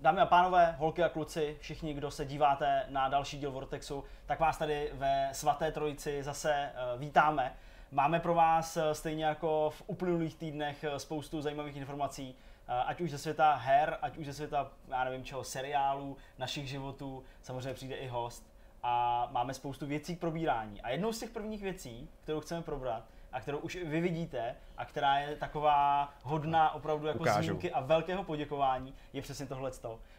Dámy a pánové, holky a kluci, všichni, kdo se díváte na další díl Vortexu, tak vás tady ve svaté trojici zase eh, vítáme. Máme pro vás eh, stejně jako v uplynulých týdnech eh, spoustu zajímavých informací, ať už ze světa her, ať už ze světa, já nevím čeho, seriálů, našich životů, samozřejmě přijde i host a máme spoustu věcí k probírání. A jednou z těch prvních věcí, kterou chceme probrat, a kterou už vy vidíte a která je taková hodná opravdu jako Ukážu. zmínky a velkého poděkování, je přesně tohle.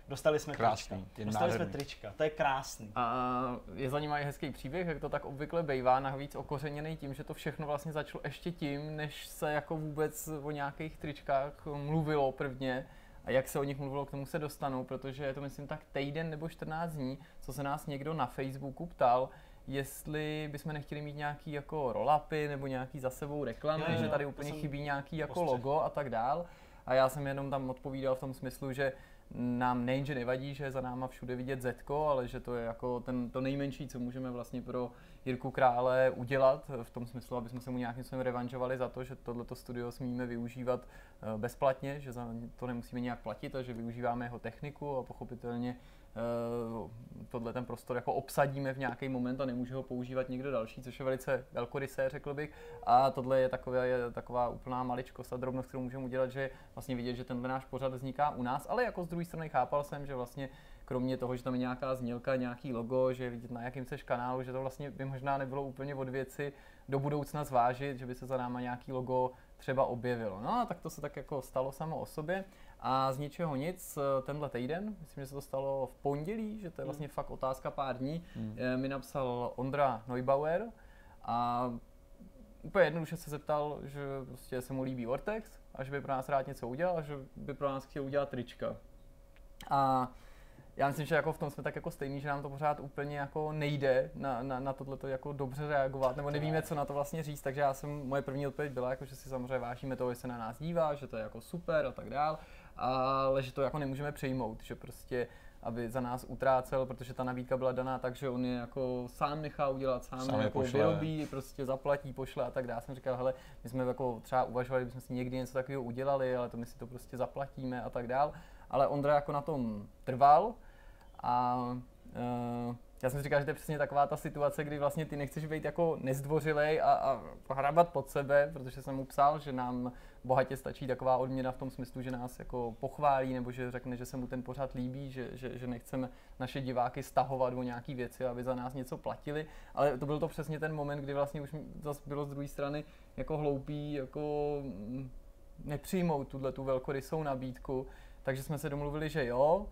Dostali jsme krásný, trička. Dostali nádherný. jsme trička, to je krásný. A je za ním i hezký příběh, jak to tak obvykle bývá, navíc okořeněný tím, že to všechno vlastně začalo ještě tím, než se jako vůbec o nějakých tričkách mluvilo prvně a jak se o nich mluvilo, k tomu se dostanu, protože je to myslím tak týden nebo 14 dní, co se nás někdo na Facebooku ptal, jestli bychom nechtěli mít nějaký jako rolapy nebo nějaký za sebou reklamy, jo, jo, že tady úplně chybí nějaký jako postřeh. logo a tak dál. A já jsem jenom tam odpovídal v tom smyslu, že nám nejenže nevadí, že je za náma všude vidět Zetko, ale že to je jako ten, to nejmenší, co můžeme vlastně pro Jirku Krále udělat, v tom smyslu, aby jsme se mu nějakým způsobem revanžovali za to, že tohleto studio smíme využívat eh, bezplatně, že za to nemusíme nějak platit a že využíváme jeho techniku a pochopitelně tohle ten prostor jako obsadíme v nějaký moment a nemůže ho používat někdo další, což je velice velkorysé, řekl bych. A tohle je taková, je taková úplná maličkost a drobnost, kterou můžeme udělat, že vlastně vidět, že tenhle náš pořad vzniká u nás, ale jako z druhé strany chápal jsem, že vlastně kromě toho, že tam je nějaká znělka, nějaký logo, že je vidět na jakým seš kanálu, že to vlastně by možná nebylo úplně od věci do budoucna zvážit, že by se za náma nějaký logo třeba objevilo. No a tak to se tak jako stalo samo o sobě. A z ničeho nic, eh, tenhle týden, myslím, že se to stalo v pondělí, že to je vlastně hmm. fakt otázka pár dní. Eh, mi napsal Ondra Neubauer a úplně jednoduše se zeptal, že prostě se mu líbí Vortex a že by pro nás rád něco udělal a že by pro nás chtěl udělat trička. A já myslím, že jako v tom jsme tak jako stejný, že nám to pořád úplně jako nejde na, na, na tohle jako dobře reagovat, nebo nevíme, co na to vlastně říct, takže já jsem, moje první odpověď byla, jako, že si samozřejmě vážíme toho, že se na nás dívá, že to je jako super a tak dál, ale že to jako nemůžeme přejmout, že prostě aby za nás utrácel, protože ta nabídka byla daná tak, že on je jako sám nechá udělat, sám, sám jako pošle. vyrobí, prostě zaplatí, pošle a tak dále. Já jsem říkal, hele, my jsme jako třeba uvažovali, bychom si někdy něco takového udělali, ale to my si to prostě zaplatíme a tak dál. Ale Ondra jako na tom trval a uh, já jsem říkal, že to je přesně taková ta situace, kdy vlastně ty nechceš být jako nezdvořilej a, a hrabat pod sebe, protože jsem mu psal, že nám bohatě stačí taková odměna v tom smyslu, že nás jako pochválí nebo že řekne, že se mu ten pořád líbí, že, že, že nechceme naše diváky stahovat o nějaké věci, aby za nás něco platili. Ale to byl to přesně ten moment, kdy vlastně už zase bylo z druhé strany jako hloupý, jako mm, nepřijmout tuhle tu velkorysou nabídku. Takže jsme se domluvili, že jo,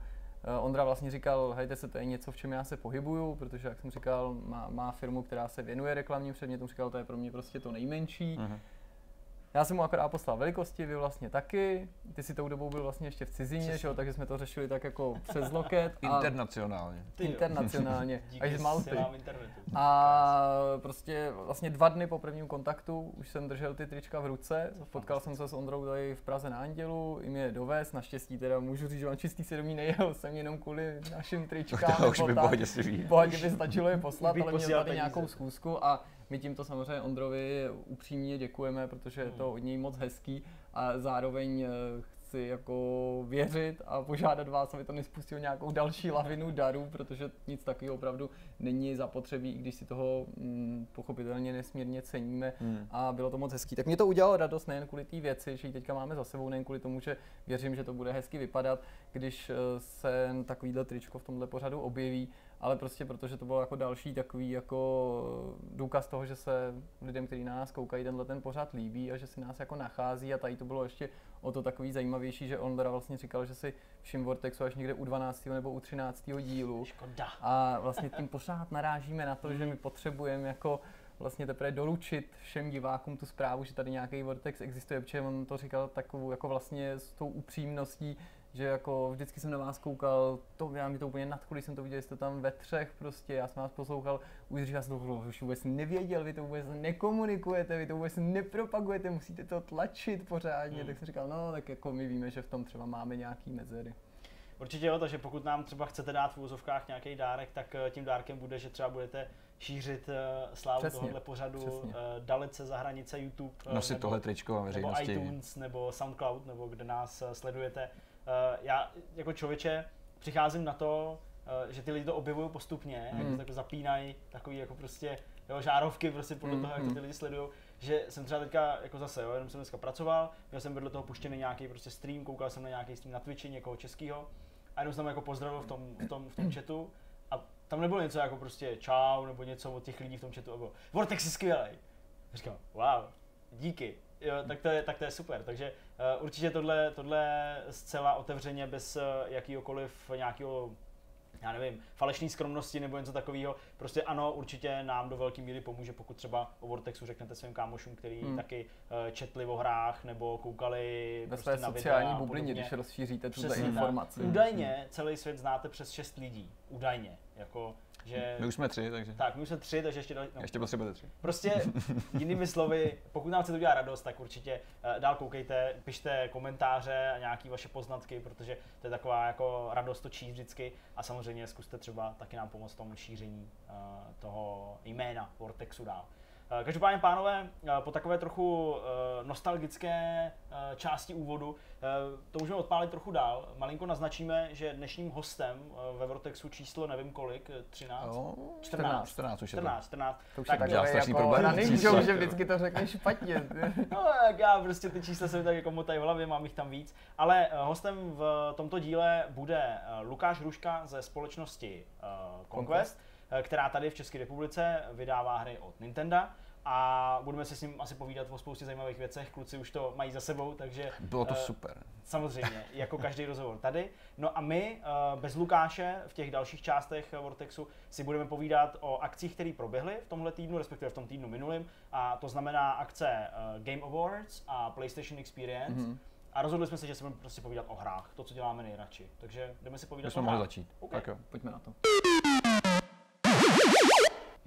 Eh, Ondra vlastně říkal, hejte se, to je něco, v čem já se pohybuju, protože, jak jsem říkal, má, má firmu, která se věnuje reklamním předmětům, říkal, to je pro mě prostě to nejmenší. Uh-huh. Já jsem mu akorát poslal velikosti, vy vlastně taky. Ty si tou dobou byl vlastně ještě v cizině, že jo, takže jsme to řešili tak jako přes loket. A internacionálně. Internacionálně. Až z Malty. A prostě vlastně dva dny po prvním kontaktu už jsem držel ty trička v ruce. Potkal jsem se s Ondrou tady v Praze na Andělu, i mě dovez. Naštěstí teda můžu říct, že mám čistý svědomí, nejel jsem jenom kvůli našim tričkám. To už by pohodě si ví. Pohodě by stačilo je poslat, ale měl tady nějakou schůzku a my tímto samozřejmě Ondrovi upřímně děkujeme, protože je to hmm. od něj moc hezký a zároveň eh, chci jako věřit a požádat vás, aby to nespustilo nějakou další lavinu darů, protože nic takového opravdu není zapotřebí, i když si toho mm, pochopitelně nesmírně ceníme hmm. a bylo to moc hezký. Tak mě to udělalo radost nejen kvůli té věci, že ji teďka máme za sebou, nejen kvůli tomu, že věřím, že to bude hezky vypadat, když eh, se takovýhle tričko v tomhle pořadu objeví, ale prostě protože to bylo jako další takový jako důkaz toho, že se lidem, kteří na nás koukají, tenhle ten pořád líbí a že si nás jako nachází a tady to bylo ještě o to takový zajímavější, že on teda vlastně říkal, že si všim Vortexu až někde u 12. nebo u 13. dílu. Škoda. A vlastně tím pořád narážíme na to, že my potřebujeme jako vlastně teprve doručit všem divákům tu zprávu, že tady nějaký Vortex existuje, protože on to říkal takovou jako vlastně s tou upřímností, že jako vždycky jsem na vás koukal, to já mi to úplně nadchlo, když jsem to viděl, jste tam ve třech prostě, já jsem vás poslouchal, už já jsem to už vůbec nevěděl, vy to vůbec nekomunikujete, vy to vůbec nepropagujete, musíte to tlačit pořádně, hmm. tak jsem říkal, no tak jako my víme, že v tom třeba máme nějaký mezery. Určitě jo, takže pokud nám třeba chcete dát v úzovkách nějaký dárek, tak eh, tím dárkem bude, že třeba budete šířit uh, slávu Přesně. tohohle pořadu uh, dalece za hranice YouTube. Nosit tohle tričko a veřejnosti. Nebo iTunes, nebo SoundCloud, nebo kde nás sledujete. Uh, já jako člověče přicházím na to, uh, že ty lidi to objevují postupně, Hmm. jak to jako zapínají, takový jako prostě jo, žárovky prostě podle Hmm, toho, jak to hmm. ty lidi sledují, že jsem třeba teďka jako zase, jo, jenom jsem dneska pracoval, měl jsem vedle toho puštěný nějaký prostě stream, koukal jsem na nějaký stream na Twitchi někoho českého a jenom jsem tam jako pozdravil v tom, v tom, v tom chatu a tam nebylo něco jako prostě čau nebo něco od těch lidí v tom chatu, bylo Vortex je skvělý. Říkám, wow, díky. Jo, tak, to je, tak to je super. Takže určitě tohle, tohle zcela otevřeně bez uh, jakýhokoliv nějakého já nevím, falešné skromnosti nebo něco takového. Prostě ano, určitě nám do velké míry pomůže, pokud třeba o Vortexu řeknete svým kámošům, který Hmm. taky uh, četli o hrách nebo koukali Ve prostě své na videa sociální bublině, když rozšíříte tak. informaci. Údajně celý svět znáte přes 6 lidí. Údajně. Jako, že... My už jsme tři, takže Tak, my už jsme tři, takže ještě, dal, no, ještě potřebujete tři. Prostě jinými slovy, pokud nám chcete udělat radost, tak určitě uh, dál koukejte, pište komentáře a nějaké vaše poznatky, protože to je taková jako radost to číst vždycky a samozřejmě zkuste třeba taky nám pomoct v tom šíření uh, toho jména Vortexu dál. Uh, Každopádně, pánové, uh, po takové trochu uh, nostalgické části úvodu, to můžeme odpálit trochu dál. Malinko naznačíme, že dnešním hostem ve Vortexu číslo nevím kolik, eh, 13? Jo, 14. 14 už je to. 14, 14. To už Tak je takový dělá strašný jako problém. joke, že vždycky to řekneš špatně. No, jak já prostě ty čísla se mi tak jako motají v hlavě, mám jich tam víc. Ale eh, hostem v tomto díle bude eh, Lukáš Hruška ze společnosti eh, Conquest, eh, která tady v České republice vydává hry od Nintendo. A budeme se s ním asi povídat o spoustě zajímavých věcech. Kluci už to mají za sebou, takže Bylo to eh, super. Samozřejmě, jako každý rozhovor tady. No a my uh, bez Lukáše v těch dalších částech eh, Vortexu si budeme povídat o akcích, které proběhly v tomhle týdnu, respektive v tom týdnu minulým. A to znamená akce uh, Game Awards a PlayStation Experience. Mhm. Mm-hmm. A rozhodli jsme se, že se budeme prostě povídat o hrách, to, co děláme nejradši. Takže jdeme si povídat Bychom o mohli hrách. začít. OK. Tak jo. Pojďme na to.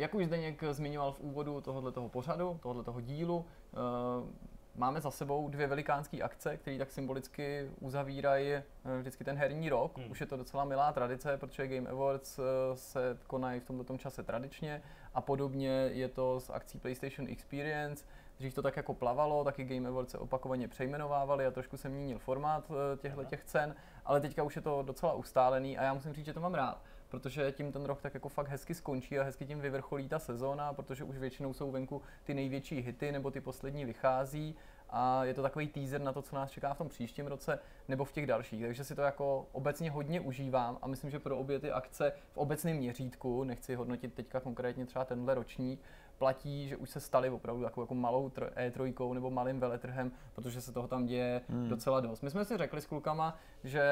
Jak už Zdeněk zmiňoval v úvodu tohoto pořadu, tohoto dílu, eh, máme za sebou dvě velikánské akce, které tak symbolicky uzavírají eh, vždycky ten herní rok. Hmm. Už je to docela milá tradice, protože Game Awards eh, se konají v tomto čase tradičně a podobně je to s akcí PlayStation Experience. Dřív to tak jako plavalo, taky Game Awards se opakovaně přejmenovávali a trošku se měnil formát těchto těch cen, ale teďka už je to docela ustálený a já musím říct, že to mám rád protože tím ten rok tak jako fakt hezky skončí a hezky tím vyvrcholí ta sezóna, protože už většinou jsou venku ty největší hity nebo ty poslední vychází a je to takový teaser na to, co nás čeká v tom příštím roce nebo v těch dalších. Takže si to jako obecně hodně užívám a myslím, že pro obě ty akce v obecném měřítku, nechci hodnotit teďka konkrétně třeba tenhle ročník, platí, že už se staly opravdu takovou jako malou tr- E3 nebo malým veletrhem, protože se toho tam děje hmm. docela dost. My jsme si řekli s klukama, že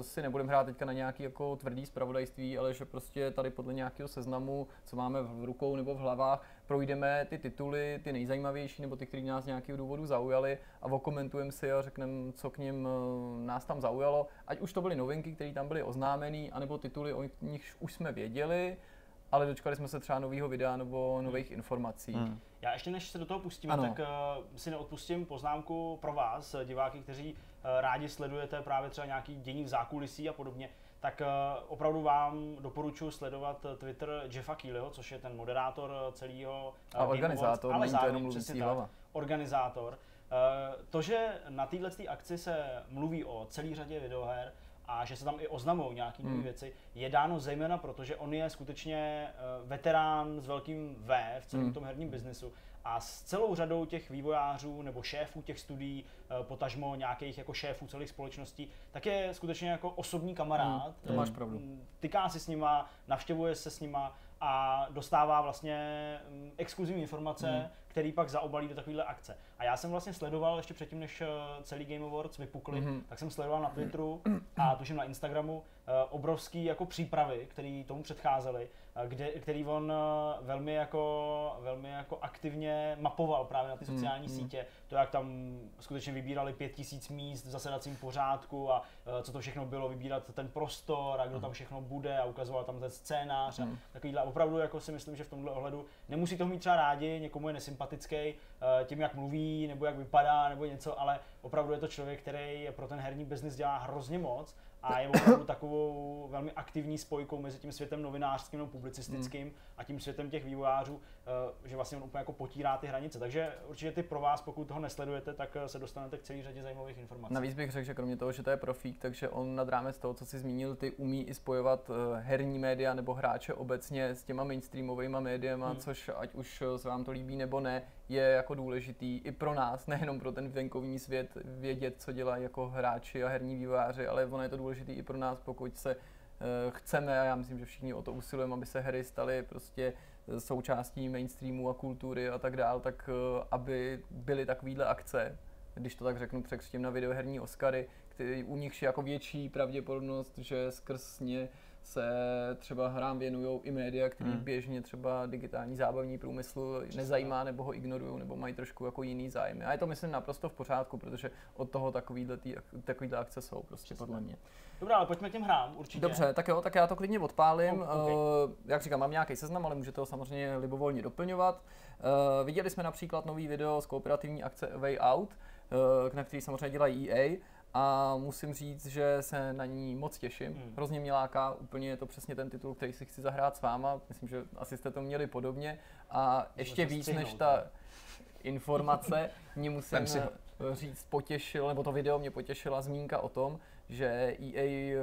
si nebudeme hrát teďka na nějaký jako tvrdý zpravodajství, ale že prostě tady podle nějakého seznamu, co máme v rukou nebo v hlavách, projdeme ty tituly, ty nejzajímavější nebo ty, které nás z nějakého důvodu zaujaly a okomentujeme si a řekneme, co k ním eh, nás tam zaujalo. Ať už to byly novinky, které tam byly oznámené, anebo tituly, o nich už jsme věděli, ale dočkali jsme se třeba nového videa nebo nových informací. Hmm. Já ještě než se do toho pustíme, Ano. tak uh, si neodpustím poznámku pro vás, eh, diváky, kteří uh, rádi sledujete právě třeba nějaký dění v zákulisí a podobně. Tak uh, opravdu vám doporučuji sledovat Twitter Jeffa Keelyho, což je ten moderátor celého uh, A organizátor, není to jenom mluvící hlava. organizátor. To, že na této akci se mluví o celé řadě videoher a že se tam i oznamují nějaké Hmm. věci, je dáno zejména proto, že on je skutečně eh, veterán s velkým V v celém Hmm. tom herním biznesu a s celou řadou těch vývojářů nebo šéfů těch studií, eh, potažmo nějakých jako šéfů celých společností, tak je skutečně jako osobní kamarád. Hmm, to máš Eh, pravdu. Tyká si s nima, navštěvuje se s nima a dostává vlastně mm, exkluzivní informace, Hmm. který pak zaobalí do takovéhle akce. A já jsem vlastně sledoval ještě předtím, než eh, celý Game Awards vypukly, Mhm. tak jsem sledoval na Twitteru a tuším na Instagramu eh, obrovský jako přípravy, které tomu předcházely, kde, který on eh, velmi jako, velmi jako aktivně mapoval právě na ty Hmm, sociální hmm. sítě. To, jak tam skutečně vybírali pět tisíc míst v zasedacím pořádku a eh, co to všechno bylo, vybírat ten prostor a kdo tam všechno bude a ukazoval tam ten scénář a Hmm. takovýhle. Opravdu jako si myslím, že v tomhle ohledu nemusí to mít třeba rádi, někomu je nesympatický eh, tím, jak mluví, nebo jak vypadá, nebo něco, ale opravdu je to člověk, který pro ten herní biznis dělá hrozně moc a je opravdu takovou velmi aktivní spojkou mezi tím světem novinářským nebo publicistickým hmm. a tím světem těch vývojářů, že vlastně on úplně jako potírá ty hranice. Takže určitě ty pro vás, pokud toho nesledujete, tak eh, se dostanete k celé řadě zajímavých informací. Navíc bych řekl, že kromě toho, že to je profík, takže on nad rámec toho, co si zmínil, ty umí i spojovat eh, herní média nebo hráče obecně s těma mainstreamovými médiemi, hmm. což ať už se vám to líbí nebo ne, je jako důležitý i pro nás, nejenom pro ten venkovní svět, vědět, co dělají jako hráči a herní vývojáři, ale ono je to důležité i pro nás, pokud se chceme, a já myslím, že všichni o to usilujeme, aby se hry staly prostě eh, součástí mainstreamu a kultury a tak dál, tak uh, aby byly takovýhle akce, když to tak řeknu, překřtím na videoherní Oscary, který, u nich je jako větší pravděpodobnost, že skrz ně se třeba hrám věnují i média, který hmm. běžně třeba digitální zábavní průmysl Přesně. nezajímá nebo ho ignorují nebo mají trošku jako jiný zájmy. A je to myslím naprosto v pořádku, protože od toho takovýhle, tý, takovýhle akce jsou prostě Přesně. podle mě. Dobrá, ale pojďme k těm hrám, určitě. Dobře, tak jo, tak já to klidně odpálím. Oh, okay. uh, jak říkám, mám nějaký seznam, ale můžete ho samozřejmě libovolně doplňovat. Uh, viděli jsme například nový video z kooperativní akce Way Out, uh, na který samozřejmě dělají EA a musím říct, že se na ní moc těším. Hmm. Hrozně mě láká, úplně je to přesně ten titul, který si chci zahrát s váma. Myslím, že asi jste to měli podobně. A ještě víc než ta informace, mě musím říct potěšil, nebo to video mě potěšila zmínka o tom, že EA eh,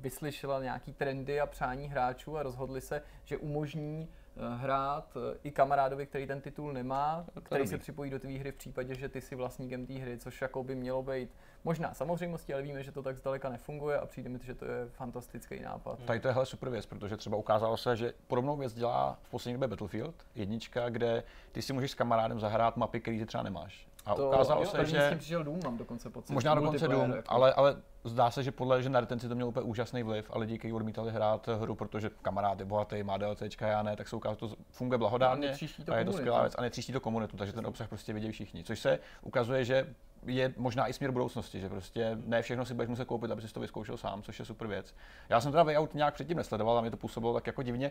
vyslyšela nějaký trendy a přání hráčů a rozhodli se, že umožní Eh, hrát eh, i kamarádovi, který ten titul nemá, který se připojí do té hry v případě, že ty jsi vlastníkem té hry, což jako by mělo být možná samozřejmostí, ale víme, že to tak zdaleka nefunguje a přijde mi, že to je fantastický nápad. Tady to je hele super věc, protože třeba ukázalo se, že podobnou věc dělá v poslední době Battlefield, jednička, kde ty si můžeš s kamarádem zahrát mapy, které ty třeba nemáš. A to, ukázalo jo, se, že... S tím přišel Doom, mám dokonce pocit. Možná dokonce Doom, jako. ale, ale zdá se, že podle že na retenci to mělo úplně úžasný vliv a lidi, kteří odmítali hrát hru, protože kamarád je bohatý, má DLCčka, já ne, tak se ukázalo, že to funguje blahodárně a, a je to skvělá věc a netříští to komunitu, takže ten obsah prostě vidějí všichni. Což se ukazuje, že je možná i směr budoucnosti, že prostě ne všechno si budeš muset koupit, aby si to vyzkoušel sám, což je super věc. Já jsem teda Wayout nějak předtím nesledoval a mě to působilo tak jako divně,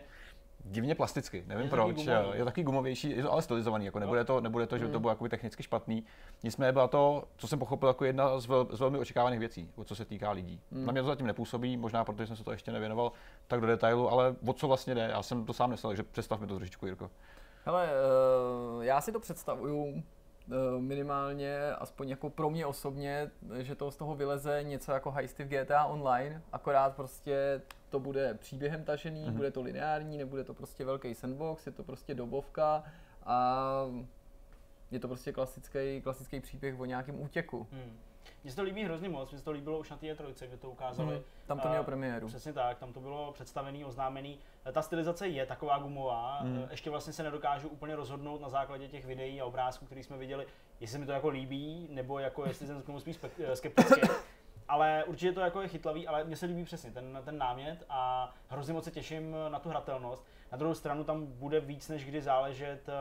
divně plasticky, nevím je proč, je taky gumovější, je to ale stylizovaný, jako nebude to, nebude to, že mm. to bylo jako technicky špatný. Nicméně byla to, co jsem pochopil, jako jedna z, vel, z velmi očekávaných věcí, co se týká lidí. Mm. Na mě to zatím nepůsobí, možná protože jsem se to ještě nevěnoval tak do detailu, ale o co vlastně jde, já jsem to sám myslel, takže představ mi to trošičku, Jirko. Hele, uh, já si to představuju Eh, minimálně, aspoň jako pro mě osobně, že to z toho vyleze něco jako heisty v GTA Online, akorát prostě to bude příběhem tažený, mm-hmm. bude to lineární, nebude to prostě velký sandbox, je to prostě dobovka a je to prostě klasický, klasický příběh o nějakém útěku. Mm. Mně se to líbí hrozně moc, mně se to líbilo už na té trojce, kde to ukázali. Hmm, tam to mělo premiéru. Přesně tak, tam to bylo představený, oznámený. Ta stylizace je taková gumová, hmm. ještě vlastně se nedokážu úplně rozhodnout na základě těch videí a obrázků, které jsme viděli, jestli mi to jako líbí, nebo jako jestli jsem k tomu spíš skeptický. ale určitě to jako je chytlavý, ale mně se líbí přesně ten, ten námět a hrozně moc se těším na tu hratelnost. Na druhou stranu tam bude víc než kdy záležet eh,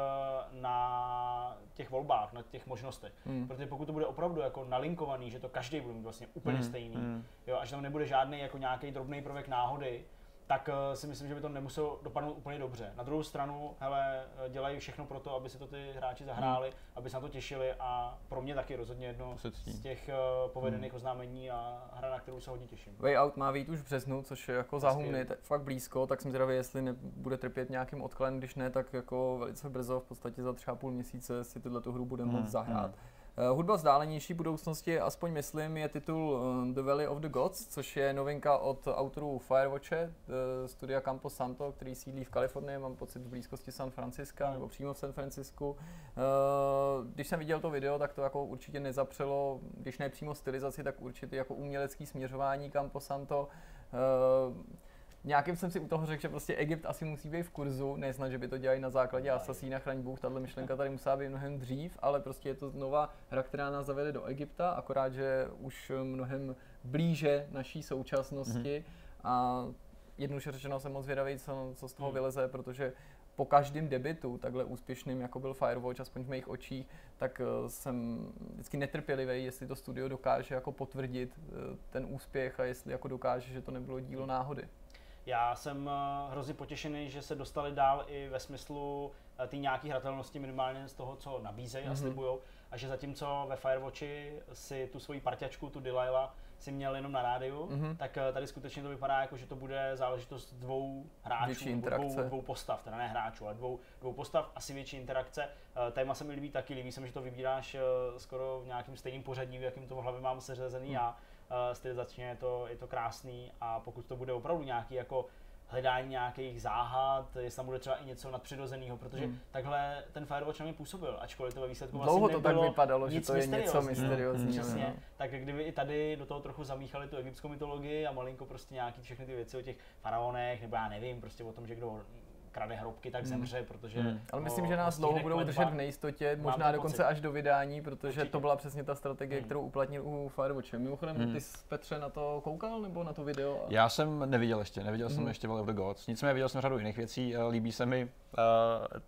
na těch volbách, na těch možnostech. Hmm. Protože pokud to bude opravdu jako nalinkovaný, že to každý bude mít vlastně úplně hmm. stejný, hmm. Jo, a že tam nebude žádný jako nějaký drobný prvek náhody, tak uh, si myslím, že by to nemuselo dopadnout úplně dobře. Na druhou stranu, hele, eh, dělají všechno pro to, aby si to ty hráči zahráli, hmm. aby se na to těšili a pro mě taky rozhodně jedno z těch uh, povedených hmm. oznámení a hra, na kterou se hodně těším. Way Out má být už v březnu, což je jako záhumný, fakt blízko, tak jsem zvědavý, jestli nebude trpět nějakým odkladem, když ne, tak jako velice brzo, v podstatě za třeba půl měsíce si tuhle hru bude moct hmm. zahrát. Hmm. Eh, hudba vzdálenější budoucnosti, aspoň myslím, je titul eh, The Valley of the Gods, což je novinka od autorů Firewatche, eh, studia Campo Santo, který sídlí v Kalifornii, mám pocit v blízkosti San Francisca, nebo přímo v San Francisku. Když jsem viděl to video, tak to jako určitě nezapřelo, když ne přímo stylizaci, tak určitě jako umělecký směřování Campo Santo nějakým jsem si u toho řekl, že prostě Egypt asi musí být v kurzu, nesnad, že by to dělali na základě Asasína chraň Bůh, tahle myšlenka tady musela být mnohem dřív, ale prostě je to nová hra, která nás zavede do Egypta, akorát, že už mnohem blíže naší současnosti mm-hmm. a jednoduše řečeno jsem moc vědavý, co, co z toho mm. vyleze, protože po každém debitu, takhle úspěšným, jako byl Firewatch, aspoň v mých očích, tak eh, jsem vždycky netrpělivý, jestli to studio dokáže jako potvrdit eh, ten úspěch a jestli jako dokáže, že to nebylo dílo náhody. Já jsem eh, hrozně potěšený, že se dostali dál i ve smyslu té nějaké hratelnosti minimálně z toho, co nabízejí mm-hmm. a mhm. slibují. a že zatímco ve Firewatchi si tu svoji parťačku, tu Delilah, si měl jenom na rádiu, Mhm. mm-hmm. tak eh, tady skutečně to vypadá jako, že to bude záležitost dvou hráčů, dvou, dvou postav, teda ne hráčů, ale dvou, dvou postav, asi větší interakce. Eh, Téma se mi líbí taky, líbí se mi, že to vybíráš eh, skoro v nějakém stejným pořadí, v jakým to v hlavě mám seřazený já. Eh, Stylizačně je to, je to krásný a pokud to bude opravdu nějaký jako hledání nějakých záhad, jestli tam bude třeba i něco nadpřirozeného, protože Hmm. takhle ten Firewatch na mě působil, ačkoliv to ve výsledku Dlouho vlastně to tak vypadalo, že to je něco mysteriózního. mysteriózního. Přesně, no. tak kdyby i tady do toho trochu zamíchali tu egyptskou mytologii a malinko prostě nějaký všechny ty věci o těch faraonech, nebo já nevím, prostě o tom, že kdo krade hrobky, tak zemře, protože... Hmm. Ale myslím, že nás dlouho budou držet v nejistotě, možná dokonce pocit. až do vydání, protože Určitě. to byla přesně ta strategie, Hmm. kterou uplatnil u Firewatche. Mimochodem, Hmm. ty jsi Petře na to koukal nebo na to video? A- Já jsem neviděl ještě, neviděl jsem Mhm. ještě Valley of the Gods, nicméně viděl jsem řadu jiných věcí, eh, líbí se mi uh,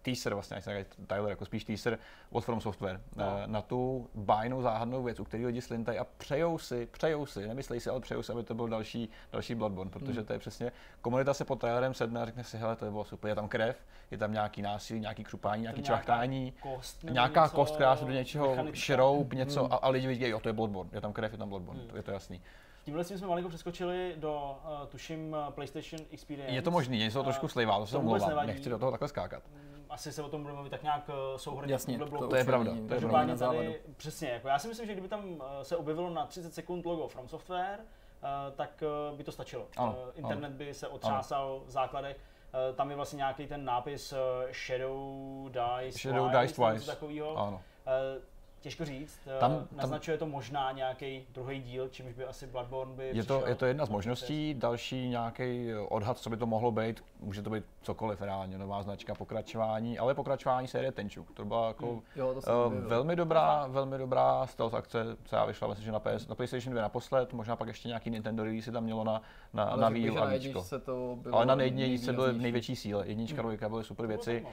teaser, vlastně, říká Tyler, jako spíš teaser od From Software, No. no. na tu bájnou záhadnou věc, u které lidi slintají a přejou si, přejou si, nemyslej si, ale přejou si, aby to byl další, další Bloodborne, protože Mhm. to je přesně, komunita se pod trailerem sedne a řekne si, hele, to je bylo super, je tam krev, je tam nějaký násilí, nějaký křupání, nějaký čvachtání, kost nějaká něco kost, která se do něčeho mechanická. šroub, něco Hmm. a, a lidi vidí, jo, to je Bloodborne, je tam krev, je tam Bloodborne, Hmm. to je to jasný. Tímhle s tím jsme malinko přeskočili do, uh, tuším, uh, PlayStation Experience. Je to možný, něco to trošku Uh, slejvá, to se to omlouvám, nechci do toho takhle skákat. Mm, Asi se o tom budeme mluvit tak nějak uh, souhrně Jasně, tomhle bloku. to je pravda, to je závadu. tady, přesně, jako já si myslím, že kdyby tam uh, se objevilo na 30 sekund logo From Software, uh, tak uh, by to stačilo. Ano, Uh, internet by se otřásal v základech. Uh, tam je vlastně nějaký ten nápis uh, Shadow Dies Shadow Twice. něco takového. Ano. Těžko říct, uh, Tam- tam, naznačuje to možná nějaký druhý díl, čímž by asi Bloodborne by Je to, je to jedna z možností, další nějaký odhad, co by to mohlo být, může to být cokoliv reálně, nová značka, pokračování, ale pokračování série Tenchu. To byla jako Hmm. Jo, to uh, objevil. velmi dobrá, velmi dobrá stealth akce, která vyšla myslím, že na, PS, na PlayStation 2 naposled, možná pak ještě nějaký Nintendo release tam mělo na, na, Ale na Wii U a Ale na jedničce byly největší síle. Jednička, dvojka byly super věci.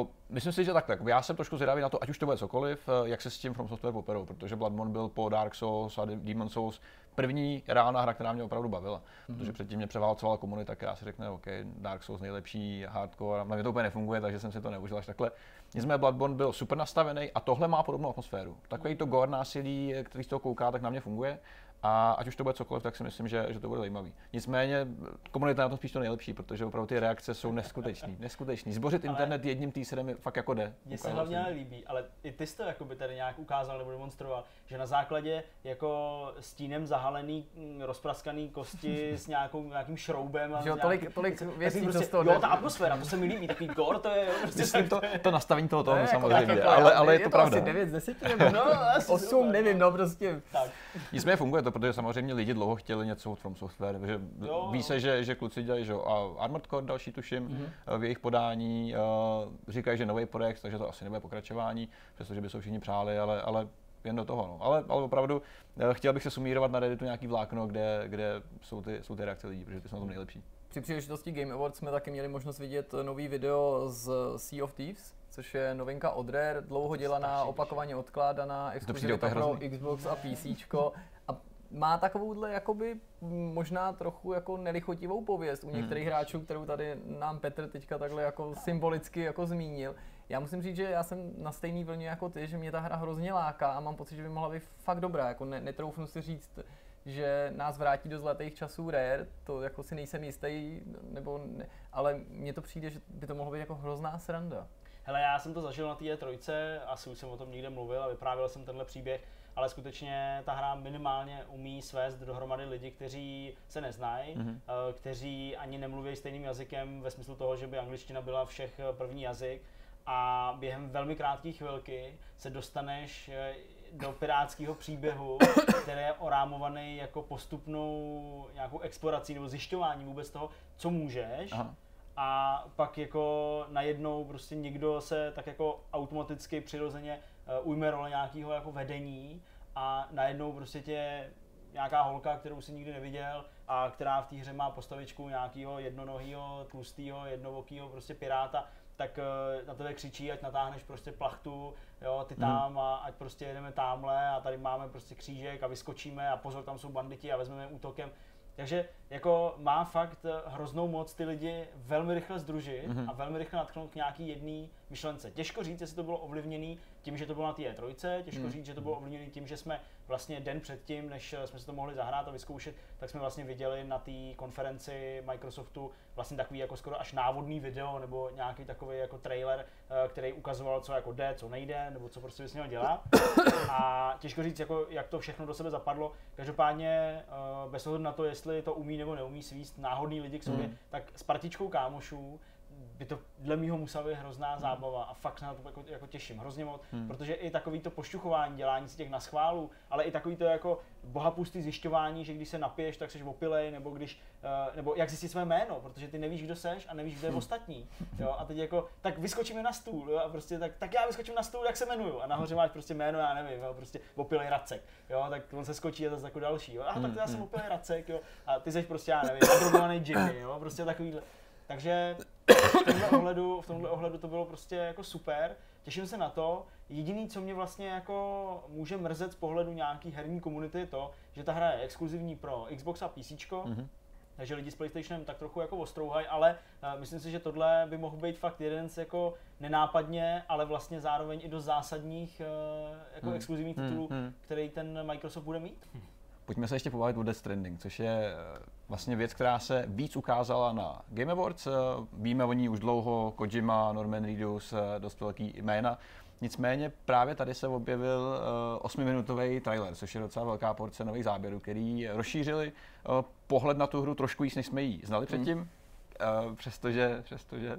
Uh, myslím si, že takhle. Já jsem trošku zvědavý na to, ať už to bude cokoliv, uh, jak se s tím From Software poperou, protože Bloodborne byl po Dark Souls a Demon Souls první reálná hra, která mě opravdu bavila. Mm-hmm. Protože předtím mě převálcovala komunita, která si řekne, OK, Dark Souls nejlepší, hardcore, a na mě to úplně nefunguje, takže jsem si to neužil až takhle. Nicméně Bloodborne byl super nastavený a tohle má podobnou atmosféru. Takový to gore násilí, který z toho kouká, tak na mě funguje. A ať už to bude cokoliv, tak si myslím, že, že to bude zajímavý. Nicméně komunita je na tom spíš to nejlepší, protože opravdu ty reakce jsou neskutečný. neskutečný. Zbořit Ale- internet jedním teaserem je fakt jako jde. Mně se hlavně ale líbí, ale i ty jsi to jakoby tady nějak ukázal nebo demonstroval, že na základě jako stínem zahalený, mm, rozpraskaný kosti s nějakou, nějakým šroubem a Že jo, s tolik- nějaký- tolik takový věcí, prostě, z toho Jo, ta atmosféra, to se mi líbí, takový gore, to je jo, prostě Myslím to, to nastavení toho To je tónu jako samozřejmě, tak jako, ale, ale je to pravda. asi 9 z 10 nebo No, asi 8, super, nevím, no prostě. Tak, Nicméně funguje to, protože samozřejmě lidi dlouho chtěli něco od From Software, že Jo, ví jo. se, že, že kluci dělají že, jo, a Armored Core další tuším Mhm. mm-hmm. v jejich podání, uh, říkají, že nový projekt, takže to asi nebude pokračování, přestože by se všichni přáli, ale, ale jen do toho. No. Ale, ale opravdu eh, chtěl bych se sumírovat na Redditu nějaký vlákno, kde, kde jsou, ty, jsou ty reakce lidí, protože ty jsou na tom nejlepší. Při příležitosti Game Awards jsme taky měli možnost vidět nový video z Sea of Thieves, což je novinka od Rare, dlouho dělaná, opakovaně odkládaná, exkluzivita pro. Xbox a PC. Má takovouhle jakoby možná trochu jako nelichotivou pověst u některých hráčů, kterou tady nám Petr teďka takhle jako symbolicky jako zmínil. Já musím říct, že já jsem na stejný vlně jako ty, že mě ta hra hrozně láká a mám pocit, že by mohla být fakt dobrá. Jako ne, netroufnu si říct, že nás vrátí do zlatých časů Rare, to jako si nejsem jistý, nebo ne, ale mně to přijde, že by to mohlo být jako hrozná sranda. hele, já jsem to zažil na té E3, asi už jsem o tom někde mluvil a vyprávěl jsem tenhle příběh, ale skutečně ta hra minimálně umí svést dohromady lidi, kteří se neznají, Mhm. mm-hmm. kteří ani nemluví stejným jazykem ve smyslu toho, že by angličtina byla všech eh, první jazyk a během velmi krátké chvilky se dostaneš eh, do pirátského příběhu, který je orámovaný jako postupnou nějakou explorací nebo zjišťování vůbec toho, co můžeš Aha. a pak jako najednou prostě někdo se tak jako automaticky přirozeně ujme role nějakého jako vedení a najednou prostě tě nějaká holka, kterou si nikdy neviděl a která v té hře má postavičku nějakého jednonohýho, tlustého, jednovokýho prostě piráta, tak eh, na tebe křičí, ať natáhneš prostě plachtu, jo, ty tam a ať prostě jedeme tamhle a tady máme prostě křížek a vyskočíme a pozor, tam jsou banditi a vezmeme útokem. Takže jako má fakt eh, hroznou moc ty lidi velmi rychle združit Mhm. a velmi rychle natknout k nějaký jedné myšlence. Těžko říct, jestli to bylo ovlivněné tím, že to bylo na té E3, těžko Hmm. říct, že to bylo ovlivněné tím, že jsme vlastně den předtím, než jsme si to mohli zahrát a vyzkoušet, tak jsme vlastně viděli na té konferenci Microsoftu vlastně takový jako skoro až návodný video nebo nějaký takový jako trailer, eh, který ukazoval, co jako jde, co nejde, nebo co prostě bys měl dělat. A těžko říct, jako, jak to všechno do sebe zapadlo. Každopádně eh, bez ohledu na to, jestli to umí nebo neumí svíst náhodný lidi k sobě, Hmm. tak s partičkou kámošů by to dle mýho musela být hrozná zábava a fakt se na to jako, jako těším hrozně moc, Hmm. protože i takový to pošťuchování, dělání si těch naschválů, ale i takový to jako bohapustý zjišťování, že když se napiješ, tak jsi opilej, nebo když, eh, nebo jak zjistit své jméno, protože ty nevíš, kdo seš a nevíš, kdo je ostatní, jo, a teď jako, tak vyskočíme na stůl, jo, a prostě tak, tak já vyskočím na stůl, jak se jmenuju, a nahoře máš prostě jméno, já nevím, jo, prostě opilej Racek, jo, tak on se skočí a zase jako další, jo, a tak to já jsem Hmm. opilej Racek, jo, a ty jsi prostě, já nevím, Jimmy, jo, prostě takovýhle. Takže v tomhle ohledu, v tomhle ohledu to bylo prostě jako super. Těším se na to. Jediný, co mě vlastně jako může mrzet z pohledu nějaký herní komunity, je to, že ta hra je exkluzivní pro Xbox a PC, Mhm. takže lidi s PlayStationem tak trochu jako ostrouhají, ale uh, myslím si, že tohle by mohl být fakt jeden z jako nenápadně, ale vlastně zároveň i do zásadních uh, jako Hmm. exkluzivních Hmm, titulů, hmm. který ten Microsoft bude mít. Pojďme se ještě pobavit o Death Stranding, což je eh, vlastně věc, která se víc ukázala na Game Awards. Eh, Víme o ní už dlouho, Kojima, Norman Reedus, eh, dost velký jména. Nicméně právě tady se objevil eh, 8-minutový trailer, což je docela velká porce nových záběrů, který rozšířili pohled na tu hru trošku víc, než jsme ji znali předtím. Eh, Přestože, přestože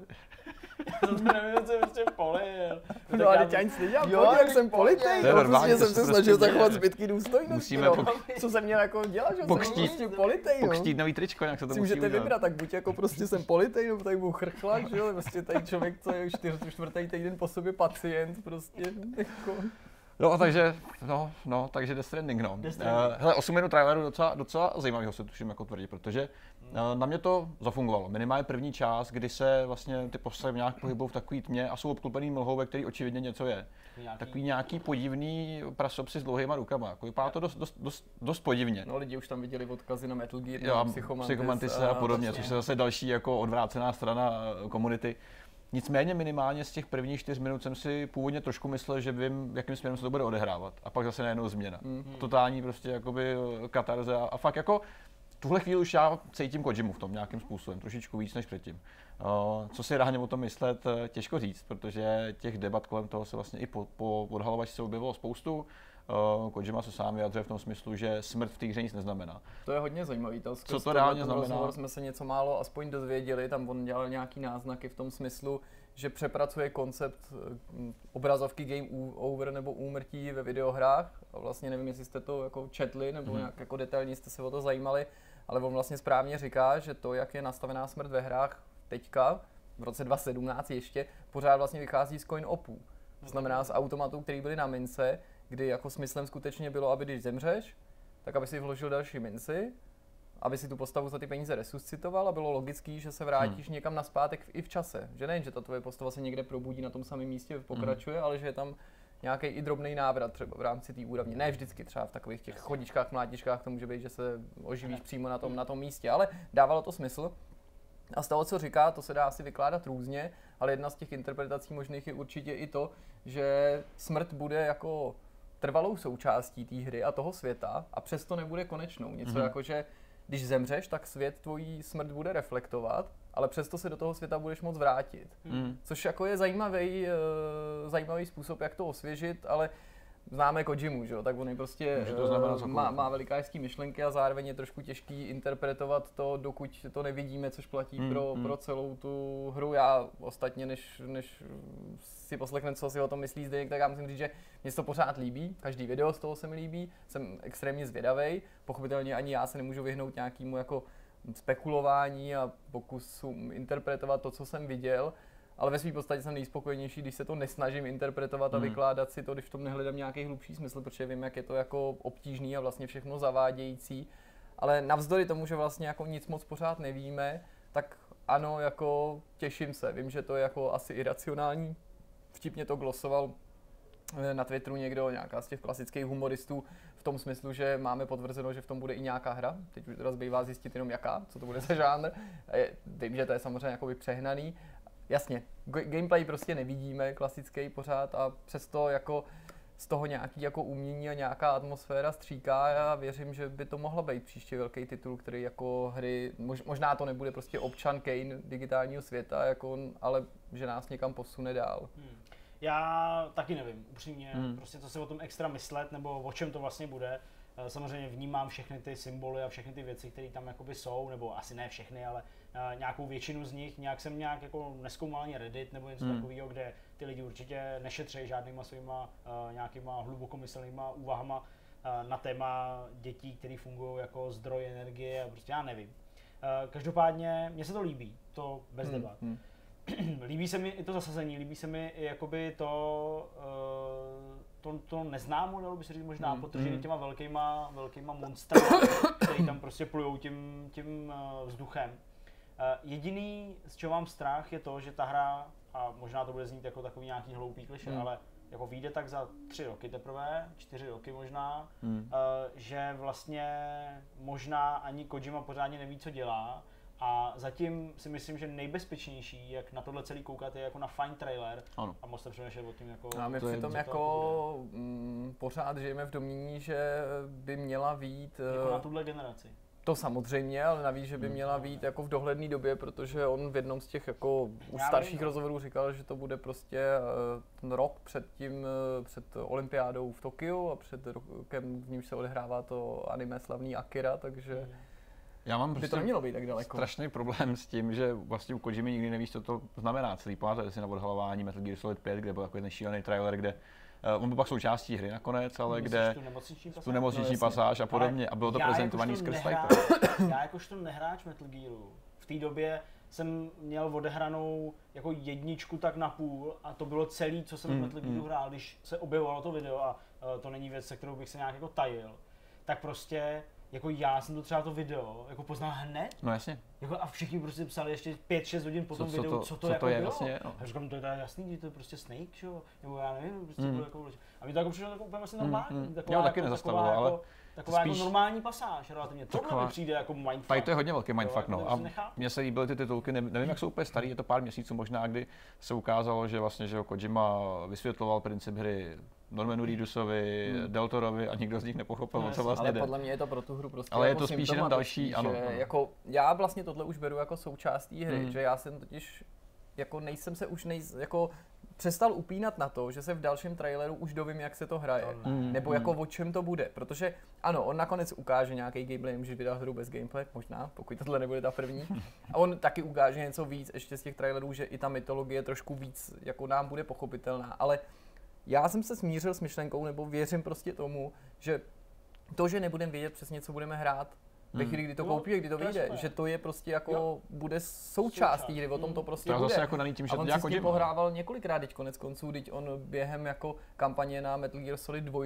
Já jsem nevím, co jsem prostě polil. No a teď já nic nedělám, Jo, jak tak jsem politej, To no, prostě to jsem se prostě snažil zachovat zbytky důstojnosti, Musíme no. pok- Co jsem měl jako dělat, že Pokřtít- jsem prostě politej, no. pokřtít nový tričko, jak se to si musí můžete udělat. vybrat, tak buď jako prostě jsem politej, nebo tady budu chrchlak, že jo, prostě tady člověk, co je čtyř, čtvrtý týden po sobě pacient, prostě, jako. No, takže, no, no, takže Death Stranding, no. Death Stranding. Uh, hele, 8 minut traileru docela, docela zajímavého se tuším jako tvrdí, protože uh, na mě to zafungovalo. Minimálně první část, kdy se vlastně ty postavy nějak pohybují v takový tmě a jsou obklopený mlhou, ve který očividně něco je. Nějaký- Takový nějaký podivný prasopsy s dlouhýma rukama. Jako vypadá to dost, dost, dost, dost podivně. No lidi už tam viděli odkazy na Metal Gear, Jo, na a Psychomantis, Psychomantis a podobně, vlastně. což je zase další jako odvrácená strana eh, komunity. Nicméně minimálně z těch prvních čtyř minut jsem si původně trošku myslel, že vím, jakým směrem se to bude odehrávat. A pak zase najednou změna. Mhm. Totální prostě jakoby eh, katarze a, a fakt jako tuhle chvíli už já cítím Kojimu v tom nějakým způsobem, trošičku víc než předtím. Uh, co si ráhně o tom myslet, eh, těžko říct, protože těch debat kolem toho se vlastně i po, po odhalovačce objevilo spoustu. Uh, Kojima se sám vyjadřuje v tom smyslu, že smrt v té hře nic neznamená. To je hodně zajímavý. To Co to reálně znamená? Rozhovor jsme se něco málo aspoň dozvěděli, tam on dělal nějaký náznaky v tom smyslu, že přepracuje koncept eh, obrazovky game over nebo úmrtí ve videohrách. A vlastně nevím, jestli jste to jako četli nebo Mhm. nějak jako detailně jste se o to zajímali, ale on vlastně správně říká, že to, jak je nastavená smrt ve hrách teďka, v roce 2017 ještě, pořád vlastně vychází z coin opů. To znamená z automatů, které byly na mince, kdy jako smyslem skutečně bylo, aby když zemřeš, tak aby si vložil další minci, aby si tu postavu za ty peníze resuscitoval a bylo logický, že se vrátíš hmm. někam naspátek i v čase. Že nejen, že ta tvoje postava se někde probudí na tom samém místě, pokračuje, hmm. ale že je tam nějaký i drobný návrat třeba v rámci té úrovně. Ne vždycky třeba v takových těch chodičkách, mlátičkách to může být, že se oživíš přímo na tom, na tom místě, ale dávalo to smysl. A z toho, co říká, to se dá asi vykládat různě, ale jedna z těch interpretací možných je určitě i to, že smrt bude jako trvalou součástí té hry a toho světa a přesto nebude konečnou. Něco Mhm. jako, že když zemřeš, tak svět tvojí smrt bude reflektovat, ale přesto se do toho světa budeš moc vrátit. Mm. Což jako je zajímavý, uh, zajímavý způsob, jak to osvěžit, ale známe Kojimu, že jo, tak on je prostě Může to znamenat eh, má, má velikářský myšlenky a zároveň je trošku těžký interpretovat to, dokud to nevidíme, což platí Hmm, pro, hmm. pro celou tu hru. Já ostatně, než, než si poslechnem, co si o tom myslí Zdeněk, tak já musím říct, že mě se to pořád líbí, každý video z toho se mi líbí, jsem extrémně zvědavý, pochopitelně ani já se nemůžu vyhnout nějakému jako spekulování a pokusu interpretovat to, co jsem viděl, ale ve své podstatě jsem nejspokojenější, když se to nesnažím interpretovat a Hmm. vykládat si to, když v tom nehledám nějaký hlubší smysl, protože vím, jak je to jako obtížný a vlastně všechno zavádějící. Ale navzdory tomu, že vlastně jako nic moc pořád nevíme, tak ano, jako těším se. Vím, že to je jako asi iracionální. Vtipně to glosoval eh, na Twitteru někdo, nějaká z těch klasických humoristů, v tom smyslu, že máme potvrzeno, že v tom bude i nějaká hra. Teď už teda zbývá zjistit jenom jaká, co to bude za žánr. Je- Vím, že to je samozřejmě jakoby přehnaný. Jasně, gameplay prostě nevidíme klasický pořád a přesto jako z toho nějaký jako umění a nějaká atmosféra stříká. Já věřím, že by to mohlo být příště velký titul, který jako hry, mož, možná to nebude prostě občan Kane digitálního světa, jako, ale že nás někam posune dál. Hmm. Já taky nevím, upřímně, hmm. prostě co si o tom extra myslet, nebo o čem to vlastně bude. Eh, samozřejmě vnímám všechny ty symboly a všechny ty věci, které tam jakoby jsou, nebo asi ne všechny, ale nějakou většinu z nich. Nějak jsem nějak jako neskoumal ani Reddit nebo něco hmm. takového, kde ty lidi určitě nešetří žádnýma svýma uh, nějakýma hlubokomyslnýma úvahama uh, na téma dětí, které fungují jako zdroj energie a prostě já nevím. Uh, každopádně mně se to líbí, to bez hmm. debat. Hmm. líbí se mi i to zasazení, líbí se mi i jakoby to, uh, to, to neznámo, dalo by se říct možná, mm, protože mm. těma velkýma, velkýma monstry, který tam prostě plujou tím, tím uh, vzduchem. Uh, jediný, z čeho mám strach, je to, že ta hra, a možná to bude znít jako takový nějaký hloupý kliše, mm. ale jako vyjde tak za tři roky teprve, čtyři roky možná, mm. uh, že vlastně možná ani Kojima pořádně neví, co dělá a zatím si myslím, že nejbezpečnější, jak na tohle celý koukat, je jako na fine trailer. Ano. A moc přemýšlet o tím jako... A my přitom jako m, mm, pořád žijeme v domění, že by měla být... Jako na eh, tuhle generaci. To samozřejmě, ale navíc, že by hmm. měla být jako v dohledné době, protože on v jednom z těch jako už starších vím. rozhovorů říkal, že to bude prostě eh, ten rok před tím, eh, před olympiádou v Tokiu a před rokem, v nímž se odehrává to anime slavný Akira, takže... Hmm já mám prostě by to prostě nemělo být tak daleko. strašný problém s tím, že vlastně u Kojimy nikdy nevíš, co to znamená. Celý pamatujete si na odhalování Metal Gear Solid 5, kde byl takový ten šílený trailer, kde on byl pak součástí hry nakonec, ale Myslíš kde tu nemocniční pasáž, tu nemocniční no, pasáž a podobně. A bylo to prezentovaný skrz nehrá, Já jakožto nehráč Metal Gearu, v té době jsem měl odehranou jako jedničku tak na půl a to bylo celý, co jsem mm, v Metal Gearu mm. hrál, když se objevovalo to video a uh, to není věc, se kterou bych se nějak jako tajil, tak prostě jako já jsem to třeba to video jako poznal hned. No jasně. Jako a všichni prostě psali ještě 5-6 hodin po tom co, videu, co to, co to, co jako to je bylo. vlastně, no. A říkám, to je teda jasný, že to je prostě Snake, že jo? Nebo já nevím, prostě mm. jako, a mi to jako přišlo jako úplně vlastně normální. Mm, mm. Taková, Já taky jako, nezastavilo, taková, ale... Jako, taková jako spíš, jako normální pasáž relativně. Tohle taková, mi přijde jako mindfuck. Tady to je hodně velký mindfuck, no. A mně se líbily ty titulky, nevím, jak jsou úplně starý, je to pár měsíců možná, kdy se ukázalo, že vlastně, že Kojima vysvětloval princip hry Normanu Reedusovi, hmm. Deltorovi a nikdo z nich nepochopil, no, co vlastně Ale jde. podle mě je to pro tu hru prostě Ale jako je to spíš jenom další, ano, ano. Jako, já vlastně tohle už beru jako součást té hry, hmm. že já jsem totiž jako nejsem se už nej, jako přestal upínat na to, že se v dalším traileru už dovím, jak se to hraje. To mm, nebo jako o čem to bude. Protože ano, on nakonec ukáže nějaký gameplay, může vydat hru bez gameplay, možná, pokud tohle nebude ta první. A on taky ukáže něco víc ještě z těch trailerů, že i ta mytologie trošku víc jako nám bude pochopitelná. Ale já jsem se smířil s myšlenkou, nebo věřím prostě tomu, že to, že nebudeme vědět přesně, co budeme hrát, ve chvíli, kdy to koupí, kdy to vyjde, že to je prostě jako, jo. bude součást té hry, o tom to prostě to bude. Zase jako daný tím, že a on jako si pohrával několikrát teď konec konců, teď on během jako kampaně na Metal Gear Solid 2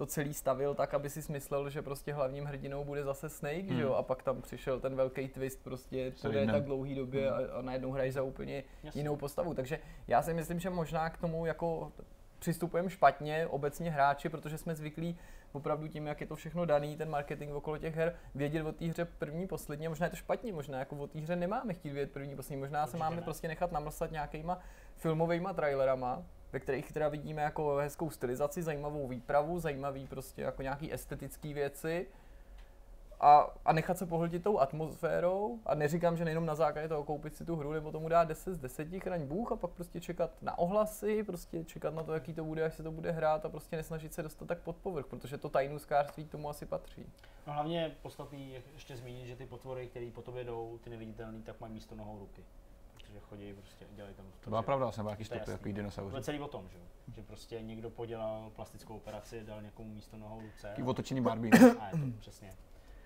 to celý stavil tak, aby si smyslel, že prostě hlavním hrdinou bude zase Snake, hmm. že jo, hmm. a pak tam přišel ten velký twist prostě po tak dlouhý době hmm. a, a najednou hraješ za úplně Jasně. jinou postavu. Takže já si myslím, že možná k tomu jako přistupujeme špatně obecně hráči, protože jsme zvyklí opravdu tím, jak je to všechno daný, ten marketing okolo těch her, vědět o té hře první, poslední, možná je to špatně, možná jako o té hře nemáme chtít vědět první, poslední, možná Určitě se máme ne. prostě nechat namlsat nějakýma filmovými trailerama, ve kterých teda vidíme jako hezkou stylizaci, zajímavou výpravu, zajímavý prostě jako nějaký estetické věci a, a nechat se pohltit tou atmosférou a neříkám, že nejenom na základě toho koupit si tu hru nebo tomu dát 10 z 10, chraň Bůh a pak prostě čekat na ohlasy, prostě čekat na to, jaký to bude, až se to bude hrát a prostě nesnažit se dostat tak pod povrch, protože to tajnůskářství k tomu asi patří. No hlavně podstatný je ještě zmínit, že ty potvory, které po tobě jdou, ty neviditelné, tak mají místo nohou ruky. Protože chodí prostě, dělají tam to. byla pravda, jsem nějaký stopy, jako dinosaur. To je celý o tom, že? že prostě někdo podělal plastickou operaci, dal někomu místo nohou ruce. Taký otočený Barbie. A je to přesně.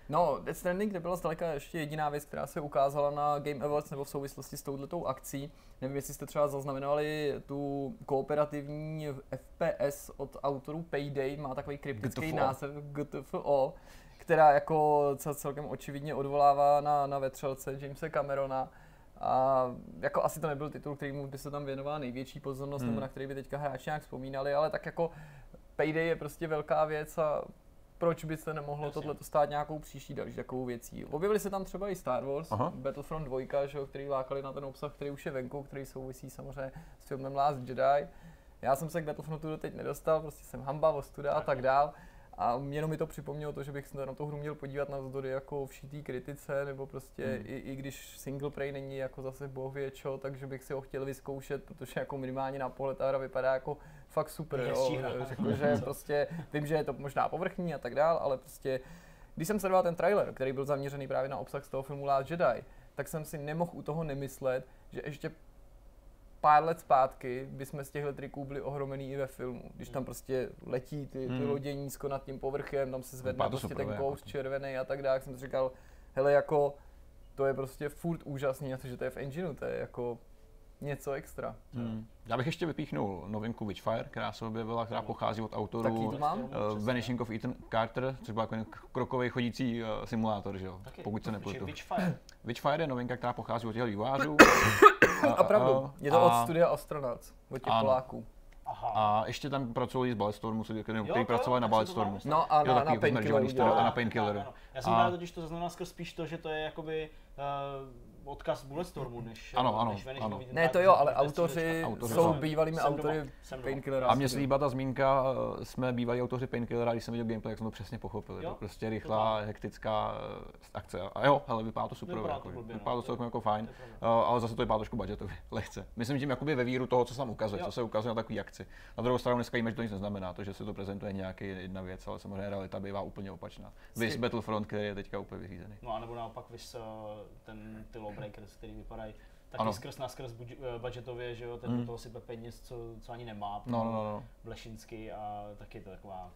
No, Death Stranding nebyla zdaleka ještě jediná věc, která se ukázala na Game Awards nebo v souvislosti s touhletou akcí. Nevím, jestli jste třeba zaznamenali tu kooperativní FPS od autorů Payday, má takový kryptický GTFO. název GTFO, která jako celkem očividně odvolává na, na vetřelce Jamesa Camerona. A jako asi to nebyl titul, kterýmu by se tam věnovala největší pozornost, hmm. nebo na který by teďka hráči nějak vzpomínali, ale tak jako Payday je prostě velká věc a proč by se nemohlo tohle stát nějakou příští další takovou věcí. Objevily se tam třeba i Star Wars, Aha. Battlefront 2, že, který lákali na ten obsah, který už je venku, který souvisí samozřejmě s filmem Last Jedi. Já jsem se k Battlefrontu doteď nedostal, prostě jsem hamba, ostuda a tak dál. A jenom mi to připomnělo to, že bych se na tu hru měl podívat na vzdory jako všitý kritice, nebo prostě hmm. i, i, když single play není jako zase bohvě čo, takže bych si ho chtěl vyzkoušet, protože jako minimálně na pohled ta hra vypadá jako fakt super. Jo. Řekl, že prostě vím, že je to možná povrchní a tak dál, ale prostě když jsem sledoval ten trailer, který byl zaměřený právě na obsah z toho filmu Last Jedi, tak jsem si nemohl u toho nemyslet, že ještě pár let zpátky bychom z těchto triků byli ohromený i ve filmu. Když tam prostě letí ty, ty hmm. lodě nízko nad tím povrchem, tam se zvedne prostě ten kous jako. červený a tak dále, jsem si říkal, hele jako to je prostě furt úžasný, a to, že to je v engineu, to je jako něco extra. Hmm. Já bych ještě vypíchnul novinku Witchfire, která se objevila, která pochází od autorů uh, Vanishing of Ethan Carter, což byl jako krokový chodící uh, simulátor, že jo? Taky. pokud se nepletu. Witchfire. Witchfire je novinka, která pochází od těch vývářů. a, a pravdu, je to od studia Astronauts, od těch Poláků. Aha. A ještě tam pracují z Balletstormu, který pracovali na Balletstormu. No a na, na Painkilleru. A na Painkilleru. Já jsem a... totiž to zaznamenal spíš to, že to je jakoby uh, odkaz Bulletstormu, než, ano, ano, než ano. Ne, to jo, ale autoři, autoři jsou bývalými autory Painkillera. A mně se líbá ta zmínka, eh, jsme bývalí autoři Painkillera, když jsem viděl gameplay, jak jsem to přesně pochopil. Jo? Prostě rychlá, hektická eh, akce. A jo, ale vypadá to super. Vypadá jako, to, blbě, vypadá to celkem jako fajn, ale zase to vypadá trošku budgetově, lehce. Myslím tím jakoby ve víru toho, co se tam ukazuje, jo. co se ukazuje na takový akci. Na druhou stranu dneska víme, že to nic neznamená, to, že se to prezentuje nějaký jedna věc, ale samozřejmě realita bývá úplně opačná. Vys Battlefront, který je teďka úplně vyřízený. No a nebo naopak vys ten ty Lawbreakers, který vypadá vypadají taky ano. skrz na skrz eh, budgetově, že jo, ten mm. do toho sype peněz, co, co ani nemá, no, no, no, no. Blešinsky a taky je to taková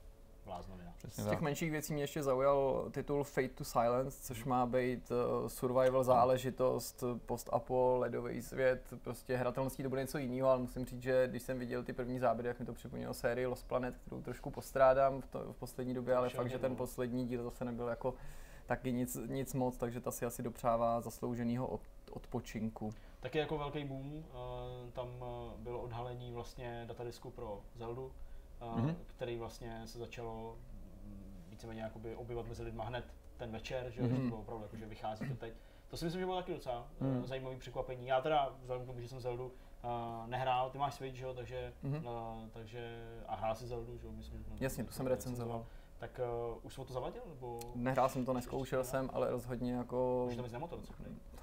bláznovina. Z těch menších věcí mě ještě zaujal titul Fate to Silence, což má být uh, survival záležitost, post-apo, ledový svět, prostě hratelností to bude něco jiného, ale musím říct, že když jsem viděl ty první záběry, jak mi to připomnělo sérii Lost Planet, kterou trošku postrádám v, to, v poslední době, ale fakt, že ten poslední díl zase nebyl jako taky nic, nic moc, takže ta si asi dopřává zaslouženýho od, odpočinku. Taky jako velký boom, uh, tam uh, bylo odhalení vlastně datadisku pro Zeldu, mm-hmm. který vlastně se začalo mm, víceméně jakoby objevovat mezi lidma hned ten večer, že, mm-hmm. že to bylo opravdu, jako, že vychází to teď. To si myslím, že bylo taky docela mm. zajímavý překvapení. Já teda, vzhledem k tomu, že jsem Zeldu uh, nehrál, ty máš Switch, že jo, takže, mm-hmm. uh, takže, a hrál si Zeldu, že jo, myslím, že Jasně, to jsem recenzoval. Tak uh, už jsem to zavadil? Nebo... Nehrál jsem to, neskoušel jsem, ale rozhodně jako... Tam na co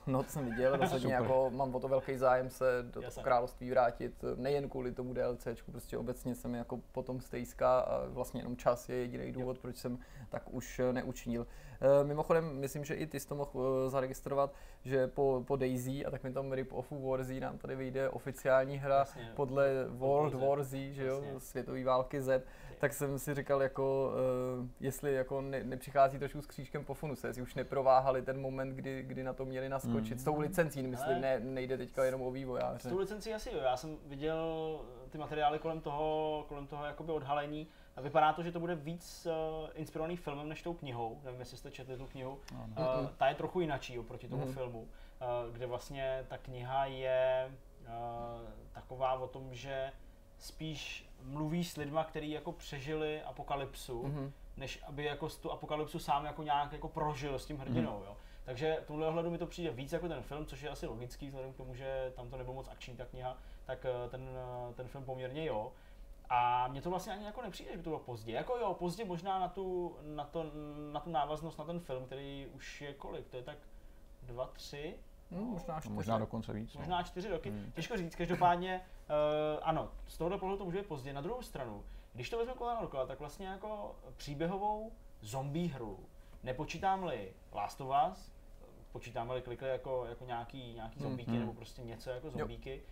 No, to jsem viděl, rozhodně jako mám o to velký zájem se do toho království vrátit, nejen kvůli tomu DLCčku, prostě obecně jsem jako potom stejská a vlastně jenom čas je jediný důvod, proč jsem tak už neučinil. E, mimochodem, myslím, že i ty jsi to mohl eh, zaregistrovat, že po, po Daisy a takovým tom rip-offu Warzy nám tady vyjde oficiální hra Jasně, podle World War Z, že jo, světové války Z, tak jsem si říkal, jako, uh, jestli jako ne, nepřichází trošku s křížkem po funuse, jestli už neprováhali ten moment, kdy, kdy na to měli naskočit. Mm. S tou licencí, myslím, ne, nejde teďka jenom o vývojáře. S tou licencí asi jo, já jsem viděl ty materiály kolem toho, kolem toho jakoby odhalení a vypadá to, že to bude víc uh, inspirovaný filmem než tou knihou. Nevím, jestli jste četli tu knihu. No, uh, ta je trochu jinačí oproti tomu mm. filmu, uh, kde vlastně ta kniha je uh, taková o tom, že spíš mluví s lidma, kteří jako přežili apokalypsu, mm-hmm. než aby jako tu apokalypsu sám jako nějak jako prožil s tím hrdinou, mm-hmm. jo. Takže v tomhle ohledu mi to přijde víc jako ten film, což je asi logický, vzhledem k tomu, že tam to nebylo moc akční ta kniha, tak eh, ten, eh, ten film poměrně jo. A mně to vlastně ani jako nepřijde, že by to bylo pozdě. Jako jo, pozdě možná na tu, na, to, na tu návaznost na ten film, který už je kolik, to je tak dva, tři, Hmm, možná, čtyři. možná dokonce víc. No. Možná čtyři roky. Hmm. Těžko říct, každopádně uh, ano, z tohohle pohledu to může být pozdě. Na druhou stranu, když to vezmeme kolem dokola, tak vlastně jako příběhovou zombie hru, nepočítám-li Last of Us, počítáme-li klikli jako, jako nějaký, nějaký hmm. zombíky hmm. nebo prostě něco jako zombíky, jo.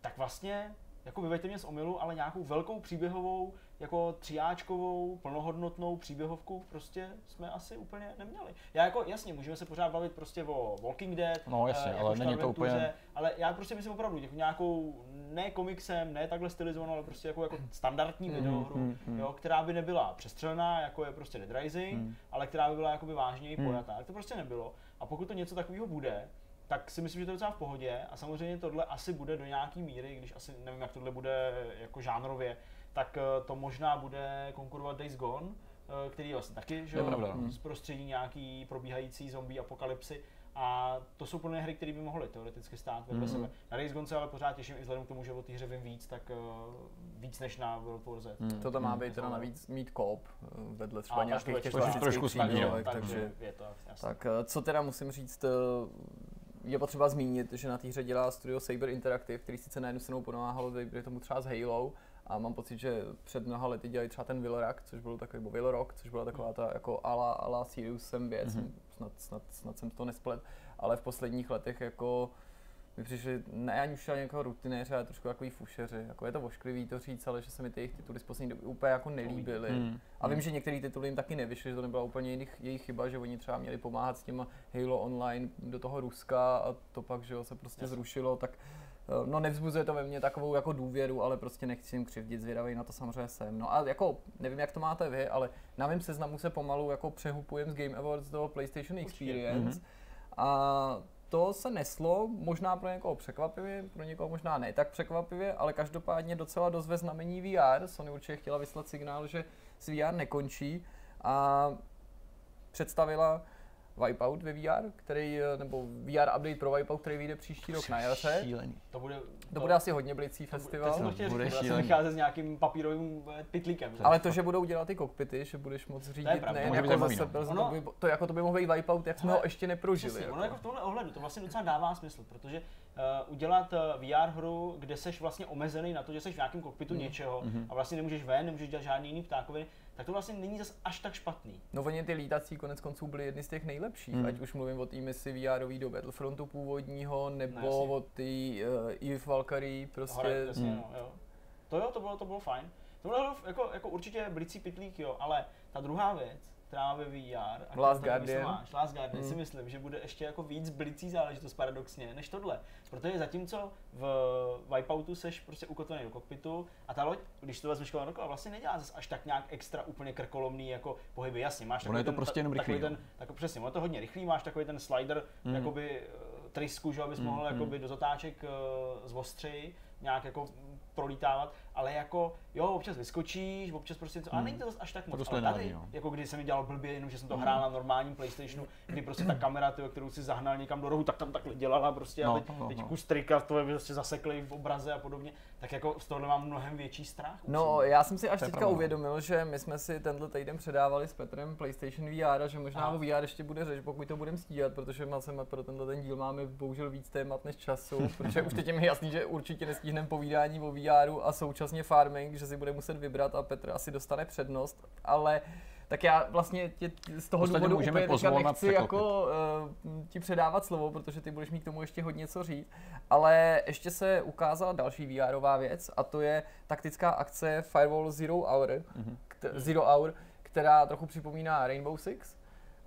tak vlastně jako vyveďte mě z omylu, ale nějakou velkou příběhovou, jako tříáčkovou, plnohodnotnou příběhovku prostě jsme asi úplně neměli. Já jako, jasně, můžeme se pořád bavit prostě o Walking Dead, no, jasně, eh, ale není to úplně... ale já prostě myslím opravdu jako nějakou, ne komiksem, ne takhle stylizovanou, ale prostě jako, jako standardní mm, videohru, mm, mm, jo, která by nebyla přestřelená, jako je prostě Dead Rising, mm. ale která by byla jakoby vážněji mm. pojatá. Tak to prostě nebylo. A pokud to něco takového bude, tak si myslím, že to je docela v pohodě a samozřejmě tohle asi bude do nějaký míry, když asi nevím, jak tohle bude jako žánrově, tak eh, to možná bude konkurovat Days Gone, eh, který je vlastně taky, že z prostředí nějaký probíhající zombie apokalypsy. A to jsou plné hry, které by mohly teoreticky stát vedle Mhm. sebe. Na Days Gone se ale pořád těším i vzhledem k tomu, že o té hře vím víc, tak uh, víc než na World War Z. Hmm. To tam má Hmm. být teda navíc mít kop eh, vedle A třeba to nějakých těch Trošku- příběhovek, takže takže je to jasné. Tak eh, co teda musím říct, eh, je potřeba zmínit, že na té hře dělá studio Saber Interactive, který sice na jednu stranu pomáhalo dejme tomu třeba s Halo, a mám pocit, že před mnoha lety dělali třeba ten Villorak, což byl takový, nebo Villorock, což byla taková ta jako ala, ala Sirius Sam věc, Mhm. snad, snad, snad, jsem to nesplet, ale v posledních letech jako mi přišli, ne ani už ani jako rutinéři, ale trošku takový fušeři. Jako je to ošklivý to říct, ale že se mi ty jejich tituly z poslední doby úplně jako nelíbily. Hmm. A vím, že některé tituly jim taky nevyšly, že to nebyla úplně jejich, jejich chyba, že oni třeba měli pomáhat s těma Halo Online do toho Ruska a to pak, že jo, se prostě Jasně. zrušilo, tak no nevzbuzuje to ve mně takovou jako důvěru, ale prostě nechci jim křivdit, zvědavý na to samozřejmě jsem. No a jako, nevím jak to máte vy, ale na mém seznamu se pomalu jako přehupujem z Game Awards do PlayStation Experience Mhm. a to se neslo, možná pro někoho překvapivě, pro někoho možná ne tak překvapivě, ale každopádně docela dost ve znamení VR. Sony určitě chtěla vyslat signál, že s VR nekončí a představila Wipeout ve VR, který, eh, nebo VR update pro Wipeout, který vyjde příští rok na jaře. Šílený. To bude, To bude asi hodně blicí to, festival. jsem to chtěl Bude říct, bude asi šílený. vycházet s nějakým papírovým eh, pytlíkem. že? Ale to, že budou dělat ty kokpity, že budeš moc řídit, Může být jako zase, no. Ono- to, by, to, jako to by mohl být Wipeout, jak jsme ho ještě neprožili. Přesně, jako. ono jako v tomhle ohledu to vlastně docela dává smysl, protože uh, udělat uh, VR hru, kde seš vlastně omezený na to, že seš v nějakém kokpitu Mhm. něčeho Mhm. a vlastně nemůžeš ven, nemůžeš dělat žádný jiný ptákoviny, tak to vlastně není zas až tak špatný. No oni ty lítací konec konců byly jedny z těch nejlepších, Hmm. ať už mluvím o té misi VR do Battlefrontu původního, nebo No, jasně. o té uh, Eve Valkyrie, prostě. Hore, jasně, Mm. no, jo. To jo, to bylo, to bylo fajn. To bylo jako, jako určitě blicí pitlík, jo, ale ta druhá věc, která má ve VR, a Last Guardian. Máš, Last Guardian, Mm. si myslím, že bude ještě jako víc blicí záležitost paradoxně, než tohle. Protože zatímco v Wipeoutu seš prostě ukotvený do kokpitu a ta loď, když to vezmeš kolem dokola, vlastně nedělá zase až tak nějak extra úplně krkolomný jako pohyby. Jasně, máš Ono takový je to ten, prostě jenom takový rychlý, ten, tak, přesně, ono je to hodně rychlý, máš takový ten slider, Mm. jakoby eh, trysku, že abys Mm, mohl mm. jakoby do zatáček uh, z ostřeji, nějak jako prolítávat, ale jako jo, občas vyskočíš, občas prostě něco, ale Hmm. není to zase až tak moc. dost Ale tady, jako když jsem mi dělal blbě, jenom že jsem to Hmm. hrál na normálním PlayStationu, kdy prostě ta kamera, tyjo, kterou si zahnal někam do rohu, tak tam takhle dělala prostě a No, teď, no, teď no. kus trika to je prostě zasekli v obraze a podobně, tak jako z tohohle mám mnohem větší strach. No, já jsem si až teďka pravda. uvědomil, že my jsme si tenhle týden předávali s Petrem PlayStation VR a že možná Aha. o VR ještě bude řeč, pokud to budeme stíhat, protože má se pro tenhle ten díl máme bohužel víc témat než času, protože už teď je mi jasný, že určitě nestihneme povídání o VR a současně farming, že si bude muset vybrat a Petr asi dostane přednost, ale tak já vlastně tě z toho Ostatně důvodu můžeme úplně nechci jako uh, ti předávat slovo, protože ty budeš mít k tomu ještě hodně co říct, ale ještě se ukázala další VRová věc a to je taktická akce Firewall Zero Hour, Mhm. kt- Zero Hour, která trochu připomíná Rainbow Six.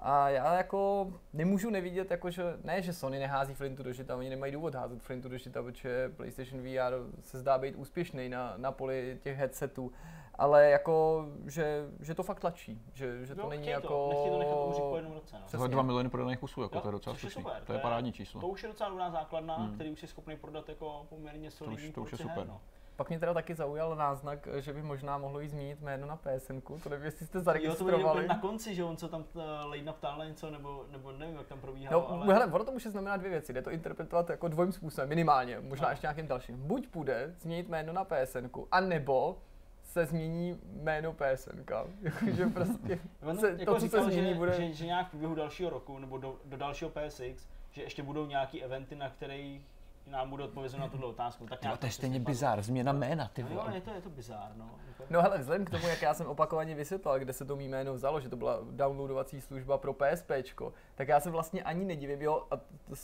A já jako nemůžu nevidět, jako že, ne, že Sony nehází Flintu do žita, oni nemají důvod házet Flintu do žita, protože PlayStation VR se zdá být úspěšný na, na poli těch headsetů, ale jako, že, že to fakt tlačí, že, že to Jo, není jako... to, nechtějí to nechat umřít po jednom roce. No. Přesně. Tohle 2 miliony prodaných kusů, jako Jo, to je docela je slušný. super, To je parádní číslo. To už je docela dobrá základna, Hmm. který už je schopný prodat jako poměrně solidní to už je porci her, super. no. Pak mě teda taky zaujal náznak, že by možná mohlo jí zmínit jméno na PSN, to nevím, jestli jste Jo, to bude zaregistrovali. na konci, že on se tam uh, Lejna ptal na něco, nebo, nebo nevím, jak tam probíhalo, No, ale... hele, ono to může znamenat dvě věci. Jde to interpretovat jako dvojím způsobem, minimálně, možná No. ještě nějakým dalším. Buď půjde změnit jméno na PSN, anebo se změní jméno PSN. Jakože prostě se, jako to, co se říkal, změní, že, bude... že, že, nějak v průběhu dalšího roku, nebo do, do dalšího PSX, že ještě budou nějaký eventy, na kterých nám bude odpovězeno na tuhle otázku. Tak nějak to je stejně bizár, změna jména, ty No jo, vole. je to, je to bizár, no. No hele, vzhledem k tomu, jak já jsem opakovaně vysvětlal, kde se to mý jméno vzalo, že to byla downloadovací služba pro PSPčko, tak já se vlastně ani nedivím, jo, a to,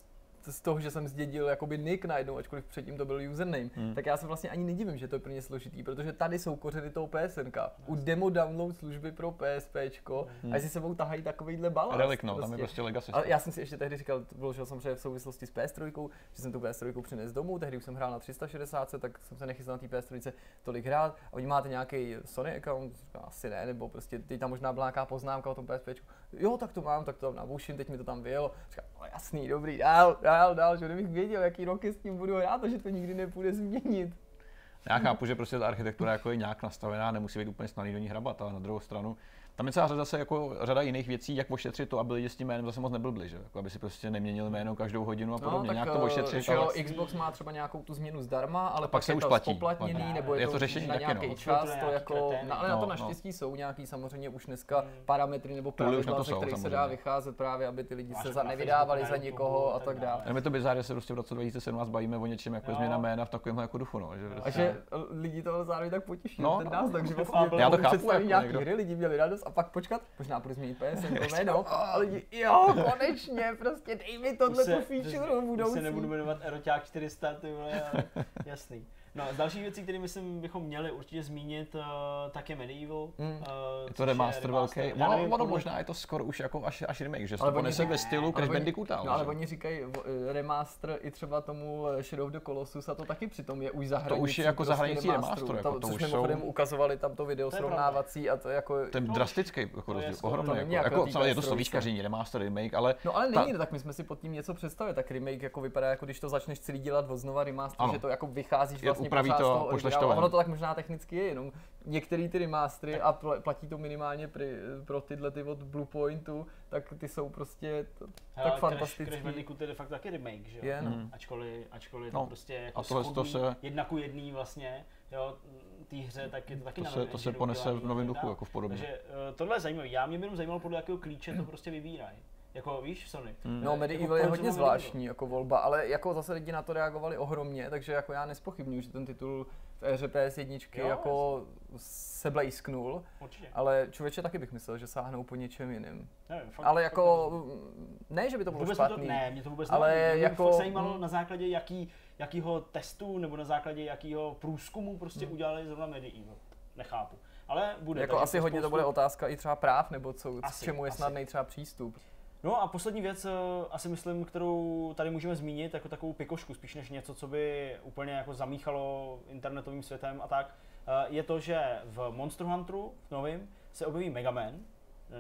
z- toho, že jsem zdědil jakoby nick najednou, ačkoliv předtím to byl username, Hmm. tak já se vlastně ani nedivím, že to je pro ně složitý, protože tady jsou kořeny toho PSNK. U demo download služby pro PSPčko Hmm. a jestli sebou tahají takovýhle balast. Relic, no, tam je prostě legacy. Ale já jsem si ještě tehdy říkal, vložil jsem že v souvislosti s PS3, že jsem tu PS3 přinesl domů, tehdy už jsem hrál na 360, tak jsem se nechystal na té PS3 tolik hrát. A oni máte nějaký Sony account, asi ne, nebo prostě teď tam možná byla nějaká poznámka o tom PSP. Jo, tak to mám, tak to tam nabuším, teď mi to tam vyjelo. Říkám, no jasný, dobrý, dál, dál, dál, že kdybych věděl, jaký roky s tím budu hrát, že to nikdy nepůjde změnit. Já chápu, že prostě ta architektura jako je nějak nastavená, nemusí být úplně snadný do ní hrabat, ale na druhou stranu Tam je celá řada zase jako řada jiných věcí, jak ošetřit to, aby lidi s tím jménem zase moc neblbli, že? Jako aby si prostě neměnili jméno každou hodinu a podobně. No, tak, Nějak to ošetřit. že jo, ale- Xbox má třeba nějakou tu změnu zdarma, ale pak pak, se je už to platí. spoplatněný, Pak- nebo je, je to řešení na nějaký no. čas, To to jako, no, ale na to No, naštěstí jsou nějaký samozřejmě už dneska Hmm. parametry nebo na pravidla, to ze kterých se dá vycházet právě, aby ty lidi Máš se za, na nevydávali za na někoho a tak dále. je to bizár, že se prostě v roce 2017 bavíme o něčem jako změna jména v takovémhle jako duchu, no. Že A prostě... že lidi to zároveň tak potěší, No, no, ten náznak, že vlastně Já to chápu, jako nějaký někdo. hry, lidi měli radost a pak počkat, možná budu změnit PSN to jméno a lidi, jo, konečně, prostě dej mi tohle tu feature do už se budoucí. nebudu jmenovat Eroťák 400, ty vole, ale jasný. No, z dalších věcí, které myslím bychom měli určitě zmínit, uh, tak je Medieval. Mm. Uh, Je to remaster velký. Ono, ono podle- možná je to skoro už jako až, až remake, že se Ale to oni ponese říkají- ve stylu Crash Bandicoota. No ale oni říkají eh, remaster i třeba tomu Shadow of the Colossus a to taky přitom je už za To už je jako za hranicí remasteru, jako to, to což už jsou- ukazovali tam to video To srovnávací a to jako... Je No, drastický jako to je rozdíl, ohromný. Jako, jako samozřejmě je to PS3. slovíčkaření, remaster, remake, ale No ale není, tak my jsme si pod tím něco představili, tak remake jako vypadá jako když to začneš celý dělat od znova remaster, že to jako vycházíš vlastně upraví to, pošleš to. Ono to tak možná technicky je, jenom některé ty remastery a pl- platí to minimálně pri, pro tyhle ty od Bluepointu, tak ty jsou prostě t- Hele, tak Crash- fantastický. Crash Bandicoot je de facto taky remake, že jo? Je, no. Mm. Ačkoliv, ačkoliv No, to prostě jako a tohle to se- jedna ku jedný vlastně, jo, té hře, tak je to taky to na se, to se ponese v novém duchu, jako v podobě. Takže uh, tohle je zajímavé. Já mě jenom zajímalo, podle jakého klíče to prostě vybírají. Jako víš, Sony. Mm. No, Jako Medieval je proč hodně zvláštní jako volba, ale jako zase lidi na to reagovali ohromně, takže jako já nespochybnuju, že ten titul v éře PS1 Jo, jako se blejsknul, Určitě. ale člověče taky bych myslel, že sáhnou po něčem jiným. Nevím, fakt, Ale fakt jako, nevím. ne, že by to bylo Vůbec mě to, špatný, ne, mě to vůbec ale nevadí. Mě jako- jako, fakt zajímalo na základě jaký, jakýho testu nebo na základě jakýho průzkumu prostě Mm. udělali zrovna Medieval. Nechápu. Ale bude. jako asi hodně to spoustu- bude otázka i třeba práv, nebo co, k Asi, čemu je asi. snadný třeba přístup. No a poslední věc, eh, asi myslím, kterou tady můžeme zmínit jako takovou pikošku, spíš než něco, co by úplně jako zamíchalo internetovým světem a tak, eh, je to, že v Monster Hunteru, v novém, se objeví Mega Man,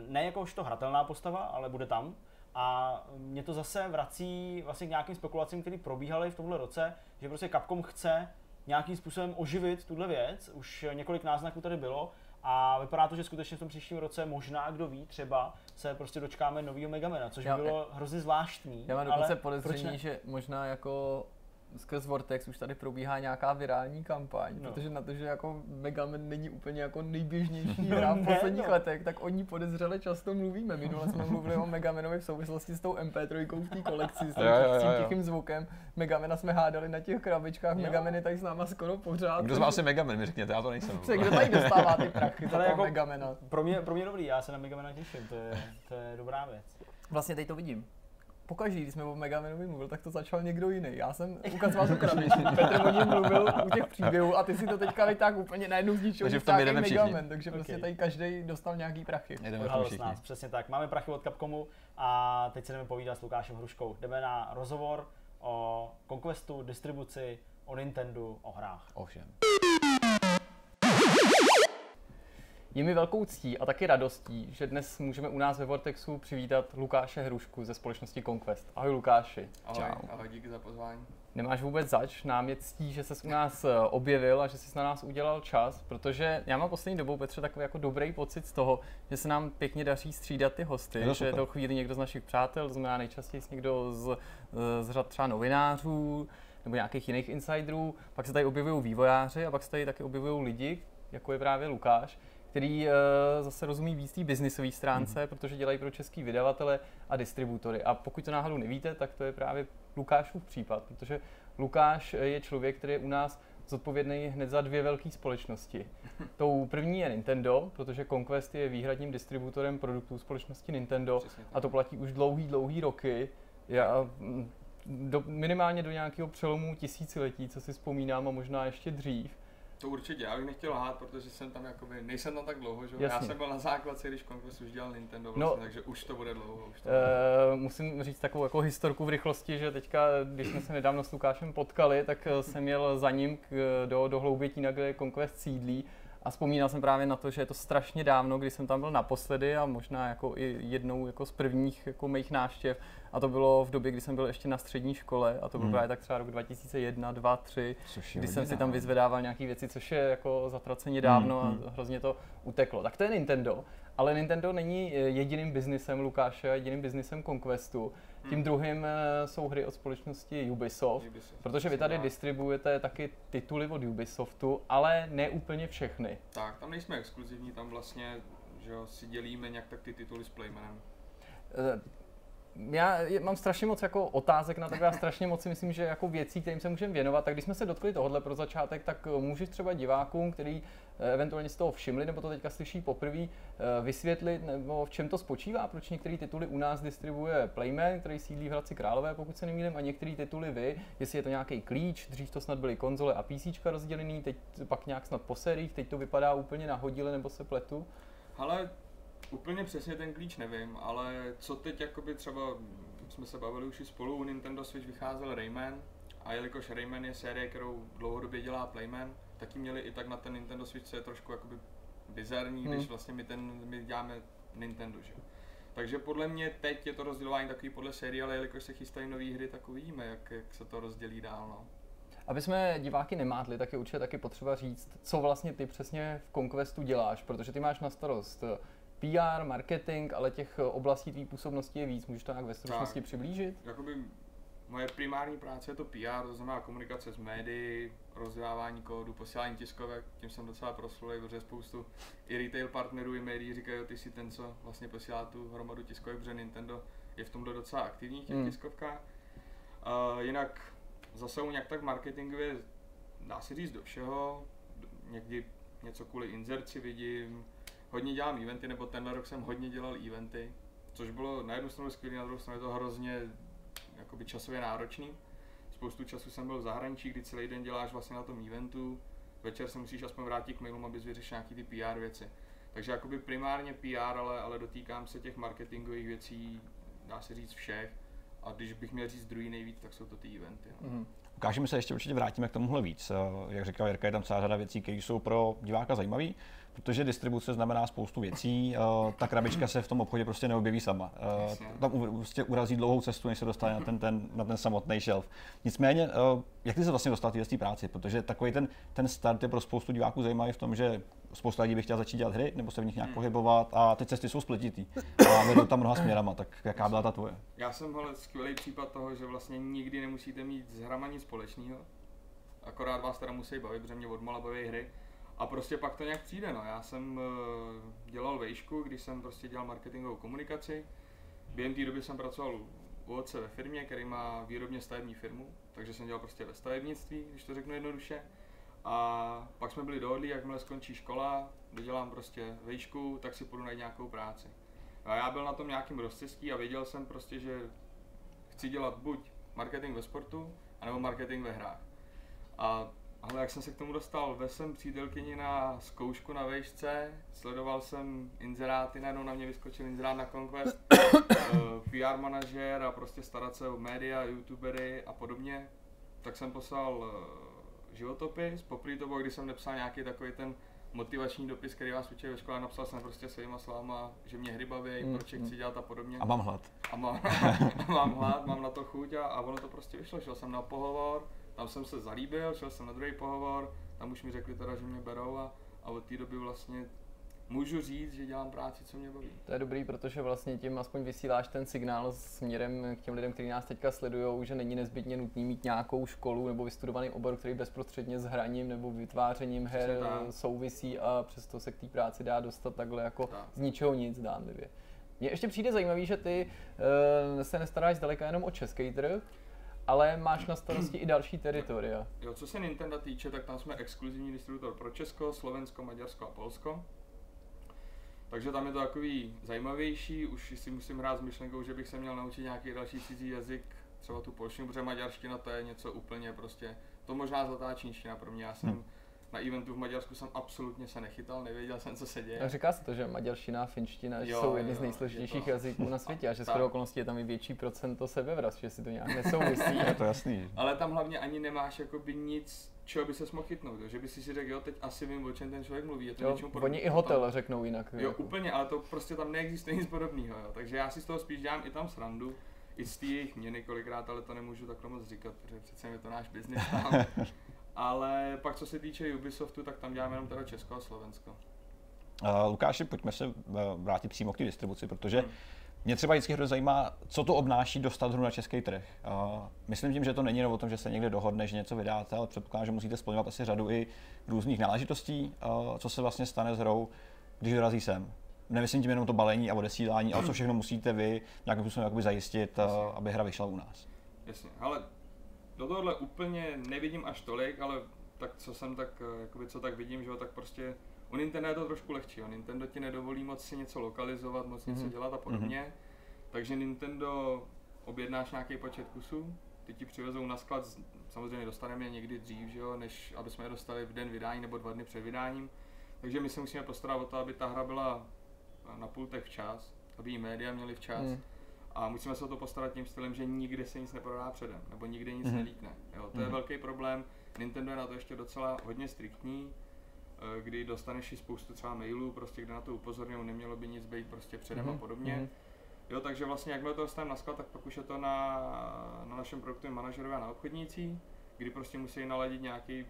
ne jakožto hratelná postava, ale bude tam. A mě to zase vrací vlastně k nějakým spekulacím, které probíhaly v tomhle roce, že prostě Capcom chce nějakým způsobem oživit tuhle věc. Už několik náznaků tady bylo a vypadá to, že skutečně v tom příštím roce možná, kdo ví, třeba se prostě dočkáme nového Megamana, což by Já- bylo hrozně zvláštní. Já mám ale dokonce proč podezření, že možná jako skrz Vortex už tady probíhá nějaká virální kampaň, No. protože na to, že jako Mega Man není úplně jako nejběžnější No hra v ne, posledních no. letech, tak o ní podezřele často mluvíme. Minule jsme mluvili o Mega Manovi v souvislosti s tou MP3 v té kolekci, s tím, s tichým zvukem. Mega Mana jsme hádali na těch krabičkách, Jo. Mega Man je tady s náma skoro pořád. Kdo z vás je Megaman, mi řekněte, já to nejsem. Se, kdo tady dostává ty prachy za jako- Mega Mana? Pro mě, pro mě dobrý, já se na Megamana těším, to je, to je dobrá věc. Vlastně teď to vidím. Pokaždý, když jsme o Megamanovi mluvil, tak to začal někdo jiný. Já jsem ukazoval tu krabičku, Petr o něm mluvil u těch příběhů a ty si to teďka vytáhl úplně najednou z ničeho. Takže v tom jedeme všichni. Megaman, takže prostě Ok. tady každý dostal nějaký prachy. Jedeme v tom všichni. nás, přesně tak. Máme prachy od Capcomu a teď si jdeme povídat s Lukášem Hruškou. Jdeme na rozhovor o Conquestu, distribuci, o Nintendo, o hrách. Ovšem. Je mi velkou ctí a taky radostí, že dnes můžeme u nás ve Vortexu přivítat Lukáše Hrušku ze společnosti Conquest. Ahoj Lukáši. Ahoj, Čau. ahoj, díky za pozvání. Nemáš vůbec zač, nám je ctí, že ses u nás eh, objevil a že jsi na nás udělal čas, protože já mám poslední dobou, Petře, takový jako dobrý pocit z toho, že se nám pěkně daří střídat ty hosty, Je to že super. do chvíli někdo z našich přátel, to znamená nejčastěji někdo z, eh, z řad třeba novinářů nebo nějakých jiných insiderů, pak se tady objevují vývojáři a pak se tady taky objevují lidi, jako je právě Lukáš, který uh, zase rozumí víc té biznisové stránce, mm-hmm. protože dělají pro český vydavatele a distributory. A pokud to náhodou nevíte, tak to je právě Lukášův případ, protože Lukáš je člověk, který je u nás zodpovědný hned za dvě velké společnosti. Tou první je Nintendo, protože Conquest je výhradním distributorem produktů společnosti Nintendo a to platí už dlouhý, dlouhý roky. Já, mm, do, minimálně do nějakého přelomu tisíciletí, co si vzpomínám a možná ještě dřív. To určitě, já bych nechtěl lhát, protože jsem tam jakoby, nejsem tam tak dlouho, že jo? Já Jasně. jsem byl na základce, když Conquest už dělal Nintendo, No. vlastně, takže už to bude dlouho. Už to Uh, musím říct takovou jako historku v rychlosti, že teďka, když jsme se nedávno s Lukášem potkali, tak eh, jsem jel za ním k, do, do Hloubětína, kde Conquest sídlí a vzpomínal jsem právě na to, že je to strašně dávno, kdy jsem tam byl naposledy a možná jako i jednou jako z prvních jako mých návštěv a to bylo v době, kdy jsem byl ještě na střední škole a to byl Hmm. právě tak třeba rok 2001, 2, 3, Což je kdy jsem si tam vyzvedával nějaké věci, což je jako zatraceně dávno Hmm, a hrozně to uteklo. Tak to je Nintendo. Ale Nintendo není eh, jediným biznisem Lukáše, jediným biznisem Conquestu. Tím Hmm. druhým eh, jsou hry od společnosti Ubisoft, Ubisoft, protože vy tady tak. distribuujete taky tituly od Ubisoftu, ale ne úplně všechny. Tak, tam nejsme exkluzivní, tam vlastně že jo, si dělíme nějak tak ty tituly s Playmanem. Eh, Já mám strašně moc jako otázek na tebe a strašně moc si myslím, že jako věcí, kterým se můžeme věnovat. Tak když jsme se dotkli tohohle pro začátek, tak můžeš třeba divákům, který eventuálně z toho všimli, nebo to teďka slyší poprvé, eh, vysvětlit, nebo v čem to spočívá, proč některé tituly u nás distribuje Playman, který sídlí v Hradci Králové, pokud se nemýlím, a některé tituly vy, jestli je to nějaký klíč, dřív to snad byly konzole a PC rozdělený, teď pak nějak snad po sériích, teď to vypadá úplně nahodile, nebo se pletu. Ale úplně přesně ten klíč nevím, ale co teď jakoby třeba jsme se bavili už i spolu, u Nintendo Switch vycházel Rayman a jelikož Rayman je série, kterou dlouhodobě dělá Playman, tak ji měli i tak na ten Nintendo Switch, co je trošku jakoby bizarní, Hmm. když vlastně my, ten, my děláme Nintendo, že? Takže podle mě teď je to rozdělování takový podle série, ale jelikož se chystají nové hry, tak uvidíme, jak, jak se to rozdělí dál. No. Aby jsme diváky nemátli, tak je určitě taky potřeba říct, co vlastně ty přesně v Conquestu děláš, protože ty máš na starost eh, PR, marketing, ale těch oblastí tvý působnosti je víc. Můžeš to nějak ve stručnosti Tak. přiblížit? Jakoby moje primární práce je to PR, to znamená komunikace s médií, rozdávání kódu, posílání tiskovek, tím jsem docela proslulý, protože spoustu i retail partnerů, i médií říkají, ty jsi ten, co vlastně posílá tu hromadu tiskovek, protože Nintendo je v tomhle docela aktivní v těch hmm. tiskovkách. Uh, jinak zase nějak tak marketingově, dá se říct do všeho, někdy něco kvůli inzerci vidím, hodně dělám eventy, nebo tenhle rok jsem hodně dělal eventy, což bylo na jednu stranu skvělé, na druhou stranu je to hrozně jakoby časově náročný. Spoustu času jsem byl v zahraničí, kdy celý den děláš vlastně na tom eventu, večer se musíš aspoň vrátit k mailům, abys vyřešil nějaký ty PR věci. Takže jakoby primárně PR, ale, ale dotýkám se těch marketingových věcí, dá se říct všech. A když bych měl říct druhý nejvíc, tak jsou to ty eventy. No. Mhm. Ukážeme se ještě určitě vrátíme k tomuhle víc. Eh, Jak říkal Jirka, je tam celá řada věcí, které jsou pro diváka zajímavé, protože distribuce znamená spoustu věcí. Eh, Ta krabička se v tom obchodě prostě neobjeví sama. Eh. Tam prostě urazí dlouhou cestu, než se dostane na ten, ten, na ten samotný shelf. Nicméně, eh, jak ty se vlastně dostal k té práci? Protože takový ten, ten start je pro spoustu diváků zajímavý v tom, že spousta lidí by chtěla začít dělat hry nebo se v nich nějak Hmm. pohybovat a ty cesty jsou spletitý a vedou tam mnoha směrama. Tak jaká byla ta tvoje? Já jsem ale skvělý případ toho, že vlastně nikdy nemusíte mít s hrama nic společného. Akorát vás teda musí bavit, protože mě odmala baví hry. A prostě pak to nějak přijde, no. Já jsem eh, dělal vejšku, když jsem prostě dělal marketingovou komunikaci. Během té doby jsem pracoval u- otce ve firmě, který má výrobně stavební firmu, takže jsem dělal prostě ve stavebnictví, když to řeknu jednoduše. A pak jsme byli dohodli, jakmile skončí škola, dodělám prostě vejšku, tak si půjdu najít nějakou práci. A já byl na tom nějakým rozcestí a věděl jsem prostě, že chci dělat buď marketing ve sportu, anebo marketing ve hrách. A ale jak jsem se k tomu dostal, ve jsem přítelkyni na zkoušku na vejšce, sledoval jsem inzeráty, najednou na mě vyskočil inzerát na Conquest, eh, PR manažer a prostě starat se o média, youtubery a podobně. Tak jsem poslal eh, životopis, poprvé to bylo, když jsem nepsal nějaký takový ten motivační dopis, který vás učí ve škole, napsal jsem prostě svýma slovama, že mě hry baví, Mm, proč je mm. chci dělat a podobně A mám hlad. a mám, a mám hlad, mám na to chuť a, a ono to prostě vyšlo. Šel jsem na pohovor, tam jsem se zalíbil, šel jsem na druhý pohovor, tam už mi řekli teda, že mě berou a, a od té doby vlastně můžu říct, že dělám práci, co mě baví. To je dobrý, protože vlastně tím aspoň vysíláš ten signál směrem k těm lidem, kteří nás teďka sledují, že není nezbytně nutný mít nějakou školu nebo vystudovaný obor, který bezprostředně s hraním nebo vytvářením her Přesně souvisí a přesto se k té práci dá dostat takhle jako Tak. z ničeho nic zdánlivě. Mně ještě přijde zajímavý, že ty uh, se nestaráš zdaleka jenom o český trh, ale máš na starosti i další teritoria. Jo, co se Nintendo týče, tak tam jsme exkluzivní distributor pro Česko, Slovensko, Maďarsko a Polsko. Takže tam je to takový zajímavější, už si musím hrát s myšlenkou, že bych se měl naučit nějaký další cizí jazyk, třeba tu polštinu, protože maďarština to je něco úplně prostě, to možná zlatá čínština pro mě, já jsem Hm. Na eventu v Maďarsku jsem absolutně se nechytal, nevěděl jsem, co se děje. A Říká se to, že maďarština a finština že Jo, jsou jedny jo, z nejsložitějších je to- jazyků na světě a že s Tak. chodou okolností je tam i větší procento sebevrat, že si to nějak nesouvisí. Je to jasný. Ale tam hlavně ani nemáš jakoby nic, čeho by se mohl chytnout, že by si si řekl, jo, teď asi vím, o čem ten člověk mluví, je to Jo, něčemu podobného. oni i hotel řeknou jinak. Jo, jako. úplně, ale to prostě tam neexistuje nic podobného, jo. Takže já si z toho spíš dělám i tam srandu, i z té jejich měny kolikrát, ale to nemůžu takhle moc říkat, protože přece je to náš biznis tam. ale pak co se týče Ubisoftu, tak tam děláme jenom teda Česko a Slovensko. Uh, Lukáši, pojďme se uh, vrátit přímo k té distribuci, protože mě třeba vždycky hrozně zajímá, co to obnáší dostat hru na český trh. Uh, myslím tím, že to není jenom o tom, že se někde dohodne, že něco vydáte, ale předpokládám, že musíte splňovat asi řadu i různých náležitostí, uh, co se vlastně stane s hrou, když dorazí sem. Nemyslím tím jenom to balení a odesílání, ale co všechno musíte vy nějakým způsobem zajistit, uh, aby hra vyšla u nás. Jasně, ale do tohohle úplně nevidím až tolik, ale tak co jsem tak, eh, jakoby co tak vidím, že jo, tak prostě u Nintendo je to trošku lehčí, jo. Nintendo ti nedovolí moc si něco lokalizovat, moc něco Mhm. dělat a podobně, takže Nintendo objednáš nějaký počet kusů, ty ti přivezou na sklad, samozřejmě dostaneme je někdy dřív, že jo, než aby jsme je dostali v den vydání nebo dva dny před vydáním, takže my se musíme postarat o to, aby ta hra byla na pultech včas, aby ji média měli včas, Hmm. A musíme se o to postarat tím stylem, že nikdy se nic neprodá předem, nebo nikdy nic Mhm. nelíkne. Jo, to je Mhm. velký problém. Nintendo je na to ještě docela hodně striktní, eh, kdy dostaneš i spoustu třeba mailů, prostě kde na to upozorňují, nemělo by nic být prostě předem Mhm, a podobně. mhm. Jo, takže vlastně jakmile to dostaneme na sklad, tak pak už je to na, na našem produktovém manažerovi a na obchodnících, kdy prostě musí naladit nějaký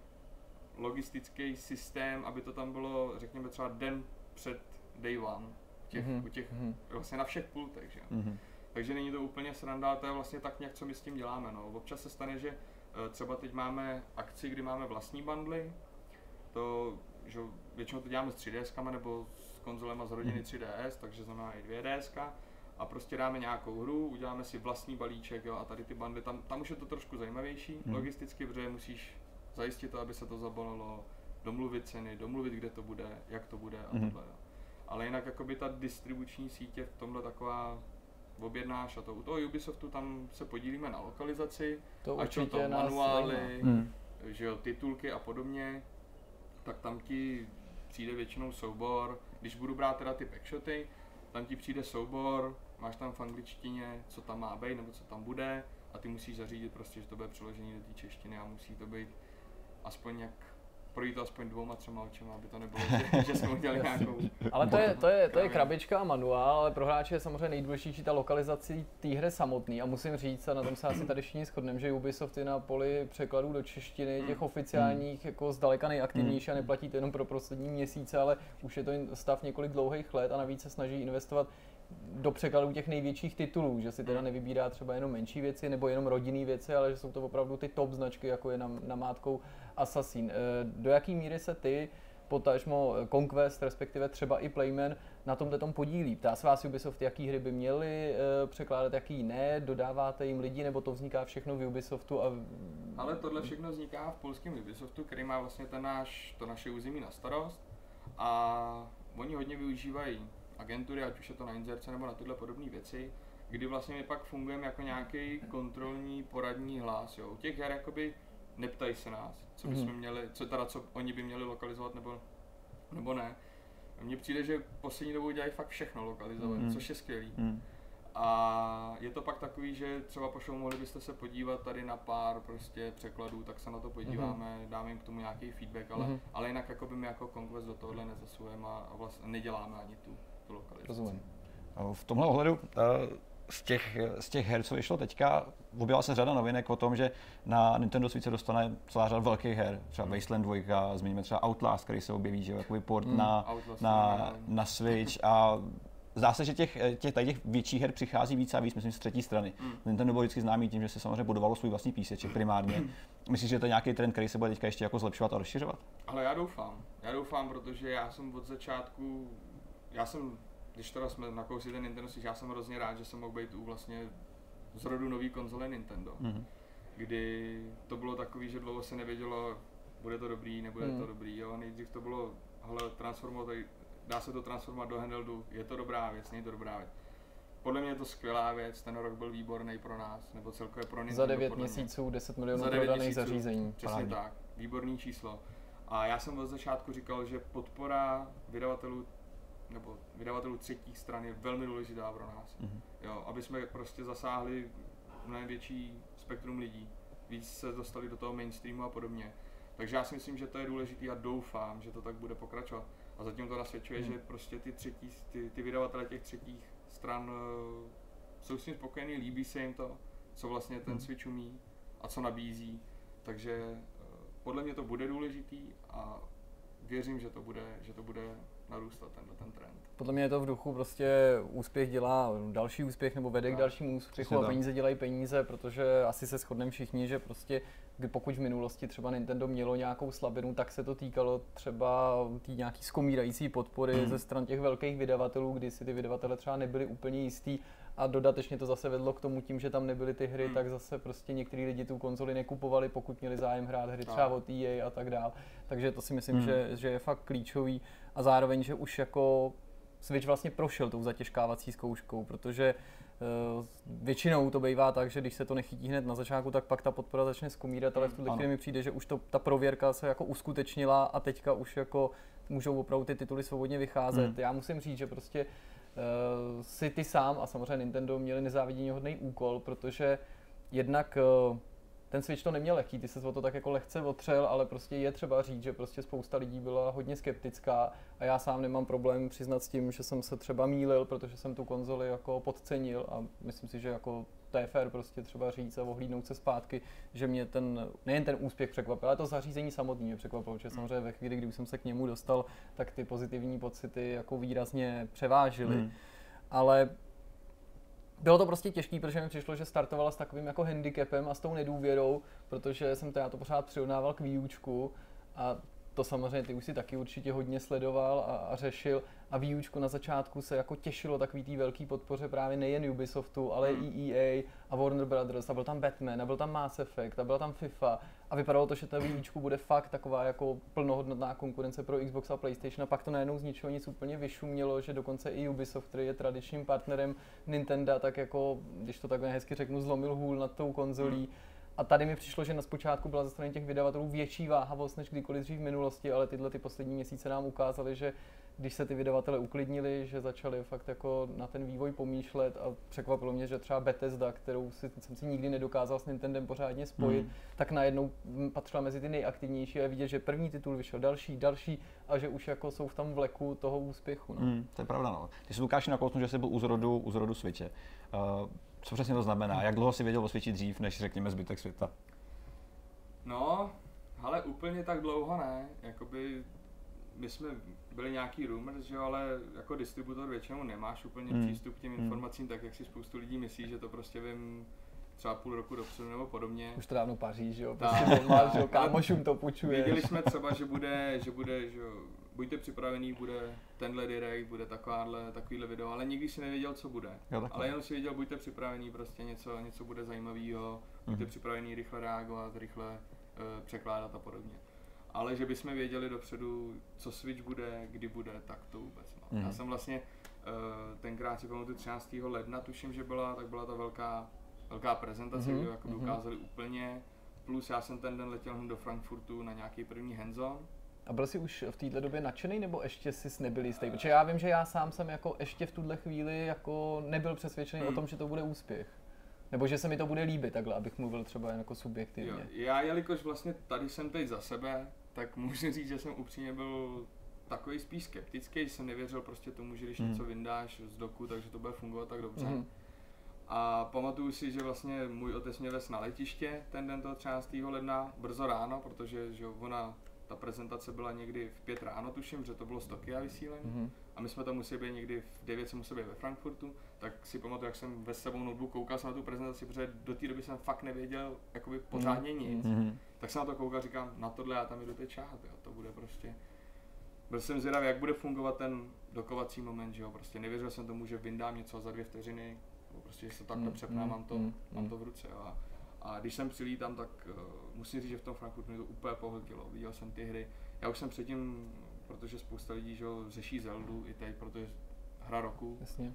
logistický systém, aby to tam bylo, řekněme třeba den před day one, těch, Mhm, u těch mhm. vlastně na všech pultech, že? Mm-hmm. Takže není to úplně sranda, to je vlastně tak nějak, co my s tím děláme. No. Občas se stane, že eh, třeba teď máme akci, kdy máme vlastní bundly, to, že většinou to děláme s 3DS nebo s konzolema z rodiny 3DS, takže znamená i 2DS. A prostě dáme nějakou hru, uděláme si vlastní balíček jo, a tady ty bundly, tam, tam už je to trošku zajímavější Hmm. logisticky, protože musíš zajistit to, aby se to zabalilo, domluvit ceny, domluvit, kde to bude, jak to bude a Mhm. tohle. Jo. Ale jinak jakoby ta distribuční sítě v tomhle taková objednáš a to. U toho Ubisoftu tam se podílíme na lokalizaci, To ať jsou to manuály, zajímá. Mm. že jo, titulky a podobně, tak tam ti přijde většinou soubor, když budu brát teda ty backshoty, tam ti přijde soubor, máš tam v angličtině, co tam má být nebo co tam bude a ty musíš zařídit prostě, že to bude přeložený do té češtiny a musí to být aspoň jak projít to aspoň dvouma, třema očima, aby to nebylo, že, že jsme udělali nějakou... Ale to je, to, je, to je krabička a manuál, ale pro hráče je samozřejmě nejdůležitější ta lokalizace té hry samotný. A musím říct, a na tom se asi tady všichni shodneme, že Ubisoft je na poli překladů do češtiny, těch oficiálních, jako zdaleka nejaktivnější a neplatí to jenom pro poslední měsíce, ale už je to stav několik dlouhých let a navíc se snaží investovat do překladů těch největších titulů, že si teda nevybírá třeba jenom menší věci nebo jenom rodinné věci, ale že jsou to opravdu ty top značky, jako je nam- namátkou Assassin. Eh, Do jaký míry se ty potažmo Conquest, respektive třeba i Playman, na tomhle tom podílí. Ptá se vás Ubisoft, jaký hry by měli eh, překládat, jaký ne, dodáváte jim lidi, nebo to vzniká všechno v Ubisoftu a Ale tohle všechno vzniká v polském Ubisoftu, který má vlastně ten náš, to naše území na starost a oni hodně využívají agentury, ať už je to na inzerce nebo na tyhle podobné věci, kdy vlastně my pak fungujeme jako nějaký kontrolní poradní hlas. Jo. U těch her jakoby neptají se nás, co bychom Mhm. měli, co teda co oni by měli lokalizovat nebo, nebo ne. Mně přijde, že poslední dobou dělají fakt všechno lokalizovat, Mhm. což je skvělý. Mm. A je to pak takový, že třeba pošlou, mohli byste se podívat tady na pár prostě překladů, tak se na to podíváme, dáme jim k tomu nějaký feedback, ale, Mhm. ale jinak jako by my jako Conquest do tohohle nezasujeme a, a vlastně neděláme ani tu, tu lokalizaci. rozumím. V tomhle ohledu eh, z těch, z těch her, co vyšlo teďka, objevila se řada novinek o tom, že na Nintendo Switch se dostane celá řada velkých her, třeba Wasteland 2, zmíníme třeba Outlast, který se objeví, že jakoby port Hmm, na, Outlast na, na Switch a Zdá se, že těch, těch, tady těch větších her přichází víc a víc, myslím, z třetí strany. Mm. Nintendo byl vždycky známý tím, že se samozřejmě budovalo svůj vlastní píseček primárně. Myslíš, že to je nějaký trend, který se bude teďka ještě jako zlepšovat a rozšiřovat? Ale já doufám, já doufám, protože já jsem od začátku, já jsem, když teda jsme nakousli ten Nintendo Switch, já jsem hrozně rád, že jsem mohl být u vlastně z rodu nový konzole Nintendo. Mhm. kdy to bylo takový, že dlouho se nevědělo, bude to dobrý, nebude Hmm. to dobrý, jo, nejdřív to bylo, hele, transformovat, dá se to transformovat do handheldu, je to dobrá věc, není to dobrá věc. Podle mě je to skvělá věc, ten rok byl výborný pro nás, nebo celkově pro Nintendo. Za 9 podle mě. měsíců 10 milionů Za prodaných měsíců. zařízení. Přesně Parádně. tak, výborný číslo. A já jsem od začátku říkal, že podpora vydavatelů nebo vydavatelů třetích stran je velmi důležitá pro nás. Mhm. Jo, aby jsme prostě zasáhli mnohem větší spektrum lidí, víc se dostali do toho mainstreamu a podobně. Takže já si myslím, že to je důležité a doufám, že to tak bude pokračovat. A zatím to nasvědčuje, Hmm. že prostě ty, třetí, ty, ty vydavatele těch třetích stran eh, jsou s tím spokojení, líbí se jim to, co vlastně ten Hmm. Switch umí a co nabízí. Takže eh, podle mě to bude důležitý a věřím, že to bude, že to bude narůstat tenhle ten trend. Podle mě je to v duchu prostě úspěch dělá další úspěch nebo vede k dalšímu úspěchu a peníze dělají peníze, protože asi se shodneme všichni, že prostě kdy pokud v minulosti třeba Nintendo mělo nějakou slabinu, tak se to týkalo třeba té nějaký skomírající podpory Hmm. ze stran těch velkých vydavatelů, kdy si ty vydavatele třeba nebyli úplně jistý a dodatečně to zase vedlo k tomu tím, že tam nebyly ty hry, Hmm. tak zase prostě některý lidi tu konzoli nekupovali, pokud měli zájem hrát hry třeba od EA a tak dál. Takže to si myslím, Hmm. že, že je fakt klíčový a zároveň, že už jako Switch vlastně prošel tou zatěžkávací zkouškou, protože uh, většinou to bývá tak, že když se to nechytí hned na začátku, tak pak ta podpora začne skomírat, ale v tuhle Ano. chvíli mi přijde, že už to, ta prověrka se jako uskutečnila a teďka už jako můžou opravdu ty tituly svobodně vycházet. Hmm. Já musím říct, že prostě uh, si ty sám a samozřejmě Nintendo měli nezávidění hodný úkol, protože jednak uh, ten Switch to neměl lehký, ty se o to tak jako lehce otřel, ale prostě je třeba říct, že prostě spousta lidí byla hodně skeptická a já sám nemám problém přiznat s tím, že jsem se třeba mýlil, protože jsem tu konzoli jako podcenil a myslím si, že jako to je fér prostě třeba říct a ohlídnout se zpátky, že mě ten, nejen ten úspěch překvapil, ale to zařízení samotné mě překvapilo, že samozřejmě ve chvíli, kdy už jsem se k němu dostal, tak ty pozitivní pocity jako výrazně převážily. Hmm. Ale bylo to prostě těžké, protože mi přišlo, že startovala s takovým jako handicapem a s tou nedůvěrou, protože jsem to, já to pořád přirovnával k výučku a to samozřejmě ty už si taky určitě hodně sledoval a, a řešil a výučku na začátku se jako těšilo takový té velký podpoře právě nejen Ubisoftu, ale Hmm. i EA a Warner Brothers a byl tam Batman a byl tam Mass Effect a byla tam FIFA a vypadalo to, že ta výučku bude fakt taková jako plnohodnotná konkurence pro Xbox a PlayStation a pak to najednou z ničeho nic úplně vyšumělo, že dokonce i Ubisoft, který je tradičním partnerem Nintendo, tak jako, když to takhle hezky řeknu, zlomil hůl nad tou konzolí. A tady mi přišlo, že na zpočátku byla ze strany těch vydavatelů větší váhavost než kdykoliv dřív v minulosti, ale tyhle ty poslední měsíce nám ukázaly, že když se ty vydavatele uklidnili, že začali fakt jako na ten vývoj pomýšlet a překvapilo mě, že třeba Bethesda, kterou si, jsem si nikdy nedokázal s Nintendem pořádně spojit, Hmm. tak najednou mm, patřila mezi ty nejaktivnější a je vidět, že první titul vyšel, další, další a že už jako jsou v tom vleku toho úspěchu. No. Hmm, to je pravda, no. Ty jsi Lukáši nakousnul, že jsi byl u zrodu, u zrodu Switche. Uh, co přesně to znamená? Jak dlouho jsi věděl o Switchi dřív, než řekněme zbytek světa? No, ale úplně tak dlouho ne. Jakoby my jsme byli nějaký rumors, že jo, ale jako distributor většinou nemáš úplně Hmm. přístup k těm Hmm. informacím, tak jak si spoustu lidí myslí, že to prostě vím třeba půl roku dopředu nebo podobně. Už to dávno Paříž, že jo, prostě tak. že jo, kámošům to půjčuje. Věděli jsme třeba, že bude, že bude, že jo, buďte připravený, bude tenhle direct, bude takováhle, takovýhle video, ale nikdy si nevěděl, co bude. Jo. Ale jenom si věděl, buďte připravený, prostě něco, něco bude zajímavého, buďte Mhm. připravený rychle reagovat, rychle uh, překládat a podobně. Ale že bychom věděli dopředu, co Switch bude, kdy bude, tak to vůbec. No. Mhm. Já jsem vlastně uh, tenkrát si pamatuju 13. ledna, tuším, že byla, tak byla ta velká, velká prezentace, Mhm, kde jako mhm. ukázali úplně. Plus já jsem ten den letěl hned do Frankfurtu na nějaký první hands-on. A byl jsi už v této době nadšený, nebo ještě jsi nebyl jistý? Protože já vím, že já sám jsem jako ještě v tuhle chvíli jako nebyl přesvědčený Hmm. o tom, že to bude úspěch. Nebo že se mi to bude líbit takhle, abych mluvil třeba jen jako subjektivně. Jo, já jelikož vlastně tady jsem teď za sebe, tak můžu říct, že jsem upřímně byl takový spíš skeptický, že jsem nevěřil prostě tomu, že když Mhm. něco vyndáš z doku, takže to bude fungovat tak dobře. Mhm. A pamatuju si, že vlastně můj otec mě vez na letiště ten den toho 13. ledna, brzo ráno, protože že ona, ta prezentace byla někdy v 5 ráno, tuším, že to bylo z Tokia vysílení. Mhm. A my jsme tam museli být někdy v 9 jsme museli být ve Frankfurtu, tak si pamatuju, jak jsem ve sebou notebook koukal jsem na tu prezentaci, protože do té doby jsem fakt nevěděl jakoby pořádně Mhm. nic. Mhm. Tak jsem na to koukal, říkám, na tohle já tam jdu teď čáhat, jo, to bude prostě... Byl jsem zvědavý, jak bude fungovat ten dokovací moment, že jo, prostě nevěřil jsem tomu, že vyndám něco za dvě vteřiny, nebo prostě, že se takhle Mm, přepná, mm, mám to, mm, mám mm. to v ruce, jo. A, a když jsem přilítám, tak uh, musím říct, že v tom Frankfurtu mě to úplně pohltilo, viděl jsem ty hry. Já už jsem předtím, protože spousta lidí, že jo, řeší Zeldu i teď, protože hra roku, Jasně.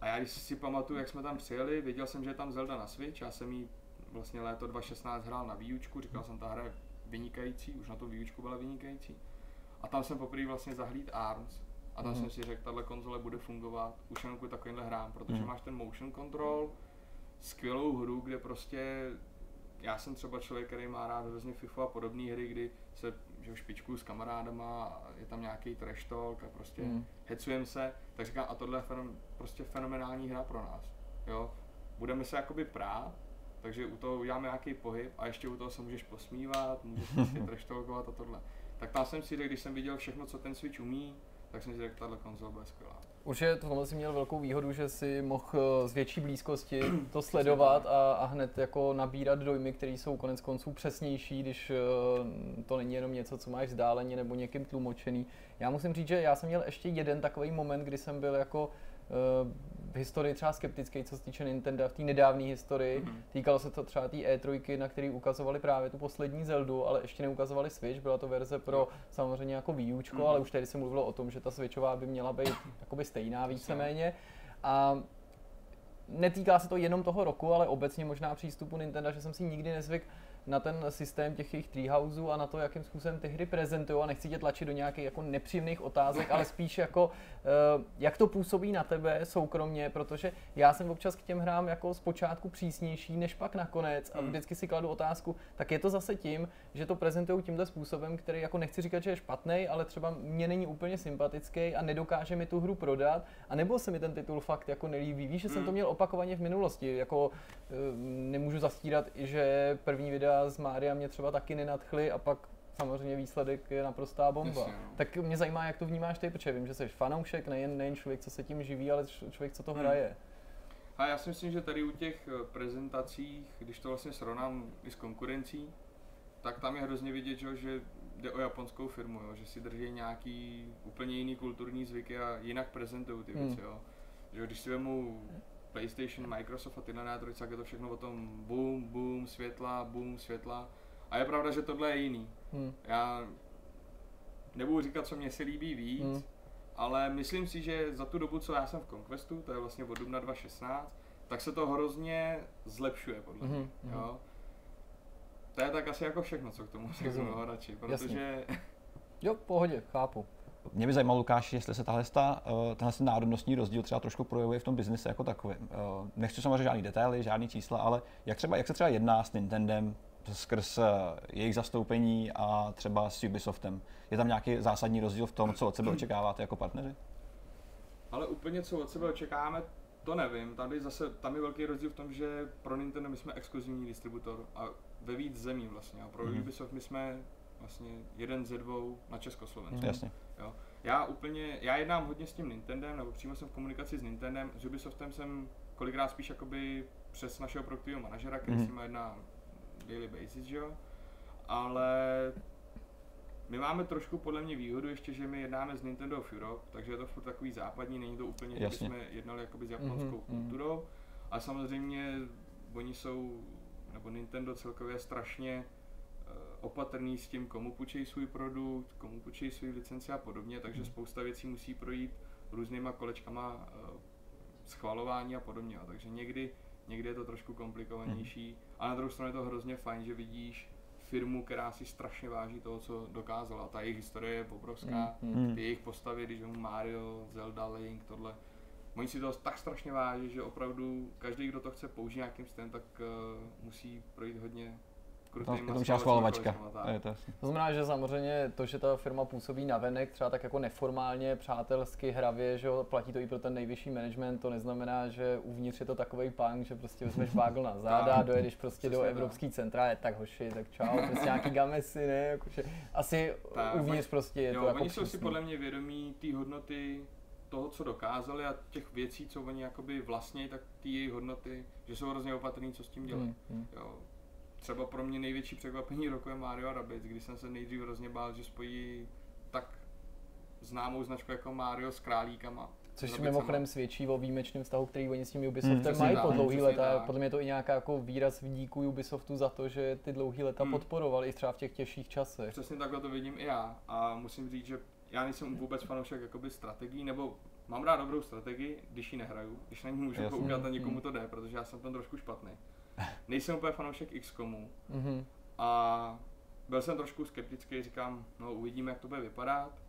a já když si pamatuju, jak jsme tam přijeli, věděl jsem, že je tam Zelda na Switch, já jsem jí vlastně léto 2016 hrál na výučku, říkal jsem, ta hra je vynikající, už na to výučku byla vynikající. A tam jsem poprvé vlastně zahlíd ARMS a tam Mhm. jsem si řekl, tahle konzole bude fungovat už jenom kvůli takovýmhle hrám, protože Mhm. máš ten motion control, skvělou hru, kde prostě já jsem třeba člověk, který má rád hrozně FIFA a podobné hry, kdy se že špičku s kamarádama, je tam nějaký trash talk a prostě Mhm. hecujeme se, tak říkám, a tohle je fenom, prostě fenomenální hra pro nás. Jo? Budeme se jakoby prát, takže u toho uděláme nějaký pohyb a ještě u toho se můžeš posmívat, můžeš prostě trashtalkovat a tohle. Tak tam jsem si řekl, když jsem viděl všechno, co ten Switch umí, tak jsem si řekl, tahle konzole bude skvělá. Určitě v tomhle si měl velkou výhodu, že si mohl eh, z větší blízkosti to sledovat a, a hned jako nabírat dojmy, které jsou konec konců přesnější, když eh, to není jenom něco, co máš vzdáleně nebo někým tlumočený. Já musím říct, že já jsem měl ještě jeden takový moment, kdy jsem byl jako v historii třeba skeptický, co se týče Nintendo v té nedávné historii. Mm-hmm. Týkalo se to třeba té E3, na který ukazovali právě tu poslední Zeldu, ale ještě neukazovali Switch, byla to verze pro samozřejmě jako Wii mm-hmm. ale už tehdy se mluvilo o tom, že ta Switchová by měla být jakoby stejná víceméně. A netýká se to jenom toho roku, ale obecně možná přístupu Nintendo, že jsem si nikdy nezvyk na ten systém těch jejich treehouseů a na to, jakým způsobem ty hry prezentují a nechci tě tlačit do nějakých jako nepříjemných otázek, ale spíš jako, uh, jak to působí na tebe soukromně, protože já jsem občas k těm hrám jako zpočátku přísnější, než pak nakonec a hmm. vždycky si kladu otázku, tak je to zase tím, že to prezentují tímto způsobem, který jako nechci říkat, že je špatný, ale třeba mě není úplně sympatický a nedokáže mi tu hru prodat, a nebo se mi ten titul fakt jako nelíbí. Víš, že jsem to hmm. měl opakovaně v minulosti, jako uh, nemůžu zastírat, že první videa videa z Mária mě třeba taky nenadchly a pak samozřejmě výsledek je naprostá bomba. Jasně, no. Tak mě zajímá, jak to vnímáš ty, protože vím, že jsi fanoušek, nejen, nejen člověk, co se tím živí, ale člověk, co to hmm. hraje. A já si myslím, že tady u těch eh, prezentacích, když to vlastně srovnám i s konkurencí, tak tam je hrozně vidět, že, jde o japonskou firmu, jo, že si drží nějaký úplně jiný kulturní zvyky a jinak prezentují ty hmm. věci. Jo. Že když si vemu PlayStation, Microsoft a tyhle nátrojice, tak je to všechno o tom boom, boom, světla, boom, světla. A je pravda, že tohle je jiný. Hmm. Já nebudu říkat, co mě se líbí víc, hmm. ale myslím si, že za tu dobu, co já jsem v Conquestu, to je vlastně od dubna 2016, tak se to hrozně zlepšuje podle mě. Hmm. Jo? To je tak asi jako všechno, co k tomu řeknu no, radši, protože... Jasně. Jo, pohodě, chápu. Mě by zajímalo, Lukáš, jestli se tahle, ta, eh, tenhle národnostní rozdíl třeba trošku projevuje v tom biznise jako takovém. Eh, nechci samozřejmě žádný detaily, žádný čísla, ale jak, třeba, jak se třeba jedná s Nintendem skrz eh, jejich zastoupení a třeba s Ubisoftem? Je tam nějaký zásadní rozdíl v tom, co od sebe očekáváte jako partneři? Ale úplně co od sebe očekáváme, to nevím. Tady zase, tam je velký rozdíl v tom, že pro Nintendo my jsme exkluzivní distributor a ve víc zemí vlastně. A pro mm-hmm. Ubisoft my jsme vlastně jeden ze dvou na Československu. Mm, jasně. Jo. Já úplně, já jednám hodně s tím Nintendem, nebo přímo jsem v komunikaci s Nintendem, s Ubisoftem jsem kolikrát spíš jakoby přes našeho produktivního manažera, který mm. s ním jedná daily basis, že jo. Ale my máme trošku podle mě výhodu ještě, že my jednáme s Nintendo of Europe, takže je to furt takový západní, není to úplně, že jsme jednali jakoby s japonskou mm-hmm. kulturou. A samozřejmě oni jsou, nebo Nintendo celkově strašně opatrný s tím, komu půjčí svůj produkt, komu půjčí svůj licenci a podobně, takže hmm. spousta věcí musí projít různýma kolečkama uh, schvalování a podobně. Takže někdy, někdy je to trošku komplikovanější, hmm. a na druhou stranu je to hrozně fajn, že vidíš firmu, která si strašně váží toho, co dokázala. Ta jejich historie je obrovská, mm, ty jejich postavy, když mu Mario, Zelda, Link, tohle, Oni si to tak strašně váží, že opravdu každý, kdo to chce použít nějakým stylem, tak uh, musí projít hodně krutýma no, to schvalovačka. Je to, to znamená, že samozřejmě to, že ta firma působí na venek, třeba tak jako neformálně, přátelsky, hravě, že jo, platí to i pro ten nejvyšší management, to neznamená, že uvnitř je to takový punk, že prostě vezmeš vágl na záda, dojedeš prostě do Evropský centra, je tak hoši, tak čau, prostě nějaký gamesy, ne, jakože asi tak, uvnitř prostě je jo, to jako oni jsou si podle mě vědomí té hodnoty toho, co dokázali a těch věcí, co oni jakoby vlastní, tak ty jejich hodnoty, že jsou hrozně opatrní, co s tím dělají. Hmm, hmm. Jo, třeba pro mě největší překvapení roku je Mario a Rabbids, kdy jsem se nejdřív hrozně bál, že spojí tak známou značku jako Mario s králíkama. Což si mimochodem svědčí o výjimečném vztahu, který oni s tím Ubisoftem hmm, mají po dlouhý leta. Podle mě je to i nějaká jako výraz díku Ubisoftu za to, že ty dlouhý leta hmm. podporovali i třeba v těch těžších časech. Přesně takhle to vidím i já a musím říct, že já nejsem vůbec fanoušek jakoby strategií, nebo mám rád dobrou strategii, když ji nehraju, když na ní můžu Jasně. koukat a někomu hmm. to jde, protože já jsem tam trošku špatný. Nejsem úplně fanoušek XCOMu mm-hmm. a byl jsem trošku skeptický, říkám, no uvidíme, jak to bude vypadat.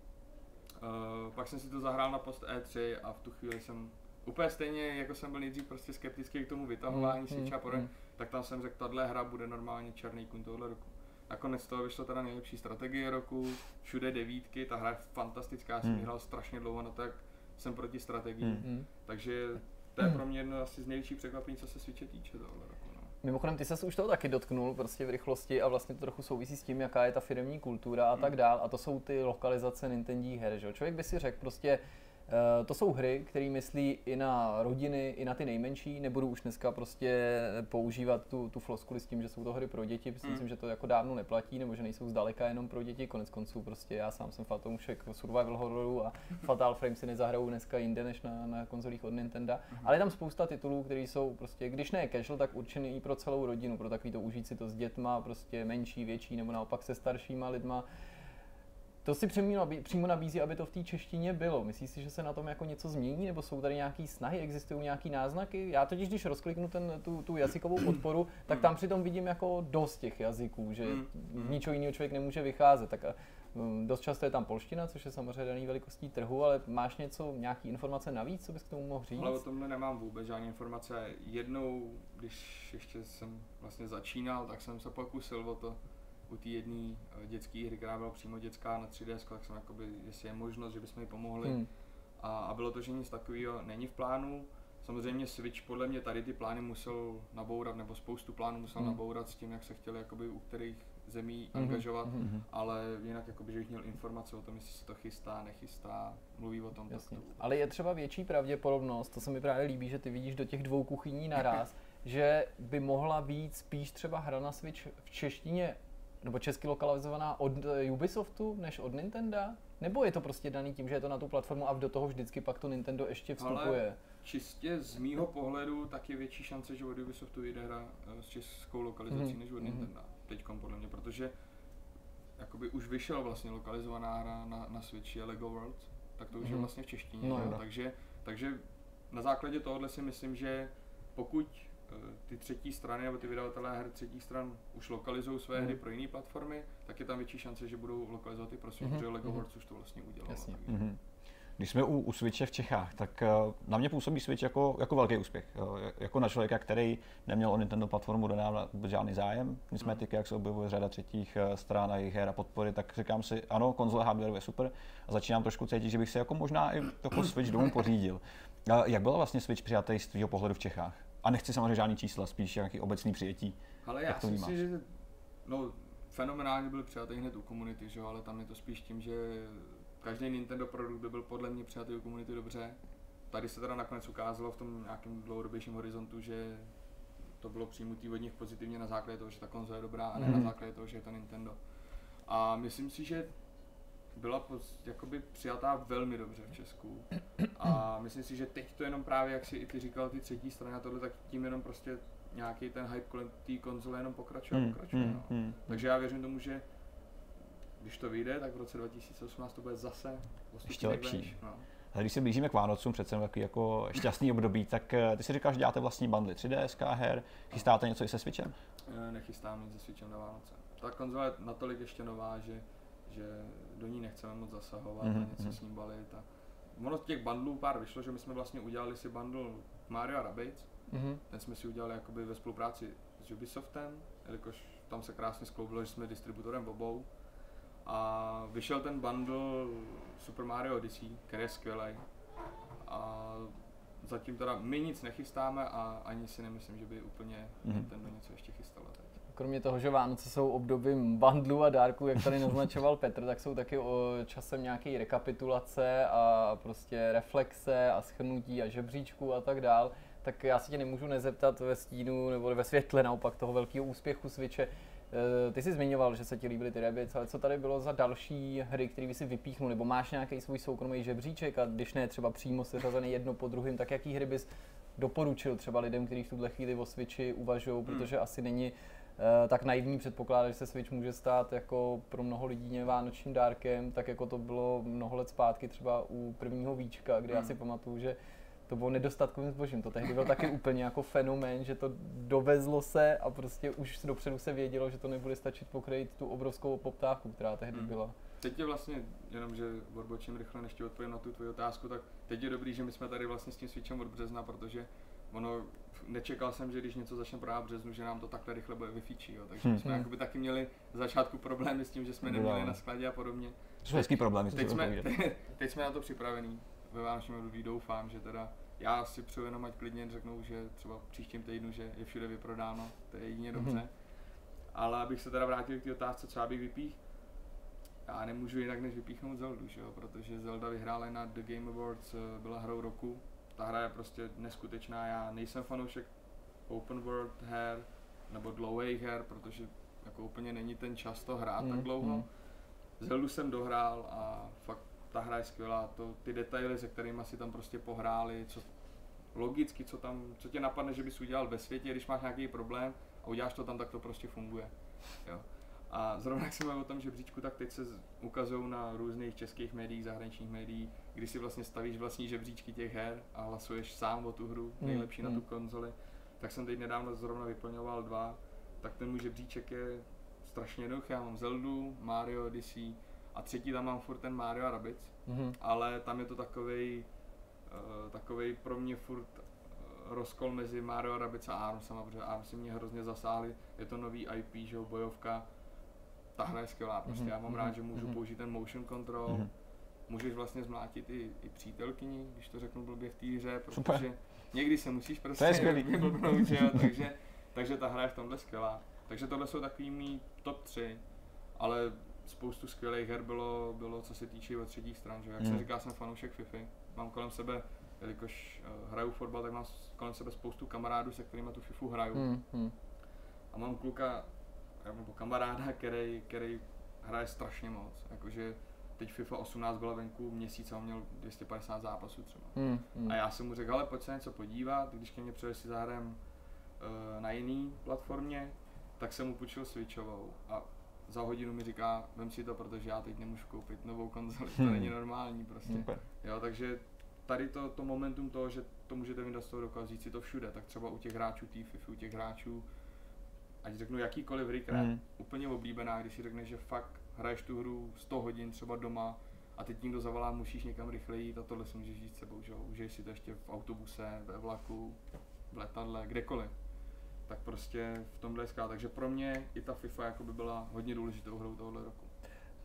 Uh, pak jsem si to zahrál na post E3 a v tu chvíli jsem úplně stejně, jako jsem byl nejdřív prostě skeptický k tomu vytahování mm, Switcha mm, mm. tak tam jsem řekl, tahle hra bude normálně černý kůň tohle roku. Nakonec toho vyšlo teda nejlepší strategie roku, všude devítky, ta hra je fantastická, jsem mm. hrál strašně dlouho na to, jak jsem proti strategii, mm. takže to je pro mě jedno asi z největších překvapení, co se Switche týče tohle roku. Mimochodem, ty se už toho taky dotknul prostě v rychlosti a vlastně to trochu souvisí s tím, jaká je ta firmní kultura a tak dál. A to jsou ty lokalizace Nintendo her, že? Člověk by si řekl prostě, to jsou hry, které myslí i na rodiny, i na ty nejmenší. Nebudu už dneska prostě používat tu, tu floskuli s tím, že jsou to hry pro děti. Myslím, mm. že to jako dávno neplatí, nebo že nejsou zdaleka jenom pro děti. Konec konců prostě já sám jsem fanoušek survival hororu a Fatal Frame si nezahraju dneska jinde než na, na konzolích od Nintendo. Mm. Ale je tam spousta titulů, které jsou prostě, když ne casual, tak určený i pro celou rodinu, pro takový to užít si to s dětma, prostě menší, větší, nebo naopak se staršíma lidma. To si přímo nabízí, aby to v té češtině bylo. Myslíš si, že se na tom jako něco změní, nebo jsou tady nějaké snahy, existují nějaké náznaky? Já totiž, když rozkliknu ten, tu, tu jazykovou podporu, tak tam přitom vidím jako dost těch jazyků, že mm, z mm. ničeho jiného člověk nemůže vycházet. Tak um, dost často je tam polština, což je samozřejmě daný velikostí trhu, ale máš něco, nějaký informace navíc, co bys k tomu mohl říct? Ale o tomhle nemám vůbec žádné informace. Jednou, když ještě jsem vlastně začínal, tak jsem se pokusil o to u té jedné eh, dětské hry, která byla přímo dětská na 3DS, tak jsem jakoby, jestli je možnost, že bychom jí pomohli. Hmm. A, a, bylo to, že nic takového není v plánu. Samozřejmě Switch podle mě tady ty plány musel nabourat, nebo spoustu plánů musel hmm. nabourat s tím, jak se chtěli jakoby u kterých zemí hmm. angažovat, hmm. ale jinak jakoby, že bych měl informace o tom, jestli se to chystá, nechystá, mluví o tom. Jasně. Tak to... Ale je třeba větší pravděpodobnost, to se mi právě líbí, že ty vidíš do těch dvou kuchyní naraz, že by mohla být spíš třeba hra na Switch v češtině nebo česky lokalizovaná od eh, Ubisoftu než od Nintendo? Nebo je to prostě daný tím, že je to na tu platformu a do toho vždycky pak to Nintendo ještě vstupuje? Ale čistě z mýho pohledu tak je větší šance, že od Ubisoftu jde hra eh, s českou lokalizací mm-hmm. než od. Nintendo. Teďkom podle mě, protože jakoby už vyšel vlastně lokalizovaná hra na, na Switchi Lego World, tak to už mm-hmm. je mhm. vlastně v češtině. No, takže, takže na základě tohohle si myslím, že pokud ty třetí strany nebo ty vydavatelé her třetích stran už lokalizují své mm. hry pro jiné platformy, tak je tam větší šance, že budou lokalizovat i pro Switch, mm-hmm. protože Lego mm-hmm. Worlds už to vlastně udělalo. Mm-hmm. Když jsme u, u Switche v Čechách, tak uh, na mě působí Switch jako, jako velký úspěch. Uh, jako na člověka, který neměl o Nintendo platformu donávna žádný zájem. Nicméně, mm. jak se objevuje řada třetích uh, stran a jejich her a podpory, tak říkám si, ano, konzole hardware je super a začínám trošku cítit, že bych si jako možná i jako Switch domů pořídil. Uh, jak byl vlastně Switch přijatý z tvého pohledu v Čechách? A nechci samozřejmě žádný čísla, spíš nějaký obecný přijetí. Ale já si myslím, že no, fenomenálně byl přijatý hned u komunity, že? ale tam je to spíš tím, že každý Nintendo produkt by byl podle mě přijatý u komunity dobře. Tady se teda nakonec ukázalo v tom nějakém dlouhodobějším horizontu, že to bylo přijmutý od nich pozitivně na základě toho, že ta konzole je dobrá a ne mm-hmm. na mhm. základě toho, že je to Nintendo. A myslím si, že byla jakoby přijatá velmi dobře v Česku. A myslím si, že teď to jenom právě, jak si i ty říkal, ty třetí strany a tohle, tak tím jenom prostě nějaký ten hype kolem té konzole jenom pokračuje a hmm, pokračuje. Hmm, no. Hmm, Takže já věřím tomu, že když to vyjde, tak v roce 2018 to bude zase ještě lepší. no. Ale když se blížíme k Vánocům, přece takový jako šťastný období, tak eh, ty si říkáš, že děláte vlastní bundly 3DS her, chystáte něco i se Switchem? Eh, nechystám nic se Switchem na Vánoce. Ta konzole je natolik ještě nová, že, že do ní nechceme moc zasahovat mm-hmm. a něco mhm. s ním balit. A ono těch bundlů pár vyšlo, že my jsme vlastně udělali si bundle Mario a Rabbids. Mm-hmm. Ten jsme si udělali jakoby ve spolupráci s Ubisoftem, jelikož tam se krásně skloubilo, že jsme distributorem obou. A vyšel ten bundle Super Mario Odyssey, který je skvělý. A zatím teda my nic nechystáme a ani si nemyslím, že by úplně mm-hmm. Nintendo něco ještě chystalo kromě toho, že Vánoce jsou obdobím bandlu a dárku, jak tady naznačoval Petr, tak jsou taky časem nějaké rekapitulace a prostě reflexe a schrnutí a žebříčku a tak dál. Tak já si tě nemůžu nezeptat ve stínu nebo ve světle naopak toho velkého úspěchu Switche. Eh, ty jsi zmiňoval, že se ti líbily ty Rabbids, ale co tady bylo za další hry, které by si vypíchnul, nebo máš nějaký svůj soukromý žebříček a když ne třeba přímo seřazený jedno po druhém, tak jaký hry bys doporučil třeba lidem, kteří v tuhle chvíli o Switchi uvažují, protože asi není tak naivní předpoklad, že se Switch může stát jako pro mnoho lidí vánočním dárkem, tak jako to bylo mnoho let zpátky třeba u prvního víčka, kdy hmm. já si pamatuju, že to bylo nedostatkovým zbožím. To tehdy byl taky úplně jako fenomén, že to dovezlo se a prostě už dopředu se vědělo, že to nebude stačit pokrýt tu obrovskou poptávku, která tehdy hmm. byla. Teď je vlastně, jenom že odbočím rychle, než ti odpovím na tu tvoji otázku, tak teď je dobrý, že my jsme tady vlastně s tím Switchem od března, protože ono nečekal jsem, že když něco začne prodávat v březnu, že nám to takhle rychle bude vyfíčí, jo. takže hmm. jsme hmm. jakoby taky měli z začátku problémy s tím, že jsme neměli na skladě a podobně. To jsou hezký problémy, teď jsme, teď, teď jsme na to připravení. Ve vánočním období doufám, že teda Já si přeju jenom, ať klidně řeknou, že třeba příštím týdnu, že je všude vyprodáno, to je jedině dobře. Mhm. Mm-hmm. Ale abych se teda vrátil k té otázce, co já bych vypích, já nemůžu jinak než vypíchnout Zeldu, že jo? protože Zelda vyhrála na The Game Awards, eh, byla hrou roku. Ta hra je prostě neskutečná, já nejsem fanoušek open world her nebo dlouhých her, protože jako úplně není ten čas to hrát Mm, tak dlouho. mm. Zeldu jsem dohrál a fakt ta hra je skvělá, to, ty detaily, se kterými si tam prostě pohráli, co, logicky, co tam, co tě napadne, že bys udělal ve světě, když máš nějaký problém a uděláš to tam, tak to prostě funguje. Jo. A zrovna jak jsem mluvil o tom žebříčku, tak teď se ukazují na různých českých médiích, zahraničních médiích, kdy si vlastně stavíš vlastní žebříčky těch her a hlasuješ sám o tu hru, Mm, nejlepší na tu mm. konzoli. Tak jsem teď nedávno zrovna vyplňoval dva, tak ten můj žebříček je strašně jednoduchý. Já mám Zeldu, Mario Odyssey a třetí tam mám furt ten Mario a Rabbids Mhm. ale tam je to takovej, uh, takovej pro mě furt uh, rozkol mezi Mario a Rabbids a Arms, protože Arms si mě hrozně zasáhli, je to nový IP, že jo, bojovka, ta hra je skvělá, prostě Mhm, já mám mhm, rád, že můžu mhm. použít ten motion control, Mhm. Můžeš vlastně zmlátit i, i přítelkyni, když to řeknu blbě v té hře, Super. protože někdy se musíš prostě vyblbnout, že jo, takže, takže ta hra je v tomhle skvělá. Takže tohle jsou takový mý top 3, ale spoustu skvělých her bylo, bylo co se týče od třetích stran, že jak Hmm. jsem říkal, jsem fanoušek FIFA, mám kolem sebe, jelikož uh, hraju fotbal, tak mám kolem sebe spoustu kamarádů, se kterými tu FIFU hraju. Mm, mm. A mám kluka, nebo kamaráda, který, který hraje strašně moc. Jakože teď FIFA 18 byla venku měsíc a on měl 250 zápasů třeba. Mm, mm. A já jsem mu řekl, ale pojď se něco podívat, když ke mně přijde si zahrajem uh, na jiný platformě, tak jsem mu půjčil Switchovou a za hodinu mi říká, vem si to, protože já teď nemůžu koupit novou konzoli, to Hmm. není normální prostě. Jo, takže tady to, to momentum toho, že to můžete mít z toho vzít si to všude, tak třeba u těch hráčů té FIFA, u těch hráčů, ať řeknu jakýkoliv hry, která Mhm. úplně oblíbená, když si řekneš, že fakt hraješ tu hru 100 hodin třeba doma a teď někdo zavolá, musíš někam rychle jít a tohle si můžeš s sebou, že jo? Užiješ si to ještě v autobuse, ve vlaku, v letadle, kdekoliv. Tak prostě v tomhle je skvělá. Takže pro mě i ta FIFA jako by byla hodně důležitou hrou tohohle roku.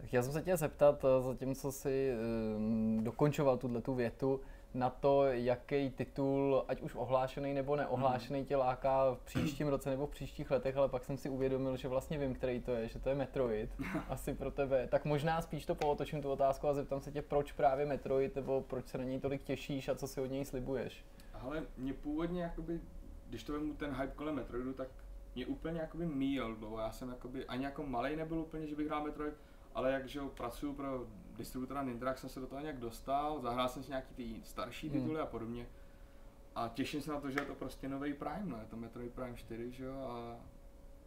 Chtěl jsem se tě zeptat, eh, zatímco si um, dokončoval tuhle tu větu, na to, jaký titul, ať už ohlášený nebo neohlášený, tě láká v příštím roce nebo v příštích letech, ale pak jsem si uvědomil, že vlastně vím, který to je, že to je Metroid, asi pro tebe. Tak možná spíš to pootočím tu otázku a zeptám se tě, proč právě Metroid, nebo proč se na něj tolik těšíš a co si od něj slibuješ. Ale mě původně jakoby, když to vemu ten hype kolem Metroidu, tak mě úplně jakoby dlouho. Já jsem jakoby ani jako malej nebyl úplně, že bych hrál Metroid, ale jak že pracuju pro distributora Nintrax, jsem se do toho nějak dostal, zahrál jsem si nějaký ty starší Hmm. tituly a podobně. A těším se na to, že je to prostě nový Prime, no, je to Metroid Prime 4, že jo, a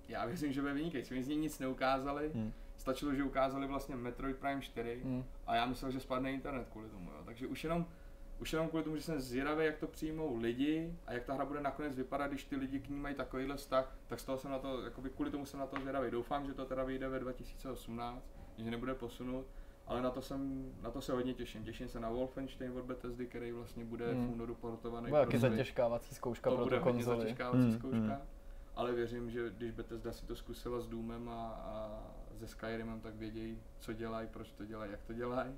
já věřím, že bude vynikající. Oni z něj nic neukázali, Hmm. stačilo, že ukázali vlastně Metroid Prime 4, Hmm. a já myslel, že spadne internet kvůli tomu, jo. Takže už jenom, už jenom kvůli tomu, že jsem zvědavý, jak to přijmou lidi a jak ta hra bude nakonec vypadat, když ty lidi k ní mají takovýhle vztah, tak z toho jsem na to, jakoby kvůli tomu jsem na to zvědavý. Doufám, že to teda vyjde ve 2018, že nebude posunut, ale na to, jsem, na to se hodně těším. Těším se na Wolfenstein od Bethesdy, který vlastně bude Hmm. v únoru portovaný. Bude taky zatěžkávací zkouška To pro bude tu hodně konzoli. zatěžkávací Hmm, zkouška. hmm. Ale věřím, že když Bethesda si to zkusila s Doomem a, a se Skyrimem, tak vědějí, co dělají, proč to dělají, jak to dělají.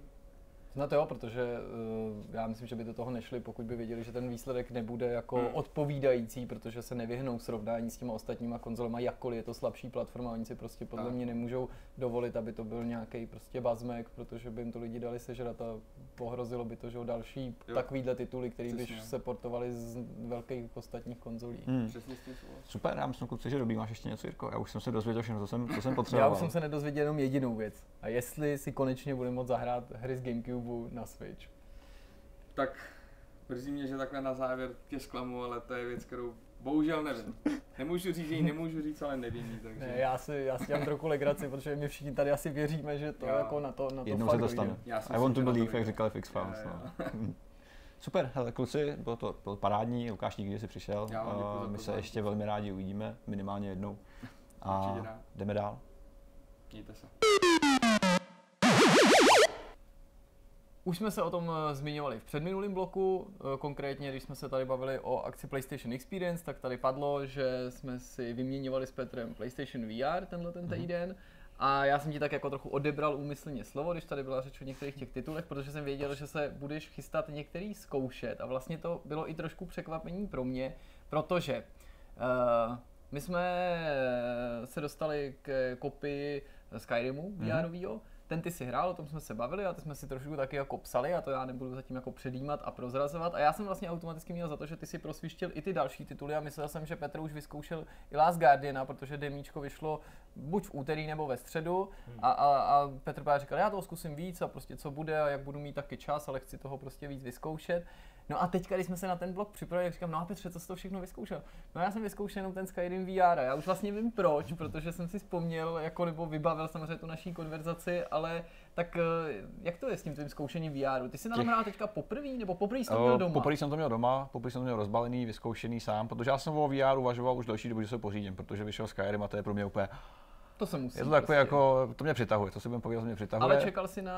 Snad jo, protože uh, já myslím, že by do toho nešli, pokud by věděli, že ten výsledek nebude jako Hmm. odpovídající, protože se nevyhnou srovnání s těma ostatníma konzolema, jakkoliv je to slabší platforma, oni si prostě podle Tak. mě nemůžou dovolit, aby to byl nějaký prostě bazmek, protože by jim to lidi dali sežrat a pohrozilo by to, že o další Jo. takovýhle tituly, které by se portovaly z velkých ostatních konzolí. Hmm. Přesně s tím souhlasím. Super, já myslím, kluci, že dobrý. Máš ještě něco, Jirko? Já už jsem se dozvěděl všechno, co jsem, co jsem Já potřeboval. už jsem se nedozvěděl jenom jedinou věc. A jestli si konečně budeme moct zahrát hry z Gamecube na Switch. Tak mrzí mě, že takhle na závěr tě zklamu, ale to je věc, kterou bohužel nevím. Nemůžu říct, že ji nemůžu říct, ale nevím ji, takže... Ne, já si, já si dělám trochu legraci, protože my všichni tady asi věříme, že to Jo. jako na to, na to Jednou fakt se to stane. Já si I want to believe, jak říkali Fix Files. No. Super, hele, kluci, bylo to bylo parádní, Lukáš, díky, že jsi přišel. Já Uh, My se ještě velmi rádi uvidíme, minimálně jednou. A jdeme dál. Mějte se. Už jsme se o tom eh, zmiňovali v předminulém bloku, eh, konkrétně když jsme se tady bavili o akci PlayStation Experience, tak tady padlo, že jsme si vyměňovali s Petrem PlayStation VR tenhle ten týden. A já jsem ti tak jako trochu odebral úmyslně slovo, když tady byla řeč o některých těch titulech, protože jsem věděl, že se budeš chystat některý zkoušet. A vlastně to bylo i trošku překvapení pro mě, protože uh, my jsme se dostali k kopii Skyrimu mm-hmm ten ty si hrál, o tom jsme se bavili a ty jsme si trošku taky jako psali a to já nebudu zatím jako předjímat a prozrazovat. A já jsem vlastně automaticky měl za to, že ty si prosvištil i ty další tituly a myslel jsem, že Petr už vyzkoušel i Last Guardiana, protože demíčko vyšlo buď v úterý nebo ve středu hmm. a, a, a Petr právě říkal, já toho zkusím víc a prostě co bude a jak budu mít taky čas, ale chci toho prostě víc vyzkoušet. No a teď, když jsme se na ten blok připravili, říkám, no a Petře, co jsi to všechno vyzkoušel? No já jsem vyzkoušel jenom ten Skyrim VR. Já už vlastně vím proč, protože jsem si vzpomněl, jako nebo vybavil samozřejmě tu naší konverzaci, ale tak eh, jak to je s tím tvým zkoušením VR? Ty jsi na tom hrál teďka poprvé, nebo poprvé jsem to měl doma? Poprvé jsem to měl doma, poprvé jsem to měl rozbalený, vyzkoušený sám, protože já jsem o VR uvažoval už další dobu, že se pořídím, protože vyšel Skyrim a to je pro mě úplně to se musí. Je to takové prostě. jako, to mě přitahuje, to si budeme povědět, mě přitahuje. Ale čekal jsi na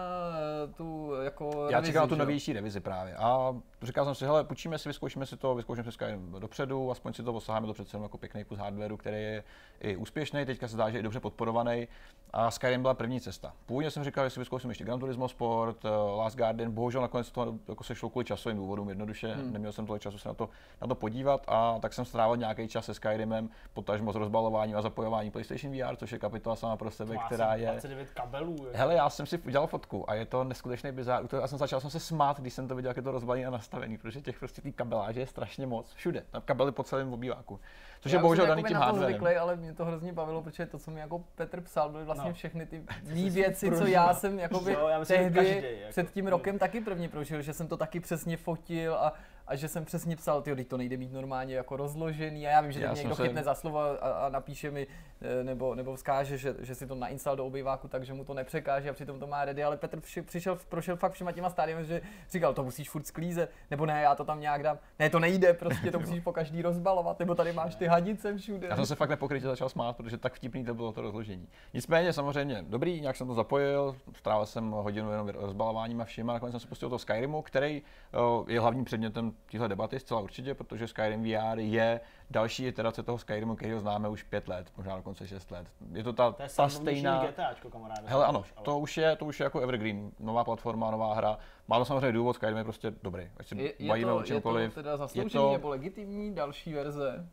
eh, tu jako Já revizi, čekal na tu novější revizi právě. A říkal jsem si, hele, půjčíme si, vyzkoušíme si to, vyzkoušíme si Skyrim dopředu, aspoň si to posáháme, to přece jako pěkný kus hardwareu, který je i úspěšný, teďka se zdá, že je dobře podporovaný. A Skyrim byla první cesta. Původně jsem říkal, že si vyzkouším ještě Gran Turismo Sport, eh, Last Guardian, bohužel nakonec to jako se šlo kvůli časovým důvodům jednoduše, hmm. neměl jsem tolik času se na to, na to podívat a tak jsem strávil nějaký čas se Skyrimem, potažmo s rozbalováním a zapojováním PlayStation VR, což je kapitola sama pro sebe, která je. 29 kabelů. Je. Hele, já jsem si udělal fotku a je to neskutečný bizár. Já jsem začal jsem se smát, když jsem to viděl, jak je to rozbalení a nastavený, protože těch prostě tý kabeláže je strašně moc. Všude. Tam kabely po celém obýváku. Což já je bohužel daný tím hardwarem. Zvyklý, ale mě to hrozně bavilo, protože to, co mi jako Petr psal, byly vlastně no. všechny ty věci, co já jsem jakoby jo, já myslím, tehdy každý, před tím jako, rokem taky prvně prožil, že jsem to taky přesně fotil a a že jsem přesně psal, ty to nejde mít normálně jako rozložený. A já vím, že já někdo se... chytne za slovo a, a, napíše mi eh, nebo, nebo vzkáže, že, že si to nainstal do obýváku, takže mu to nepřekáže a přitom to má ready, ale Petr při, přišel, prošel fakt všema těma stádiemi, že říkal, to musíš furt sklízet, nebo ne, já to tam nějak dám, ne, to nejde, prostě to musíš po každý rozbalovat, nebo tady máš ty hadice všude. Já jsem se fakt nepokrytě začal smát, protože tak vtipný to bylo to rozložení. Nicméně samozřejmě dobrý, nějak jsem to zapojil, strávil jsem hodinu jenom rozbalováním a vším a nakonec jsem se pustil do Skyrimu, který je hlavním předmětem téhle debaty zcela určitě, protože Skyrim VR je další iterace toho Skyrimu, který ho známe už pět let, možná dokonce šest let. Je to ta, to je ta stejná... GTAčko, kamaráde. Hele, ano, ale... to už, je, to už je jako Evergreen, nová platforma, nová hra. Má to samozřejmě důvod, Skyrim je prostě dobrý. Ať se je, je bavíme to, o čemkoliv. Je to teda zasloužený je to, nebo legitimní další verze?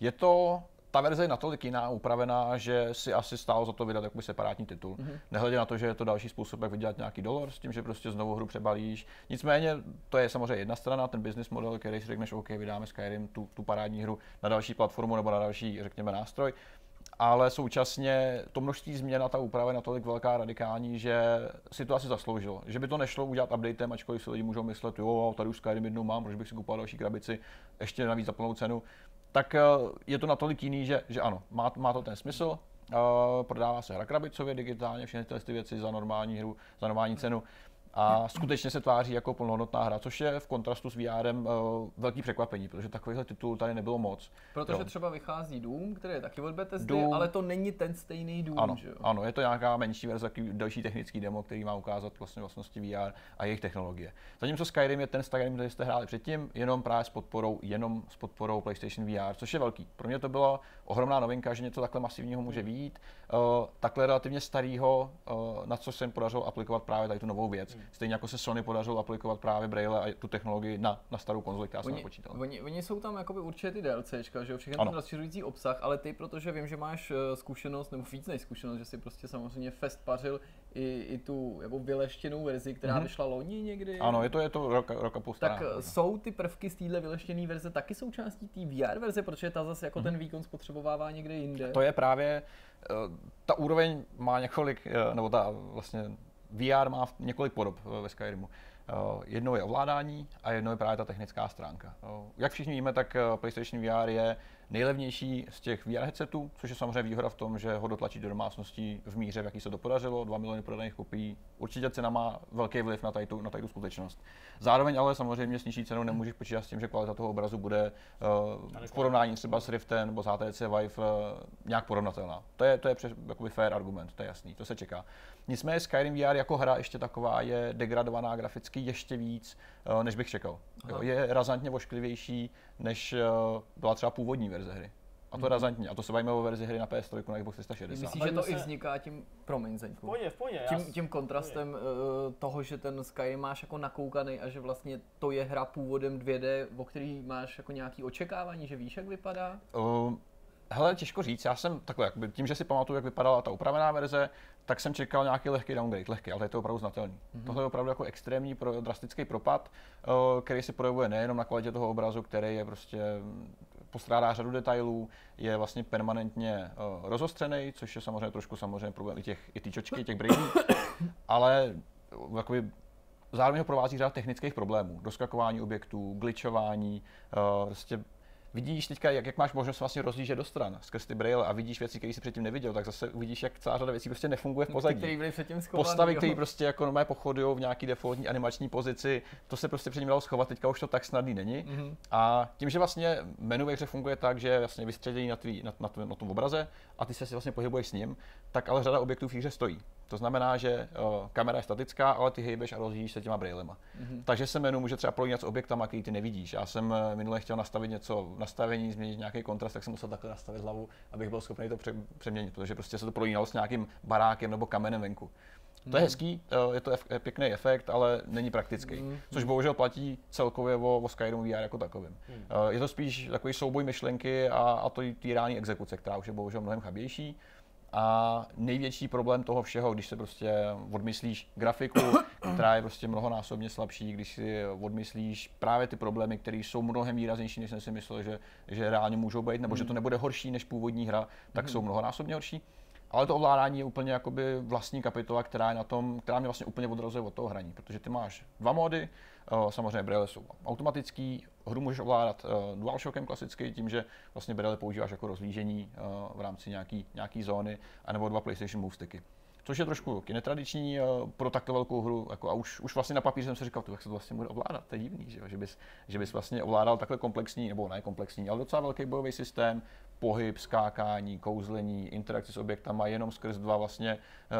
Je to ta verze je natolik jiná, upravená, že si asi stálo za to vydat jakoby separátní titul. Mm-hmm. Nehledě na to, že je to další způsob, jak vydělat nějaký dolar s tím, že prostě znovu hru přebalíš. Nicméně to je samozřejmě jedna strana, ten business model, který si řekneš, OK, vydáme Skyrim, tu, tu parádní hru na další platformu nebo na další, řekněme, nástroj ale současně to množství změn a ta úprava je natolik velká radikální, že si to asi zasloužilo. Že by to nešlo udělat updatem, ačkoliv si lidi můžou myslet, jo, tady už Skyrim jednou mám, proč bych si kupoval další krabici, ještě navíc za plnou cenu tak eh, je to natolik jiný, že, že ano, má, má to ten smysl, Uh, prodává se hra krabicově digitálně, všechny ty věci za normální hru, za normální cenu a skutečně se tváří jako plnohodnotná hra, což je v kontrastu s VRem uh, velký překvapení, protože takovýhle titul tady nebylo moc. Protože jo. třeba vychází Doom, který je taky od Bethesdy, Doom, ale to není ten stejný Doom, ano, že jo? Ano, je to nějaká menší verze, takový další technický demo, který má ukázat vlastně vlastnosti VR a jejich technologie. Zatímco Skyrim je ten Skyrim, který jste hráli předtím, jenom právě s podporou, jenom s podporou PlayStation VR, což je velký. Pro mě to byla ohromná novinka, že něco takhle masivního může být, uh, takhle relativně starého, uh, na co se jim podařilo aplikovat právě tady tu novou věc. Hmm. Stejně jako se Sony podařilo aplikovat právě Braille a tu technologii na, na starou konzoli, která se napočítala. Oni, oni, jsou tam jakoby určitě ty DLCčka, že jo, všechny ten rozšiřující obsah, ale ty, protože vím, že máš eh, zkušenost, nebo víc než zkušenost, že si prostě samozřejmě fest pařil i, i tu jako vyleštěnou verzi, která mm-hmm. vyšla loni někdy. Ano, je to, je to rok, rok a půl. Tak no. jsou ty prvky z téhle vyleštěné verze taky součástí té VR verze, protože ta zase jako mm-hmm. ten výkon spotřebovává někde jinde. To je právě, eh, ta úroveň má několik, eh, nebo ta vlastně VR má několik podob ve Skyrimu. Jednou je ovládání a jednou je právě ta technická stránka. Jak všichni víme, tak PlayStation VR je nejlevnější z těch VR headsetů, což je samozřejmě výhoda v tom, že ho dotlačí do domácností v míře, v jaký se to podařilo, 2 miliony prodaných kopií. Určitě cena má velký vliv na tady tu, na tady tu skutečnost. Zároveň ale samozřejmě s nižší cenou nemůžeš počítat s tím, že kvalita toho obrazu bude uh, v porovnání třeba s Riftem nebo s HTC Vive uh, nějak porovnatelná. To je, to je přes, jakoby fair argument, to je jasný, to se čeká. Nicméně Skyrim VR jako hra ještě taková je degradovaná graficky ještě víc, uh, než bych čekal. Jo, je razantně ošklivější, než uh, byla třeba původní verze hry. A to razantně. A to se bavíme o verzi hry na PS3 na Xbox 360. Myslíš, že to i se- vzniká tím, promiň Zeňku, V pohodě, v pohodě. já tím, tím kontrastem uh, toho, že ten Skyrim máš jako nakoukaný a že vlastně to je hra původem 2D, o který máš jako nějaký očekávání, že víš, jak vypadá? Uh, hele, těžko říct, já jsem takhle, jakoby, tím, že si pamatuju, jak vypadala ta upravená verze, tak jsem čekal nějaký lehký downgrade, lehký, ale tady je to opravdu znatelný. Mm-hmm. Tohle je opravdu jako extrémní, pro, drastický propad, uh, který se projevuje nejenom na kvalitě toho obrazu, který je prostě postrádá řadu detailů, je vlastně permanentně uh, rozostřený, což je samozřejmě trošku samozřejmě problém i těch i té čočky, těch braidů, ale uh, jakoby, zároveň ho provází řada technických problémů, doskakování objektů, glitchování, uh, prostě vidíš teďka, jak, jak máš možnost vlastně rozlížet do stran skrz ty braille a vidíš věci, které jsi předtím neviděl, tak zase uvidíš, jak celá řada věcí prostě nefunguje v pozadí. který byly předtím schovaný, Postavy, které prostě jako normálně pochodují v nějaký defaultní animační pozici, to se prostě předtím dalo schovat, teďka už to tak snadný není. Mhm. A tím, že vlastně menu ve hře funguje tak, že je vlastně vystředěný na, tvý, na, na, na tom obraze a ty se si vlastně pohybuješ s ním, tak ale řada objektů v hře stojí. To znamená, že uh, kamera je statická, ale ty hejbeš a rozjíždíš se těma brailema. Mhm. Takže se menu může třeba prolínat s objektama, který ty nevidíš. Já jsem eh, minule chtěl nastavit něco v nastavení, změnit nějaký kontrast, tak jsem musel takhle nastavit hlavu, abych byl schopný to pře- přeměnit, protože prostě se to prolínalo s nějakým barákem nebo kamenem venku. To je hezký, eh, je to ef- pěkný efekt, ale není praktický. Což bohužel platí celkově o, o Skyrimu VR jako takovým. Eh, Je to spíš takový souboj myšlenky a, a to reální exekuce, která už je bohužel mnohem chabější. A největší problém toho všeho, když se prostě odmyslíš grafiku, která je prostě mnohonásobně slabší, když si odmyslíš právě ty problémy, které jsou mnohem výraznější, než jsem si myslel, že, že reálně můžou být, nebo že to nebude horší než původní hra, tak jsou mnohonásobně horší. Ale to ovládání je úplně jakoby vlastní kapitola, která je na tom, která mě vlastně úplně odrazuje od toho hraní, protože ty máš dva módy, eh, samozřejmě braille jsou automatický, hru můžeš ovládat eh, DualShockem klasicky, tím, že vlastně braille používáš jako rozlížení eh, v rámci nějaký, nějaký zóny, anebo dva PlayStation Move sticky. Což je trošku netradiční eh, pro takto velkou hru. Jako, a už, už vlastně na papíře jsem si říkal, "Tu, jak se to vlastně bude ovládat, to je divný, že, jo? že, bys, že bys vlastně ovládal takhle komplexní, nebo ne komplexní, ale docela velký bojový systém, pohyb, skákání, kouzlení, interakci s objektama jenom skrz dva vlastně eh,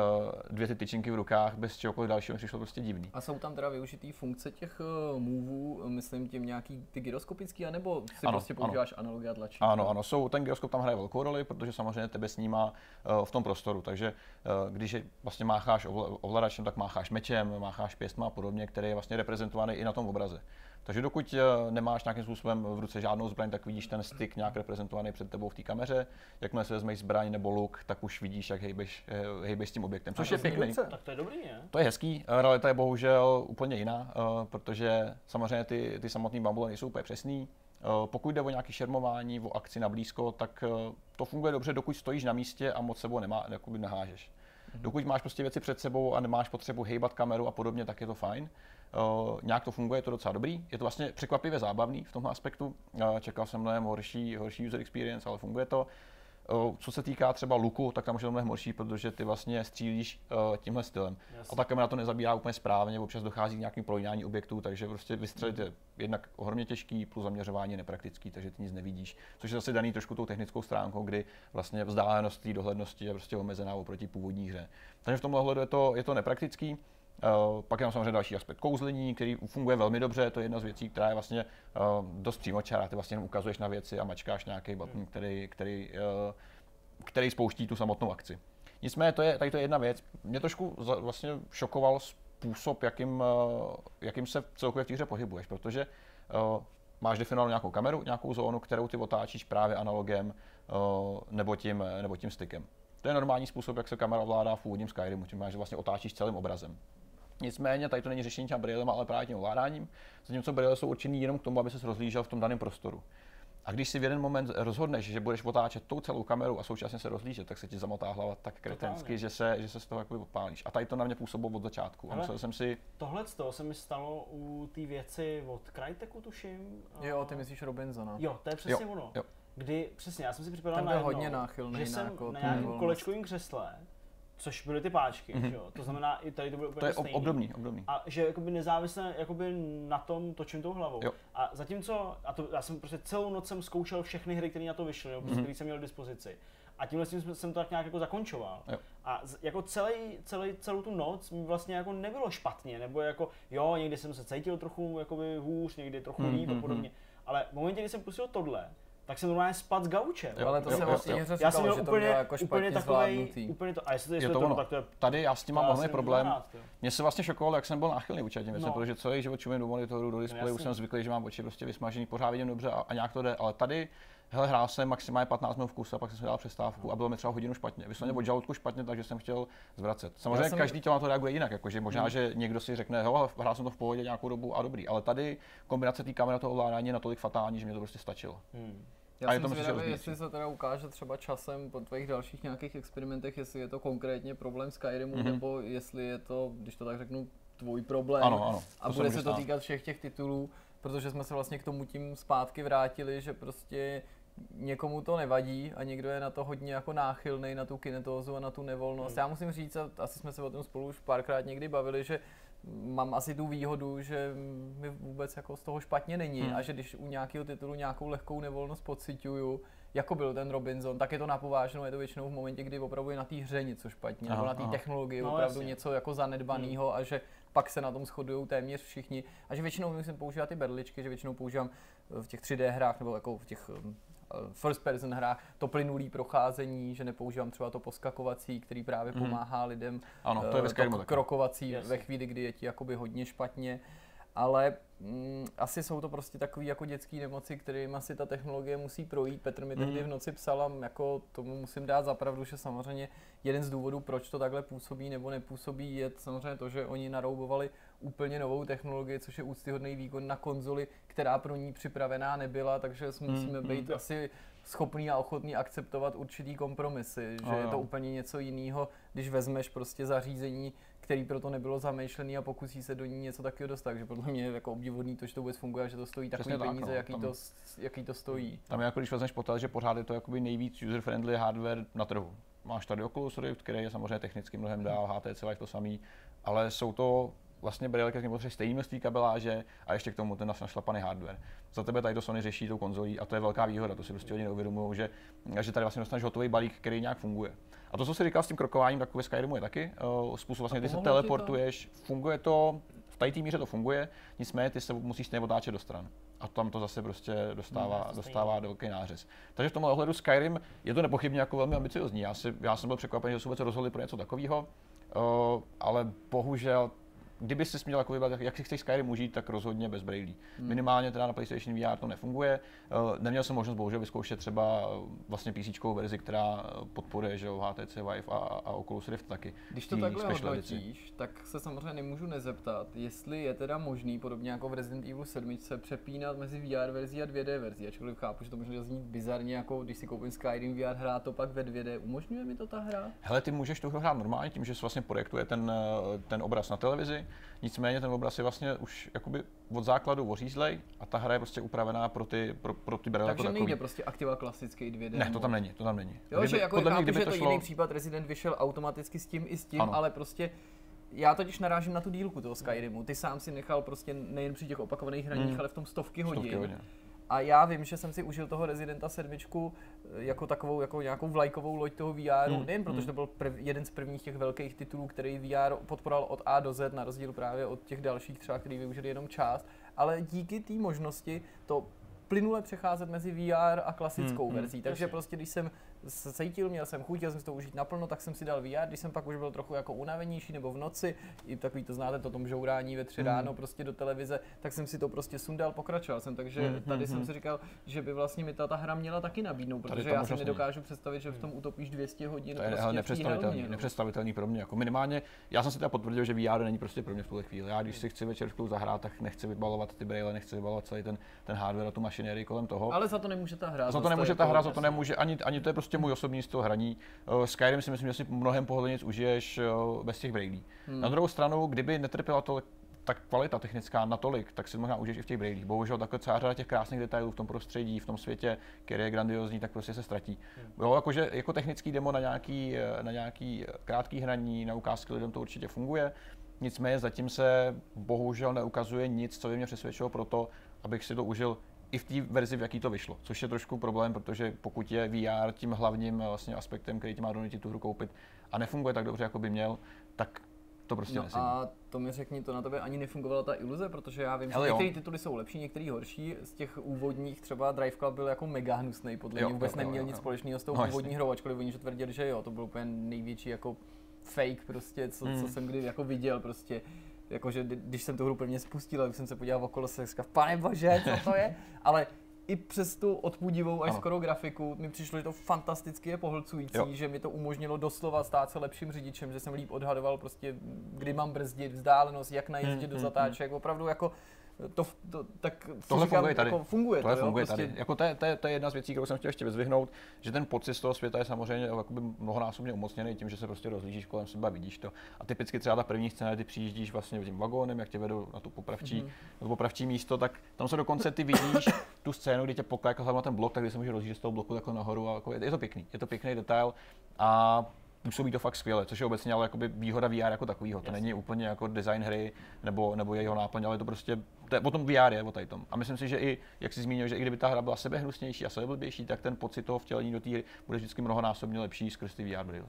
dvě ty tyčinky v rukách, bez čehokoliv dalšího přišlo prostě divný. A jsou tam teda využitý funkce těch uh, moveů, myslím tím nějaký ty gyroskopický, anebo si Ano, prostě ano. používáš analogy a tlačítko? Ano, ano, jsou, ten gyroskop tam hraje velkou roli, protože samozřejmě tebe snímá uh, v tom prostoru, takže když je, vlastně mácháš ovla- ovladačem, tak mácháš mečem, mácháš pěstma a podobně, který je vlastně reprezentovaný i na tom obraze. Takže dokud uh, nemáš nějakým způsobem v ruce žádnou zbraň, tak vidíš ten styk nějak reprezentovaný před tebou v té kameře. Jakmile si vezmeš zbraň nebo luk, tak už vidíš, jak hejbeš, eh, hejbeš s tím objektem, což to je pěkný. Tak to je dobrý, ne? To je hezký, eh, realita je bohužel úplně jiná, eh, protože samozřejmě ty, ty samotné bambule nejsou úplně přesný. Eh, Pokud jde o nějaké šermování, o akci na blízko, tak eh, to funguje dobře, dokud stojíš na místě a moc sebou nemá, jakoby nehážeš. Dokud máš prostě věci před sebou a nemáš potřebu hejbat kameru a podobně, tak je to fajn. Uh, nějak to funguje, je to docela dobrý. Je to vlastně překvapivě zábavný v tomhle aspektu. Uh, čekal jsem mnohem horší, horší user experience, ale funguje to. Uh, co se týká třeba luku, tak tam už je to mnohem horší, protože ty vlastně střílíš uh, tímhle stylem. Jasně. A ta kamera to nezabírá úplně správně, občas dochází k nějakým prolínání objektů, takže prostě vystřelit je jednak ohromně těžký, plus zaměřování je nepraktický, takže ty nic nevidíš. Což je zase daný trošku tou technickou stránkou, kdy vlastně vzdálenost té dohlednosti je prostě omezená oproti původní hře. Takže v tomhle ohledu je to, je to nepraktický. Uh, pak je tam samozřejmě další aspekt kouzlení, který funguje velmi dobře, to je jedna z věcí, která je vlastně uh, dost přímočará, ty vlastně jenom ukazuješ na věci a mačkáš nějaký button, který, který, uh, který spouští tu samotnou akci. Nicméně to je, tady to je jedna věc. Mě trošku vlastně šokoval způsob, jakým, jakým se celkově v té hře pohybuješ, protože máš definovanou nějakou kameru, nějakou zónu, kterou ty otáčíš právě analogem nebo, tím, nebo tím stykem. To je normální způsob, jak se kamera ovládá v původním Skyrimu, tím máš, že vlastně otáčíš celým obrazem. Nicméně tady to není řešení těm brýlema, ale právě tím ovládáním, zatímco brýle jsou určený jenom k tomu, aby se rozlížel v tom daném prostoru. A když si v jeden moment rozhodneš, že budeš otáčet tou celou kameru a současně se rozlížet, tak se ti zamotá hlava tak kretensky, že se, že se z toho jakoby odpálíš. A tady to na mě působilo od začátku. A musel jsem si, Tohle z toho se mi stalo u té věci od Cryteku, tuším. Jo, ty myslíš Robinsona. Jo, to je přesně Jo, ono. jo. Kdy, přesně, já jsem si připadal Ten na hodně náchylnej že na jsem jako na nějakém kolečkovém křesle, což byly ty páčky, mm-hmm. jo? to znamená, i tady to bylo úplně Mhm. to je stejný. obdobný, obdobný. A že jakoby nezávisle jakoby na tom točím tou hlavou. Jo. A zatímco, a to, já jsem prostě celou noc jsem zkoušel všechny hry, které na to vyšly, Mhm. které jsem měl k dispozici. A tímhle tím jsem- jsem to tak nějak jako zakončoval. Jo. A z, jako celý, celý, celou tu noc mi vlastně jako nebylo špatně, nebo jako jo, někdy jsem se cítil trochu jakoby hůř, někdy trochu Mhm, líp a mhm. podobně. Ale v momentě, kdy jsem pustil tohle, tak jsem normálně spad z gauče. Jo, Ale to jo, jsem jo, vlastně jo. Já jsem měl že úplně, jako úplně zvládnutý. úplně to, a jestli, Je jestli to to, ono. tak to je Tady já s tím mám ohromný problém. Mě se vlastně šokovalo, jak jsem byl náchylný vůči těm věcem, No. protože celý život čumím do monitoru, do displeje, už jsem zvyklý, že mám oči prostě vysmažený, pořád vidím dobře a, a nějak to jde, ale tady Hele, hrál jsem maximálně 15 minut v kuse a pak jsem si dal přestávku a bylo mi třeba hodinu špatně. Vysloveně od žaludku špatně, takže jsem chtěl zvracet. Samozřejmě jsem- každý to na to reaguje jinak, jakože možná, že někdo si řekne, hele, hrál jsem to v pohodě nějakou dobu a dobrý, ale tady kombinace té kamery a toho ovládání je natolik fatální, že mě to prostě stačilo. Hmm. Já A je jsem to myslím, že zvědavý, jestli se teda ukáže třeba časem po tvých dalších nějakých experimentech, jestli je to konkrétně problém Skyrimu, Mhm. nebo jestli je to, když to tak řeknu, tvůj problém. Ano, ano. A to se bude může se to stát. týkat všech těch titulů, protože jsme se vlastně k tomu tím zpátky vrátili, že prostě někomu to nevadí a někdo je na to hodně jako náchylný na tu kinetózu a na tu nevolnost. Já musím říct, a asi jsme se o tom spolu už párkrát někdy bavili, že mám asi tu výhodu, že mi vůbec jako z toho špatně není Hmm. a že když u nějakého titulu nějakou lehkou nevolnost pocituju, jako byl ten Robinson, tak je to napováženo, je to většinou v momentě, kdy opravdu je na té hře něco špatně, Aha, nebo na té technologii No, opravdu jasně. něco jako zanedbaného a že pak se na tom shodují téměř všichni. A že většinou musím používat ty berličky, že většinou používám v těch 3D hrách nebo jako v těch first person hrách to plynulý procházení, že nepoužívám třeba to poskakovací, který právě Mhm. pomáhá lidem Ano, to je ve Skyrimu to krokovací Jasně. ve chvíli, kdy je ti jakoby hodně špatně. Ale mm, asi jsou to prostě takové jako dětské nemoci, kterým asi ta technologie musí projít. Petr mi tehdy Mhm. v noci psal jako tomu musím dát zapravdu, že samozřejmě jeden z důvodů, proč to takhle působí nebo nepůsobí, je samozřejmě to, že oni naroubovali úplně novou technologii, což je úctyhodný výkon na konzoli, která pro ní připravená nebyla, takže Hmm, musíme hmm. být asi schopný a ochotný akceptovat určitý kompromisy, že No, je to úplně něco jiného, když vezmeš prostě zařízení, který proto nebylo zamýšlený a pokusí se do ní něco takového dostat. Takže podle mě je jako obdivodný to, že to vůbec funguje, že to stojí takové tak, peníze, no. jaký, Tam- to, jaký to stojí. Tam je jako když vezmeš potaz, že pořád je to jakoby nejvíc user-friendly hardware na trhu. Máš tady Oculus Rift, který je samozřejmě technicky mnohem dál, HTC Vive to samý, ale jsou to vlastně brýle, které potřebuje stejné množství kabeláže a ještě k tomu ten našlapaný hardware. Za tebe tady to Sony řeší tou konzolí a to je velká výhoda, to si prostě oni neuvědomují, že, že tady vlastně dostaneš hotový balík, který nějak funguje. A to, co jsi říkal s tím krokováním, tak ve Skyrimu je taky. Uh, způsob vlastně, kdy se ti to? teleportuješ, funguje to, v tady té míře to funguje, nicméně ty se musíš stejně otáčet do stran. A tam to zase prostě dostává, to dostává do velký nářez. Takže v tomhle ohledu Skyrim je to nepochybně jako velmi ambiciozní. Já, si, já jsem byl překvapen, že se vůbec rozhodli pro něco takového, uh, ale bohužel kdyby si měl jako vybrat, jak- si chceš Skyrim užít, tak rozhodně bez brailí. Hmm. Minimálně teda na PlayStation VR to nefunguje. Uh, neměl jsem možnost bohužel vyzkoušet třeba uh, vlastně PC verzi, která uh, podporuje že HTC Vive a, a Oculus Rift taky. Když to takhle edici. hodnotíš, tak se samozřejmě nemůžu nezeptat, jestli je teda možný, podobně jako v Resident Evil 7, přepínat mezi VR verzí a 2D verzí. Ačkoliv chápu, že to možná znít bizarně, jako když si koupím Skyrim VR, hrát to pak ve 2D. Umožňuje mi to ta hra? Hele, ty můžeš tu hru hrát normálně tím, že se vlastně projektuje ten, eh, ten obraz na televizi, nicméně ten obraz je vlastně už jakoby od základu ořízlej a ta hra je prostě upravená pro ty, pro, pro ty jako Takže takový. nejde prostě aktiva klasický 2D. Ne, to mod. tam není, to tam není. Jo, že jako podle chápu, kdyby že to to šlo, jiný případ, Resident vyšel automaticky s tím i s tím, Ano. ale prostě já totiž narážím na tu dílku toho Skyrimu. Ty sám si nechal prostě nejen při těch opakovaných hraních, Mm. ale v tom stovky hodin. stovky hodin. A já vím, že jsem si užil toho Residenta 7 jako takovou jako nějakou vlajkovou loď toho VR, Mm, nejen protože mm. to byl prv, jeden z prvních těch velkých titulů, který VR podporoval od A do Z, na rozdíl právě od těch dalších třeba, který využili jenom část, ale díky té možnosti to plynule přecházet mezi VR a klasickou Mm, mm, verzí. Takže jasně. prostě, když jsem se cítil, měl jsem chuť, chtěl jsem si to užít naplno, tak jsem si dal VR, když jsem pak už byl trochu jako unavenější nebo v noci, i takový to znáte, to tom žourání ve tři Mm. ráno prostě do televize, tak jsem si to prostě sundal, pokračoval jsem, takže Mm, tady mm, jsem mm. si říkal, že by vlastně mi ta, ta hra měla taky nabídnout, protože já si nedokážu představit, že v tom utopíš 200 hodin To je prostě nepředstavitelný, helmě, no. nepředstavitelný pro mě. Jako minimálně, já jsem si teda potvrdil, že VR není prostě pro mě v tuhle chvíli. Já když si chci večer v zahrát, tak nechci vybalovat ty braille, nechci vybalovat celý ten, ten hardware a tu mašinérii kolem toho. Ale za to nemůže ta hra. za to nemůže jako- ta hra, za to nemůže, ani, ani to je prostě můj osobní styl hraní. Uh, Skyrim si myslím, že si mnohem pohodlněji užiješ uh, bez těch brailí. Hmm. Na druhou stranu, kdyby netrpěla to ta kvalita technická natolik, tak si možná užiješ i v těch brailích. Bohužel takhle celá řada těch krásných detailů v tom prostředí, v tom světě, který je grandiozní, tak prostě se ztratí. Jo, jakože jako technický demo na nějaký, eh, na nějaký eh, krátký hraní, na ukázky lidem to určitě funguje. Nicméně zatím se bohužel neukazuje nic, co by mě přesvědčilo pro to, abych si to užil i v té verzi, v jaký to vyšlo. Což je trošku problém, protože pokud je VR tím hlavním eh, vlastně aspektem, který ti má donutit tu hru koupit a nefunguje tak dobře, jako by měl, tak to prostě No nesedí. a to mi řekni, to na tebe ani nefungovala ta iluze, protože já vím, že Ale jo. některé tituly jsou lepší, některé horší. Z těch úvodních třeba Drive Club byl jako mega hnusný, podle Jo, mě vůbec jo, jo, neměl jo, nic jo. společného s tou No, původní hrou, ačkoliv oni že tvrdili, že jo, to byl úplně největší jako fake prostě, co, co Hmm. jsem kdy jako viděl prostě. Jakože kdy- když jsem tu hru prvně spustil, tak jsem se podíval okolo se říkal, pane bože, co to je? Ale i přes tu odpudivou až skoro grafiku mi přišlo, že to fantasticky je pohlcující, Jo. že mi to umožnilo doslova stát se lepším řidičem, že jsem líp odhadoval prostě, kdy mám brzdit, vzdálenost, jak najezdit Hmm, do hmm, zatáček, opravdu jako to, to tak Tohle říkám, funguje tady. Jako funguje Tohle to, jo, funguje prostě, tady. Jako to, je, to, je, to je jedna z věcí, kterou jsem chtěl ještě vyzvihnout, že ten pocit z toho světa je samozřejmě jakoby mnohonásobně umocněný tím, že se prostě rozlížíš kolem sebe a vidíš to. A typicky třeba ta první scéna, ty přijíždíš vlastně tím vagónem, jak tě vedou na tu popravčí, Mhm. mm-hmm. na to popravčí místo, tak tam se dokonce ty vidíš tu scénu, kdy tě poklákal na ten blok, tak kdy se může rozjíždět z toho bloku takhle nahoru. A jako je, je, to pěkný, je to pěkný detail. A působí to fakt skvěle, což je obecně ale jakoby výhoda VR jako takového. To Jasně. není úplně jako design hry nebo, nebo jeho náplň, ale je to prostě, to je, o tom VR je o tady tom. A myslím si, že i, jak jsi zmínil, že i kdyby ta hra byla sebehnusnější a sebeblbější, tak ten pocit toho vtělení do té hry bude vždycky mnohonásobně lepší skrz ty VR brýle.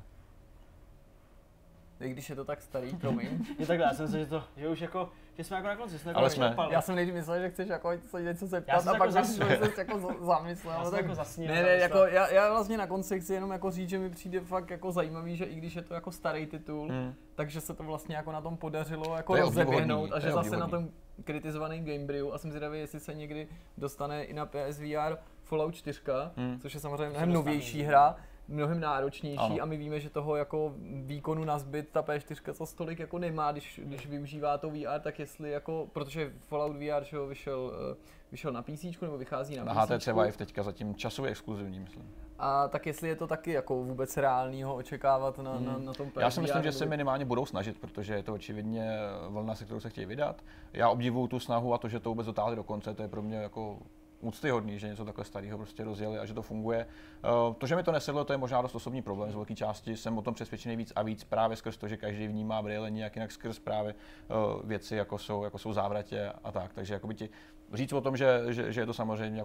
I když je to tak starý, promiň. Je takhle, já jsem myslel, že to, že už jako, že jsme jako na konci, jsme jako Ale jsme. Já jsem nejdřív myslel, že chceš jako se něco zeptat jsem a jako pak zase že jsi jako zamyslel. Já no jsem tak- jako zasnil, Ne, ne, jako já, já vlastně na konci chci jenom jako říct, že mi přijde fakt jako zajímavý, že i když je to jako starý titul, Hmm. takže se to vlastně jako na tom podařilo jako To rozeběhnout a že zase na tom kritizovaném Gamebrew a jsem zvědavý, jestli se někdy dostane i na PSVR Fallout 4, Hmm. což je samozřejmě se mnohem novější hra, mnohem náročnější Ano. a my víme, že toho jako výkonu na zbyt ta P4 to stolik jako nemá, když, když využívá to VR, tak jestli jako, protože Fallout VR že jo, vyšel, eh, vyšel na PC nebo vychází na, Na PC. HTC Vive teďka zatím časově exkluzivní, myslím. A tak jestli je to taky jako vůbec reálného očekávat na, na, na tom PSVR. Já si myslím, že se minimálně budou snažit, protože je to očividně vlna, se kterou se chtějí vydat. Já obdivuju tu snahu a to, že to vůbec dotáhli do konce, to je pro mě jako úctyhodný, že něco takhle starého prostě rozjeli a že to funguje. Eh, To, že mi to nesedlo, to je možná dost osobní problém z velké části. Jsem o tom přesvědčený víc a víc právě skrz to, že každý vnímá brýle nějak jinak skrz právě eh, věci, jako jsou, jako jsou závratě a tak. Takže jakoby ti říct o tom, že, že, že je to samozřejmě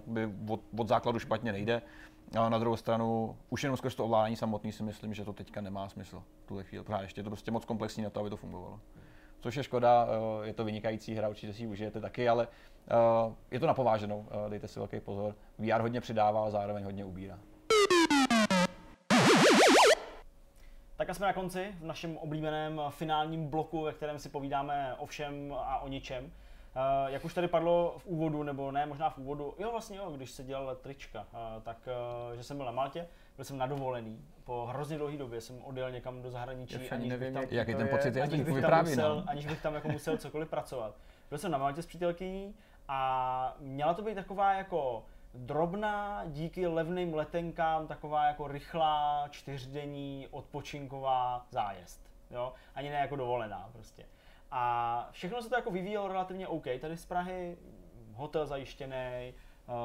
od, od základu špatně nejde. A na druhou stranu, už jenom skrz to ovládání samotný si myslím, že to teďka nemá smysl v tuhle chvíli. Pořád ještě je to prostě moc komplexní na to, aby to fungovalo. Což je škoda, eh, je to vynikající hra, určitě si ji užijete taky, ale eh, je to napováženou, eh, dejte si velký pozor. VR hodně přidává, ale zároveň hodně ubírá. Tak a jsme na konci v našem oblíbeném finálním bloku, ve kterém si povídáme o všem a o ničem. Eh, Jak už tady padlo v úvodu, nebo ne, možná v úvodu, jo vlastně jo, když se dělala trička, eh, tak eh, že jsem byl na Maltě, byl jsem nadovolený, po hrozně dlouhé době jsem odjel někam do zahraničí, Já aniž bych nevím, tam, jak- Jaký ten pocit je? aniž bych tam musel, nám. aniž bych tam jako musel cokoliv pracovat. Byl jsem na Maltě s přítelkyní a měla to být taková jako drobná, díky levným letenkám, taková jako rychlá, čtyřdenní, odpočinková zájezd. Jo? Ani ne jako dovolená prostě. A všechno se to jako vyvíjelo relativně OK. Tady z Prahy hotel zajištěný, eh,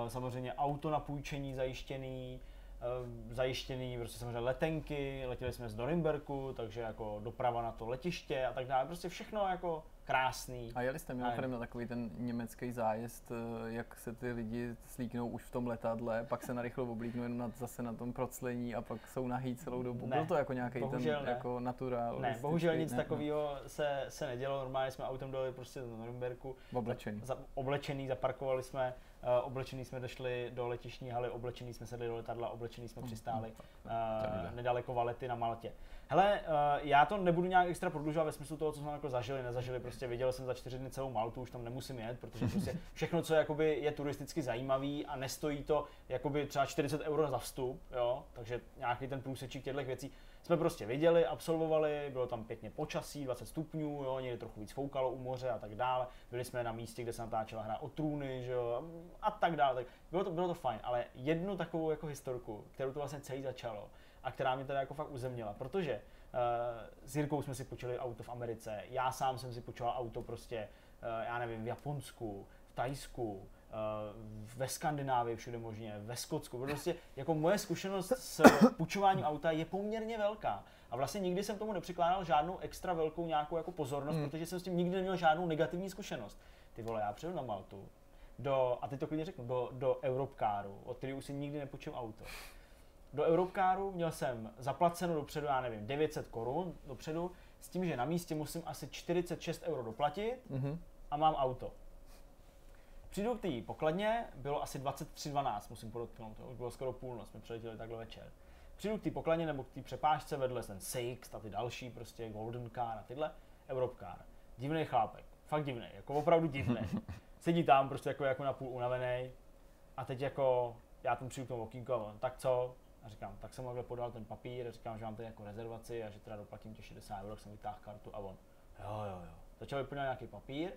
samozřejmě auto na půjčení zajištěný, eh, zajištěný prostě samozřejmě letenky, letěli jsme z Norimberku, takže jako doprava na to letiště a tak dále. Prostě všechno jako krásný. A jeli jste mimochodem na takový ten německý zájezd, eh, jak se ty lidi slíknou už v tom letadle, pak se narychlo oblíknou jenom na, zase na tom proclení a pak jsou nahý celou dobu. Ne, Byl to jako nějaký ten ne. jako naturál? Ne, bohužel nic ne, takového se, se nedělo, normálně jsme autem dojeli prostě do Norimberku, Oblečený. za, oblečený, zaparkovali jsme, uh, oblečený jsme došli do letišní haly, oblečený jsme sedli do letadla, oblečený jsme přistáli uh, nedaleko Valety na Maltě. Hele, uh, já to nebudu nějak extra prodlužovat ve smyslu toho, co jsme jako zažili, nezažili, prostě viděl jsem za čtyři dny celou Maltu, už tam nemusím jet, protože prostě všechno, co jakoby je turisticky zajímavý a nestojí to jakoby třeba 40 euro za vstup, jo, takže nějaký ten průsečík těchto věcí, jsme prostě viděli, absolvovali, bylo tam pěkně počasí, 20 stupňů, jo, někde trochu víc foukalo u moře a tak dále. Byli jsme na místě, kde se natáčela hra o trůny, že jo, a tak dále. Tak bylo to, bylo to fajn, ale jednu takovou jako historku, kterou to vlastně celý začalo a která mě teda jako fakt uzemnila, protože uh, s Jirkou jsme si počuli auto v Americe, já sám jsem si počul auto prostě, uh, já nevím, v Japonsku, v Tajsku, eh, ve Skandinávii všude možně, ve Skotsku. Prostě jako moje zkušenost s půjčováním auta je poměrně velká. A vlastně nikdy jsem tomu nepřikládal žádnou extra velkou nějakou jako pozornost, Hmm. protože jsem s tím nikdy neměl žádnou negativní zkušenost. Ty vole, já přijdu na Maltu, do, a teď to klidně řeknu, do, do Europcaru, od kterého si nikdy nepůjčím auto. Do Europcaru měl jsem zaplaceno dopředu, já nevím, 900 korun dopředu, s tím, že na místě musím asi 46 euro doplatit Mhm. a mám auto. Přijdu k té pokladně, bylo asi 23.12, musím podotknout, to už bylo skoro půlnoc, jsme přiletěli takhle večer. Přijdu k té pokladně nebo k té přepážce, vedle ten Sixt a ty další, prostě Golden Car a tyhle, Europcar. Divný chlápek, fakt divný, jako opravdu divný. Sedí tam prostě jako, jako na půl unavený a teď jako já tam přijdu k tomu okýnku a on, tak co? A říkám, tak jsem takhle podal ten papír, a říkám, že mám tady jako rezervaci a že teda doplatím těch 60 euro, jsem vytáhl kartu a on, jo, jo, jo. Začal vyplňovat nějaký papír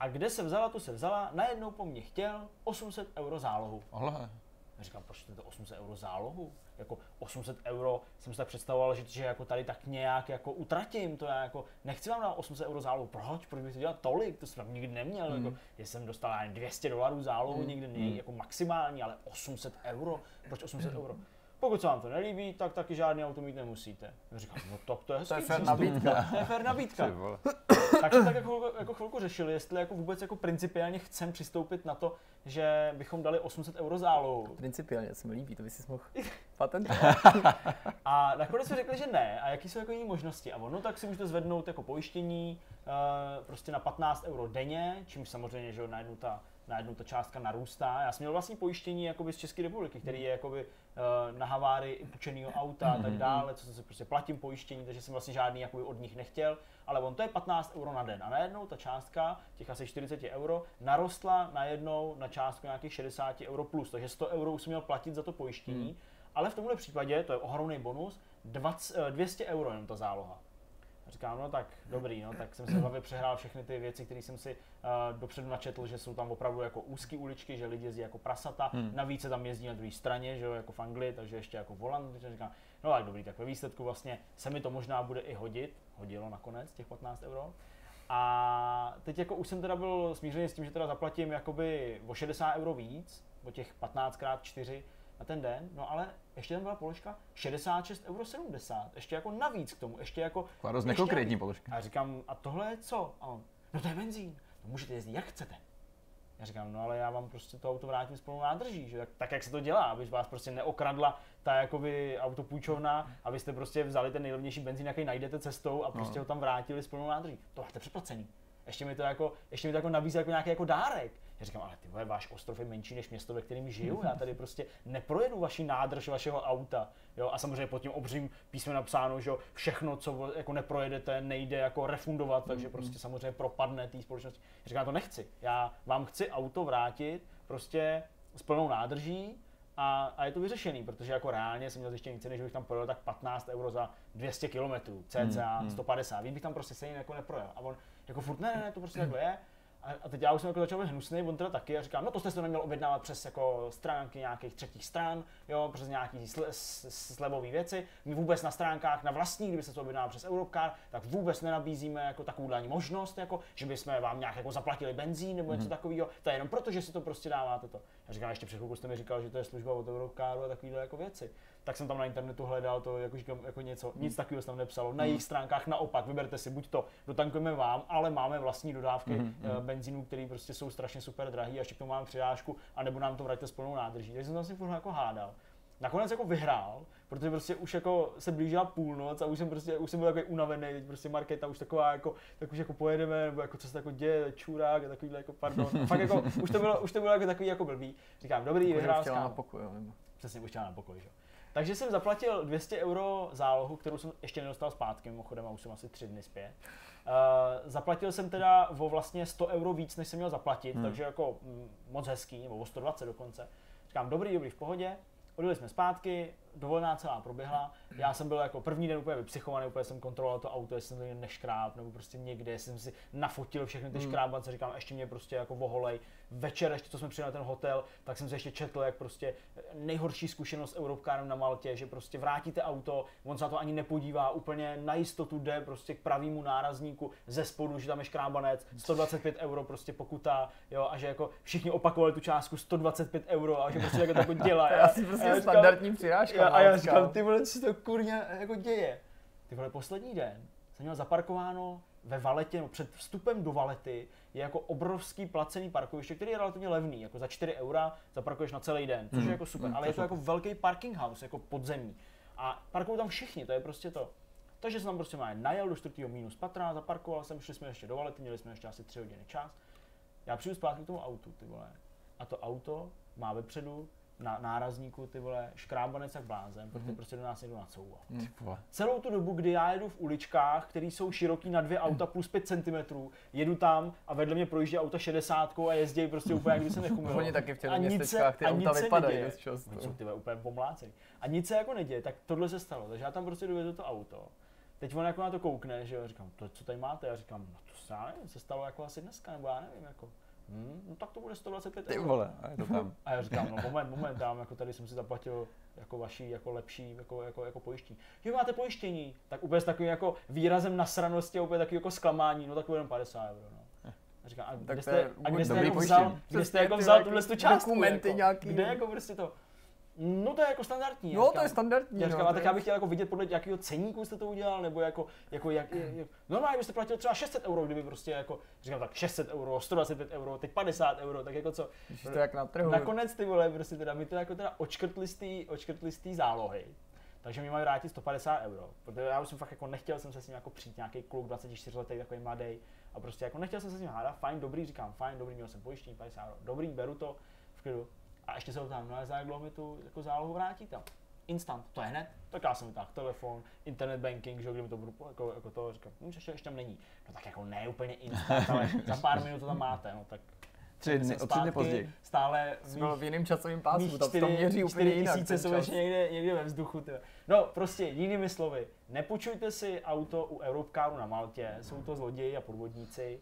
a kde se vzala, tu se vzala, najednou po mně chtěl 800 euro zálohu. Ohle. Já říkám, proč to 800 euro zálohu? Jako 800 euro jsem si tak představoval, že, že jako tady tak nějak jako utratím, to já jako nechci vám dát 800 euro zálohu, proč? Proč bych to dělal tolik? To jsem nikdy neměl, Hmm. jako, že jsem dostal já nevím, 200 dolarů zálohu, nikdy ne, jako maximální, ale 800 euro, proč 800 euro? Pokud se vám to nelíbí, tak taky žádný auto mít nemusíte. Já říkám, no tak to je hezký To je fér nabídka. To je fér nabídka. Tak jsme tak jako, jako chvilku řešili, jestli jako vůbec jako principiálně chcem přistoupit na to, že bychom dali 800 euro zálohu. Principiálně se mi líbí, to by si mohl patentovat. A nakonec jsme řekli, že ne. A jaký jsou jako jiné možnosti? A ono tak si můžete zvednout jako pojištění uh, prostě na 15 euro denně, čímž samozřejmě, že najednou ta, najednou ta částka narůstá. Já jsem měl vlastní pojištění jakoby z České republiky, který je jakoby uh, na havárii i půjčenýho auta a tak dále, co se prostě platím pojištění, takže jsem vlastně žádný jakoby od nich nechtěl, ale on to je 15 euro na den. A najednou ta částka, těch asi 40 euro, narostla najednou na částku nějakých 60 euro plus, takže 100 euro už jsem měl platit za to pojištění. Ale v tomhle případě, to je ohromný bonus, 20, eh, 200 euro jenom ta záloha. A říkám, no tak dobrý, no, tak jsem si v hlavě přehrál všechny ty věci, které jsem si uh, dopředu načetl, že jsou tam opravdu jako úzké uličky, že lidi jezdí jako prasata, hmm. navíc se tam jezdí na druhé straně, že jo, jako v Anglii, takže ještě jako volant, takže říkám, no tak dobrý, tak ve výsledku vlastně se mi to možná bude i hodit, hodilo nakonec těch 15 euro. A teď jako už jsem teda byl smířený s tím, že teda zaplatím jakoby o 60 euro víc, o těch 15 krát 4 na ten den, no ale ještě tam byla položka 66,70 euro, ještě jako navíc k tomu, ještě jako... Dost ještě nekonkrétní navíc. položka. A já říkám, a tohle je co? A on, no to je benzín, to můžete jezdit jak chcete. Já říkám, no ale já vám prostě to auto vrátím s plnou nádrží, že tak, tak, jak se to dělá, aby vás prostě neokradla ta jakoby autopůjčovna, abyste prostě vzali ten nejlevnější benzín, jaký najdete cestou a prostě No. ho tam vrátili s plnou nádrží. To máte přeplacený. Ještě mi to jako, ještě mi to jako nabízí jako nějaký jako dárek. Já říkám, ale ty vole, váš ostrov je menší než město, ve kterém žiju. Já tady prostě neprojedu vaši nádrž vašeho auta. Jo? A samozřejmě pod tím obřím písmem napsáno, že všechno, co jako neprojedete, nejde jako refundovat, takže prostě samozřejmě propadne té společnosti. Já říkám, to nechci. Já vám chci auto vrátit prostě s plnou nádrží, a, a je to vyřešený, protože jako reálně jsem měl zjištění ceny, že bych tam projel tak 15 euro za 200 km, cca 150, víc bych tam prostě stejně jako neprojel. A on jako furt ne, ne, ne, to prostě takhle je. A, teď já už jsem jako začal být hnusný, on teda taky a říkám, no to jste si to neměl objednávat přes jako stránky nějakých třetích stran, jo, přes nějaký sle, slevové věci. My vůbec na stránkách na vlastní, kdyby se to objednával přes Europcar, tak vůbec nenabízíme jako takovou ani možnost, jako, že bychom vám nějak jako zaplatili benzín nebo něco takového. To je jenom proto, že si to prostě dáváte to. Já říkám, ještě před chvilkou jste mi říkal, že to je služba od Europcaru a takovéhle jako věci. Tak jsem tam na internetu hledal to jako, říkám, jako něco, nic takového tam nepsalo. Na jejich stránkách naopak, vyberte si, buď to dotankujeme vám, ale máme vlastní dodávky mm-hmm. benzínu, které prostě jsou strašně super drahý a ještě k tomu máme přidášku, anebo nám to vraťte s plnou nádrží. Takže jsem tam si furt jako hádal. Nakonec jako vyhrál, protože prostě už jako se blížila půlnoc a už jsem prostě, už jsem byl takový unavený, teď prostě Markéta už taková jako, tak už jako pojedeme, nebo jako co se jako děje, čurák a takovýhle jako pardon. A fakt jako, už to bylo, už to bylo jako takový jako blbý. Říkám, dobrý, Jako, vyhrál chtěla na pokoj, jo. Přesně, už chtěla na pokoj, že? Takže jsem zaplatil 200 euro zálohu, kterou jsem ještě nedostal zpátky, mimochodem, a už jsem asi tři dny zpět. Uh, zaplatil jsem teda o vlastně 100 euro víc, než jsem měl zaplatit, hmm. takže jako mm, moc hezký, nebo o 120 dokonce. Říkám, dobrý, dobrý, v pohodě. Odjeli jsme zpátky, dovolená celá proběhla. Já jsem byl jako první den úplně vypsychovaný, úplně jsem kontroloval to auto, jestli jsem to někde neškráb, nebo prostě někde, jestli jsem si nafotil všechny ty škrábance, říkám, ještě mě prostě jako voholej. Večer, ještě co jsme přijeli na ten hotel, tak jsem se ještě četl, jak prostě nejhorší zkušenost s Europcarem na Maltě, že prostě vrátíte auto, on se na to ani nepodívá, úplně na jistotu jde prostě k pravému nárazníku ze spodu, že tam je škrábanec, 125 euro prostě pokuta, jo, a že jako všichni opakovali tu částku 125 euro a že prostě jako to dělá. Je asi prostě já standardní přirážka. Já, a já říkám, ty vole, co to kurně jako děje? Ty vole, poslední den jsem měl zaparkováno ve Valetě, no před vstupem do Valety je jako obrovský placený parkoviště, který je relativně levný, jako za 4 eura zaparkuješ na celý den, což je jako super, ale je to jako velký parking house, jako podzemí. A parkují tam všichni, to je prostě to. Takže jsem tam prostě má najel do čtvrtého minus patra, zaparkoval jsem, šli jsme ještě do Valety, měli jsme ještě asi tři hodiny čas. Já přijdu zpátky k tomu autu, ty vole. A to auto má vepředu na nárazníku ty vole škrábanec jak blázen, protože prostě do nás někdo nacouvá. Vole. Celou tu dobu, kdy já jedu v uličkách, které jsou široký na dvě auta plus 5 cm, jedu tam a vedle mě projíždí auta 60 a jezdí prostě úplně, jak by se nechumilo. Oni taky v těch městečkách ty auta vypadají dost často. Jsou ty úplně pomlácený. A nic se jako neděje, tak tohle se stalo. Takže já tam prostě dovezu to auto. Teď on jako na to koukne, že jo, říkám, to, co tady máte? Já říkám, no to se, já nevím, se stalo jako asi dneska, nebo já nevím, jako. Hmm, no tak to bude 125 Ty vole, a je to tam. A já říkám, no moment, moment, tam jako tady jsem si zaplatil jako vaší, jako lepší, jako, jako, jako pojištění. Jo, máte pojištění, tak úplně s takovým jako výrazem nasranosti a úplně takový jako zklamání, no tak jenom 50 euro, no. A říkám, a Tak kde jste, a kde jste jako vzal, kde jste jako vzal tuhle tu částku, dokumenty jako, nějaký, kde jako prostě to, no to je jako standardní. No, to je standardní. já říkám, no, tak já bych chtěl jako vidět podle jakého ceníku jste to udělal, nebo jako, jako jak, jak normálně byste platil třeba 600 euro, kdyby prostě jako, říkám tak 600 euro, 125 euro, teď 50 euro, tak jako co, Když to jak na trhu. Nakonec ty vole, prostě teda mi to jako teda očkrtli z té očkrtli z té zálohy. Takže mi mají vrátit 150 euro. Protože já už jsem fakt jako nechtěl jsem se s ním jako přijít nějaký kluk 24 letý takový mladý. A prostě jako nechtěl jsem se s ním hádat, fajn, dobrý, říkám, fajn, dobrý, měl jsem pojištění, 50 euro, dobrý, beru to v klidu. A ještě se ho tam, no ale za jak dlouho mi tu jako zálohu vrátíte? Instant, to je hned. Tak já jsem vytáhl telefon, internet banking, že jo, kde mi to budu jako, jako to, říkám, hm, ještě, ještě tam není. No tak jako ne úplně instant, ale za pár minut to tam máte, no tak Tři dny, o tři dny později. Stále byl v jiném časovém mých pásmu, tam to čtyři- měří úplně jinak. tisíce jsou ještě někde, někde ve vzduchu. Tyhle. No prostě jinými slovy, nepůjčujte si auto u Europcaru na Maltě, jsou to zloději a podvodníci.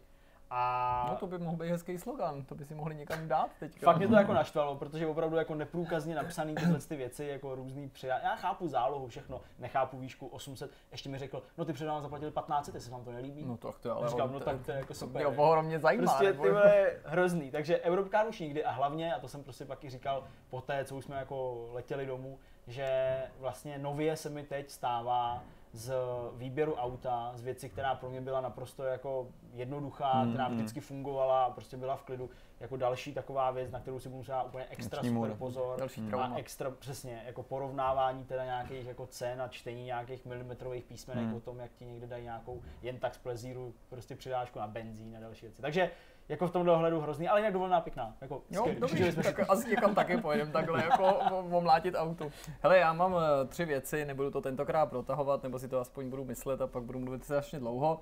A No to by mohl být hezký slogan, to by si mohli někam dát teďka. Fakt mě to jako naštvalo, protože opravdu jako neprůkazně napsaný tyhle ty věci, jako různý přijá. Já chápu zálohu, všechno, nechápu výšku 800. Ještě mi řekl, no ty před námi zaplatili 1500, jestli se vám to nelíbí. No tak to je ale... Říkám, no tak to je jako to super. mě ohromně zajímá. Prostě ty vole, hrozný. Takže Evropkár už nikdy a hlavně, a to jsem prostě pak i říkal po té, co už jsme jako letěli domů, že vlastně nově se mi teď stává z výběru auta, z věci, která pro mě byla naprosto jako jednoduchá, Mm, která mm. vždycky fungovala a prostě byla v klidu, jako další taková věc, na kterou si budu musela úplně extra Noční super pozor. Další Hmm. trauma. A extra přesně, jako porovnávání teda nějakých jako cen a čtení nějakých milimetrových písmenek Hmm. o tom, jak ti někde dají nějakou jen tak z plezíru prostě přidášku na benzín a další věci. Takže jako v tomhle ohledu hrozný, ale jinak dovolená pěkná. Jako Jo, skvělý. dobrý, jsme si tak asi někam taky pojedeme takhle jako omlátit auto. Hele, já mám eh, tři věci, nebudu to tentokrát protahovat, nebo si to aspoň budu myslet a pak budu mluvit strašně dlouho.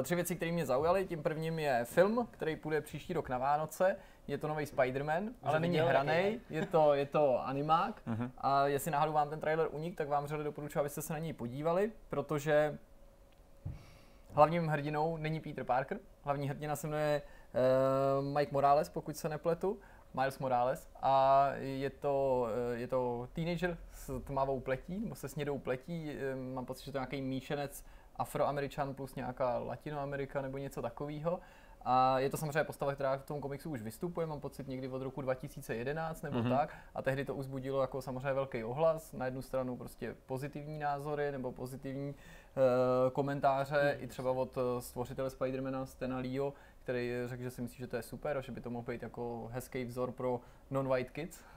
Eh, Tři věci, které mě zaujaly, tím prvním je film, který půjde příští rok na Vánoce. Je to nový Spider-Man, ale není jaký je to, je to animák. Mhm. A jestli náhodou vám ten trailer unik, tak vám řady doporučuji, abyste se na něj podívali, protože hlavním hrdinou není Peter Parker, hlavní hrdina se jmenuje uh, Mike Morales, pokud se nepletu, Miles Morales a je to, eh, je to teenager s tmavou pletí, nebo se snědou pletí, eh, mám pocit, že to je nějaký míšenec afroameričan plus nějaká latinoamerika nebo něco takového. A je to samozřejmě postava, která v tom komiksu už vystupuje, mám pocit někdy od roku 2011 nebo Mhm. mm-hmm. tak. A tehdy to uzbudilo jako samozřejmě velký ohlas. Na jednu stranu prostě pozitivní názory nebo pozitivní uh, komentáře i třeba od eh, stvořitele Spidermana Stana Leo, který řekl, že si myslí, že to je super a že by to mohl být jako hezký vzor pro non-white kids.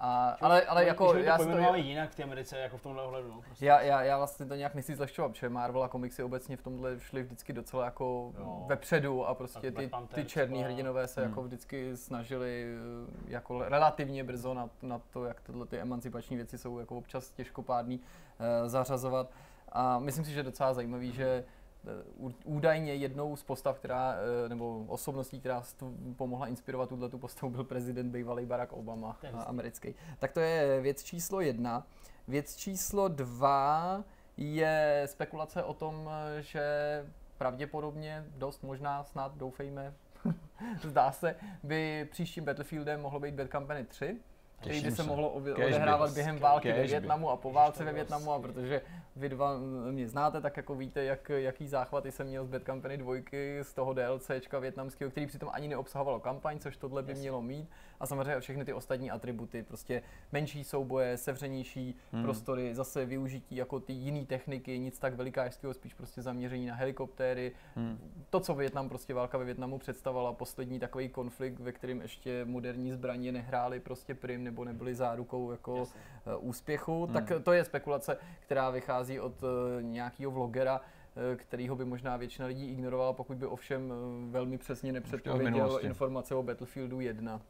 A, ale, ale jako já já to pojmenovávají jinak v té Americe, jako v tomhle ohledu. No, prostě. já, já, já vlastně to nějak nechci zlehčovat, protože Marvel a komiksy obecně v tomhle šli vždycky docela jako Jo. vepředu a prostě ty, Panther ty černý třeba. hrdinové se Hmm. jako vždycky snažili eh, jako relativně brzo na, na to, jak tyhle ty emancipační věci jsou jako občas těžkopádný eh, zařazovat. A myslím si, že je docela zajímavý, že ú- údajně jednou z postav, která, eh, nebo osobností, která pomohla inspirovat tuhle tu postavu, byl prezident bývalý Barack Obama, americký. Tak to je věc číslo jedna. Věc číslo dva je spekulace o tom, že pravděpodobně, dost možná, snad, doufejme, zdá se, by příštím Battlefieldem mohlo být Bad Company 3, který by se se. mohlo odehrávat během války ve. Větnamu a po válce ve Větnamu, a protože vy dva mě znáte, tak jako víte, jak, jaký záchvaty jsem měl z Bad Company 2 z toho DLCčka větnamského, který přitom ani neobsahovalo kampaň, což tohle by mělo mít. A samozřejmě všechny ty ostatní atributy, prostě menší souboje, sevřenější Hmm. prostory, zase využití jako ty jiné techniky, nic tak velikářského, spíš prostě zaměření na helikoptéry. Hmm. To, co Větnam, prostě válka ve Větnamu představovala poslední takový konflikt, ve kterém ještě moderní zbraně nehrály prostě prim, nebo nebyly zárukou jako Jasně. eh, úspěchu, Hmm. tak to je spekulace, která vychází od eh, nějakého vlogera, eh, kterýho by možná většina lidí ignorovala, pokud by ovšem velmi přesně nepředpověděl informace o Battlefieldu 1.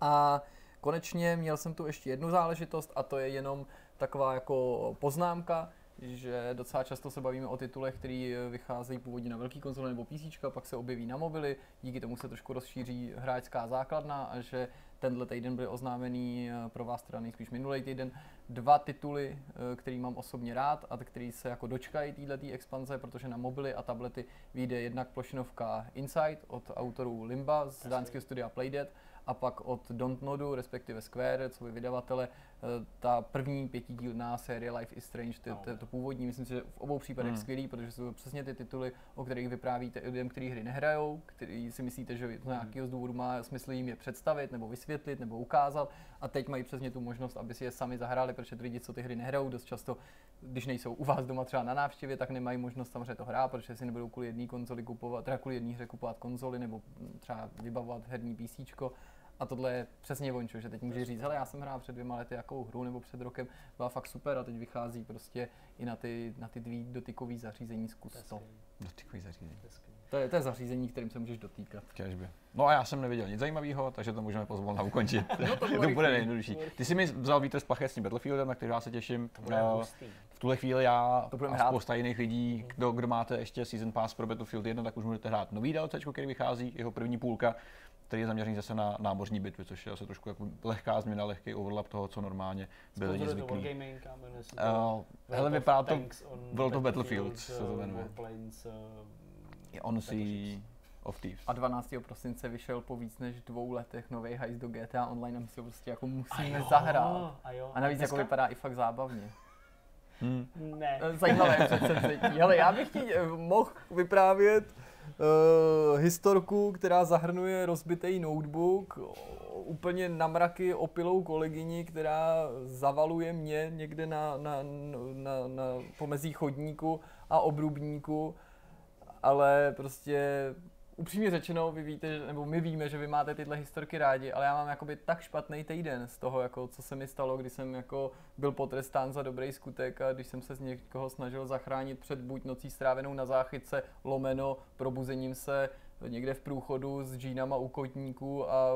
A konečně měl jsem tu ještě jednu záležitost a to je jenom taková jako poznámka, že docela často se bavíme o titulech, které vycházejí původně na velký konzole nebo PC, pak se objeví na mobily, díky tomu se trošku rozšíří hráčská základna a že tenhle týden byly oznámený eh, pro vás teda nejspíš minulý týden dva tituly, eh, který mám osobně rád a který se jako dočkají této expanze, protože na mobily a tablety vyjde jednak plošinovka Inside od autorů Limba z dánského studia Playdead a pak od Dontnodu, respektive Square, co by vydavatele, eh, ta první pětidílná série Life is Strange, ty, to, to původní, myslím si, že v obou případech Hmm. skvělý, protože jsou to přesně ty tituly, o kterých vyprávíte lidem, kteří hry nehrajou, který si myslíte, že z nějakého z důvodu má smysl jim je představit, nebo vysvětlit, nebo ukázat a teď mají přesně tu možnost, aby si je sami zahráli, protože ty lidi, co ty hry nehrajou, dost často, když nejsou u vás doma třeba na návštěvě, tak nemají možnost samozřejmě to hrát, protože si nebudou kvůli jedné konzoli kupovat, teda kvůli jedné hře kupovat konzoli nebo třeba vybavovat herní PC. A tohle je přesně vončo, že teď může říct, hele, já jsem hrál před dvěma lety jakou hru nebo před rokem, byla fakt super a teď vychází prostě i na ty, na ty dvě dotykové zařízení zkus To Dotykový zařízení. to je. To je, zařízení, kterým se můžeš dotýkat. Kežby. No a já jsem neviděl nic zajímavého, takže to můžeme pozvolna ukončit. No to to bude nejjednodušší. Ty jsi mi vzal vítr z plachet s tím Battlefieldem, na který já se těším. To bude hustý. v tuhle chvíli já To a hrát. spousta jiných lidí, kdo, kdo máte ještě Season Pass pro Battlefield 1, tak už můžete hrát nový DLC, který vychází, jeho první půlka, který je zaměřený zase na námořní bitvy, což je asi trošku jako lehká změna, lehký overlap toho, co normálně byli lidi to zvyklí. Wargaming a to Uh, World hele, vypadá to World of Battlefield, Battlefield, se to jmenuje. Je On Battleships. of Thieves. A 12. prosince vyšel po víc než dvou letech nový heist do GTA Online a my si ho prostě jako musíme zahrát. A, jo. A navíc jako Dneska? vypadá i fakt zábavně. Hmm. Ne. Eh, Zajímavé předsevzetí. Hele, já bych ti eh, mohl vyprávět uh, historku, která zahrnuje rozbitý notebook, úplně na mraky opilou kolegyni, která zavaluje mě někde na, na, na, na pomezí chodníku a obrubníku, ale prostě upřímně řečeno, vy víte, nebo my víme, že vy máte tyhle historky rádi, ale já mám jakoby tak špatný týden z toho, jako, co se mi stalo, když jsem jako byl potrestán za dobrý skutek a když jsem se z někoho snažil zachránit před buď nocí strávenou na záchytce, lomeno, probuzením se někde v průchodu s džínama u kotníků a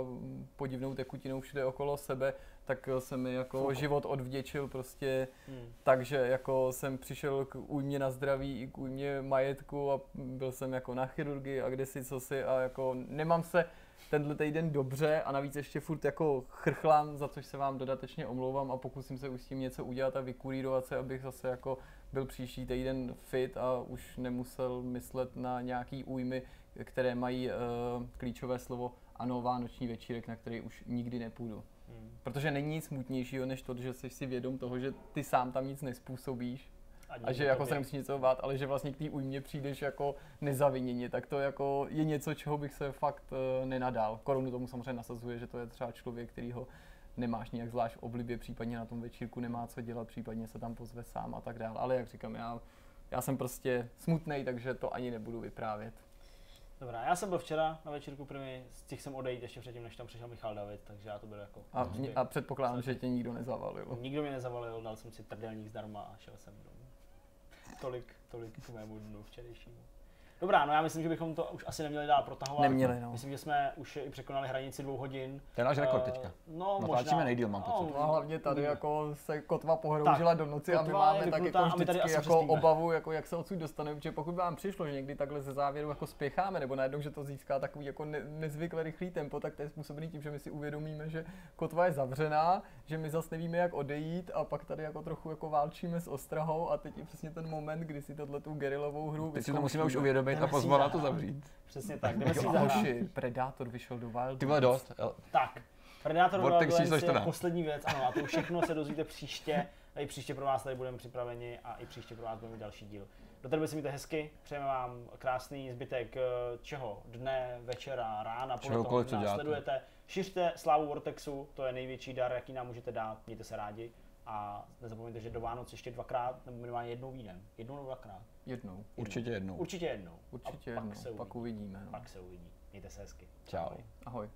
podivnou tekutinou všude okolo sebe, tak se mi jako Fuku. život odvděčil prostě Hmm. takže jako jsem přišel k újmě na zdraví i k újmě majetku a byl jsem jako na chirurgii a kde si co si a jako nemám se tenhle týden dobře a navíc ještě furt jako chrchlám, za což se vám dodatečně omlouvám a pokusím se už s tím něco udělat a vykurírovat se, abych zase jako byl příští týden fit a už nemusel myslet na nějaký újmy, které mají uh, klíčové slovo ano, vánoční večírek, na který už nikdy nepůjdu. Hmm. Protože není nic smutnějšího, než to, že jsi si vědom toho, že ty sám tam nic nespůsobíš a nikdo že jako se nemusíš něco bát, ale že vlastně k té újmě přijdeš jako nezaviněně, tak to jako je něco, čeho bych se fakt uh, nenadal. Korunu tomu samozřejmě nasazuje, že to je třeba člověk, který ho nemáš nějak zvlášť v oblibě, případně na tom večírku nemá co dělat, případně se tam pozve sám a tak dále. Ale jak říkám, já, já jsem prostě smutný, takže to ani nebudu vyprávět. Dobrá, já jsem byl včera na večírku první, stihl jsem odejít ještě předtím, než tam přišel Michal David, takže já to beru jako A, úspěch. a předpokládám, že tě nikdo nezavalil. Nikdo mě nezavalil, dal jsem si trdelník zdarma a šel jsem domů. Tolik, tolik k mému dnu včerejšímu. Dobrá, no já myslím, že bychom to už asi neměli dál protahovat. Neměli, no. Myslím, že jsme už i překonali hranici dvou hodin. To je náš rekord Eh, teďka. No, Natáčíme možná. nejdýl, mám pocit. No a hlavně tady uvidíme. jako se kotva pohroužila do noci a my máme tak jako vždycky asi jako obavu, jako jak se odsud dostaneme, protože pokud by vám přišlo, že někdy takhle ze závěru jako spěcháme, nebo najednou, že to získá takový jako ne, nezvykle rychlý tempo, tak to je způsobený tím, že my si uvědomíme, že kotva je zavřená, že my zase nevíme, jak odejít a pak tady jako trochu jako válčíme s ostrahou a teď je přesně ten moment, kdy si tohle tu gerilovou hru Teď si to musíme už uvědomit a Jdeme si pozvat na to zavřít. Přesně tak, jdeme si zahrát. hoši, Predátor vyšel do Wild Ty vole dost. Tak, Predator Vortex číslo je 14. poslední věc, ano, a to všechno se dozvíte příště. A i příště pro vás tady budeme připraveni a i příště pro vás budeme mít další díl. Do té doby si mějte hezky, přejeme vám krásný zbytek eh, čeho? Dne, večera, rána, podle toho, co nás sledujete. Šiřte slávu Vortexu, to je největší dar, jaký nám můžete dát, mějte se rádi. A nezapomeňte, že do Vánoc ještě dvakrát, nebo minimálně jednou výjdem. Jednou nebo dvakrát? Jednou. Určitě jednou. Určitě jednou. Určitě a jednou, pak se pak uvidí. uvidíme. No. Pak se uvidí. Mějte se hezky. Čau. Ahoj. Ahoj.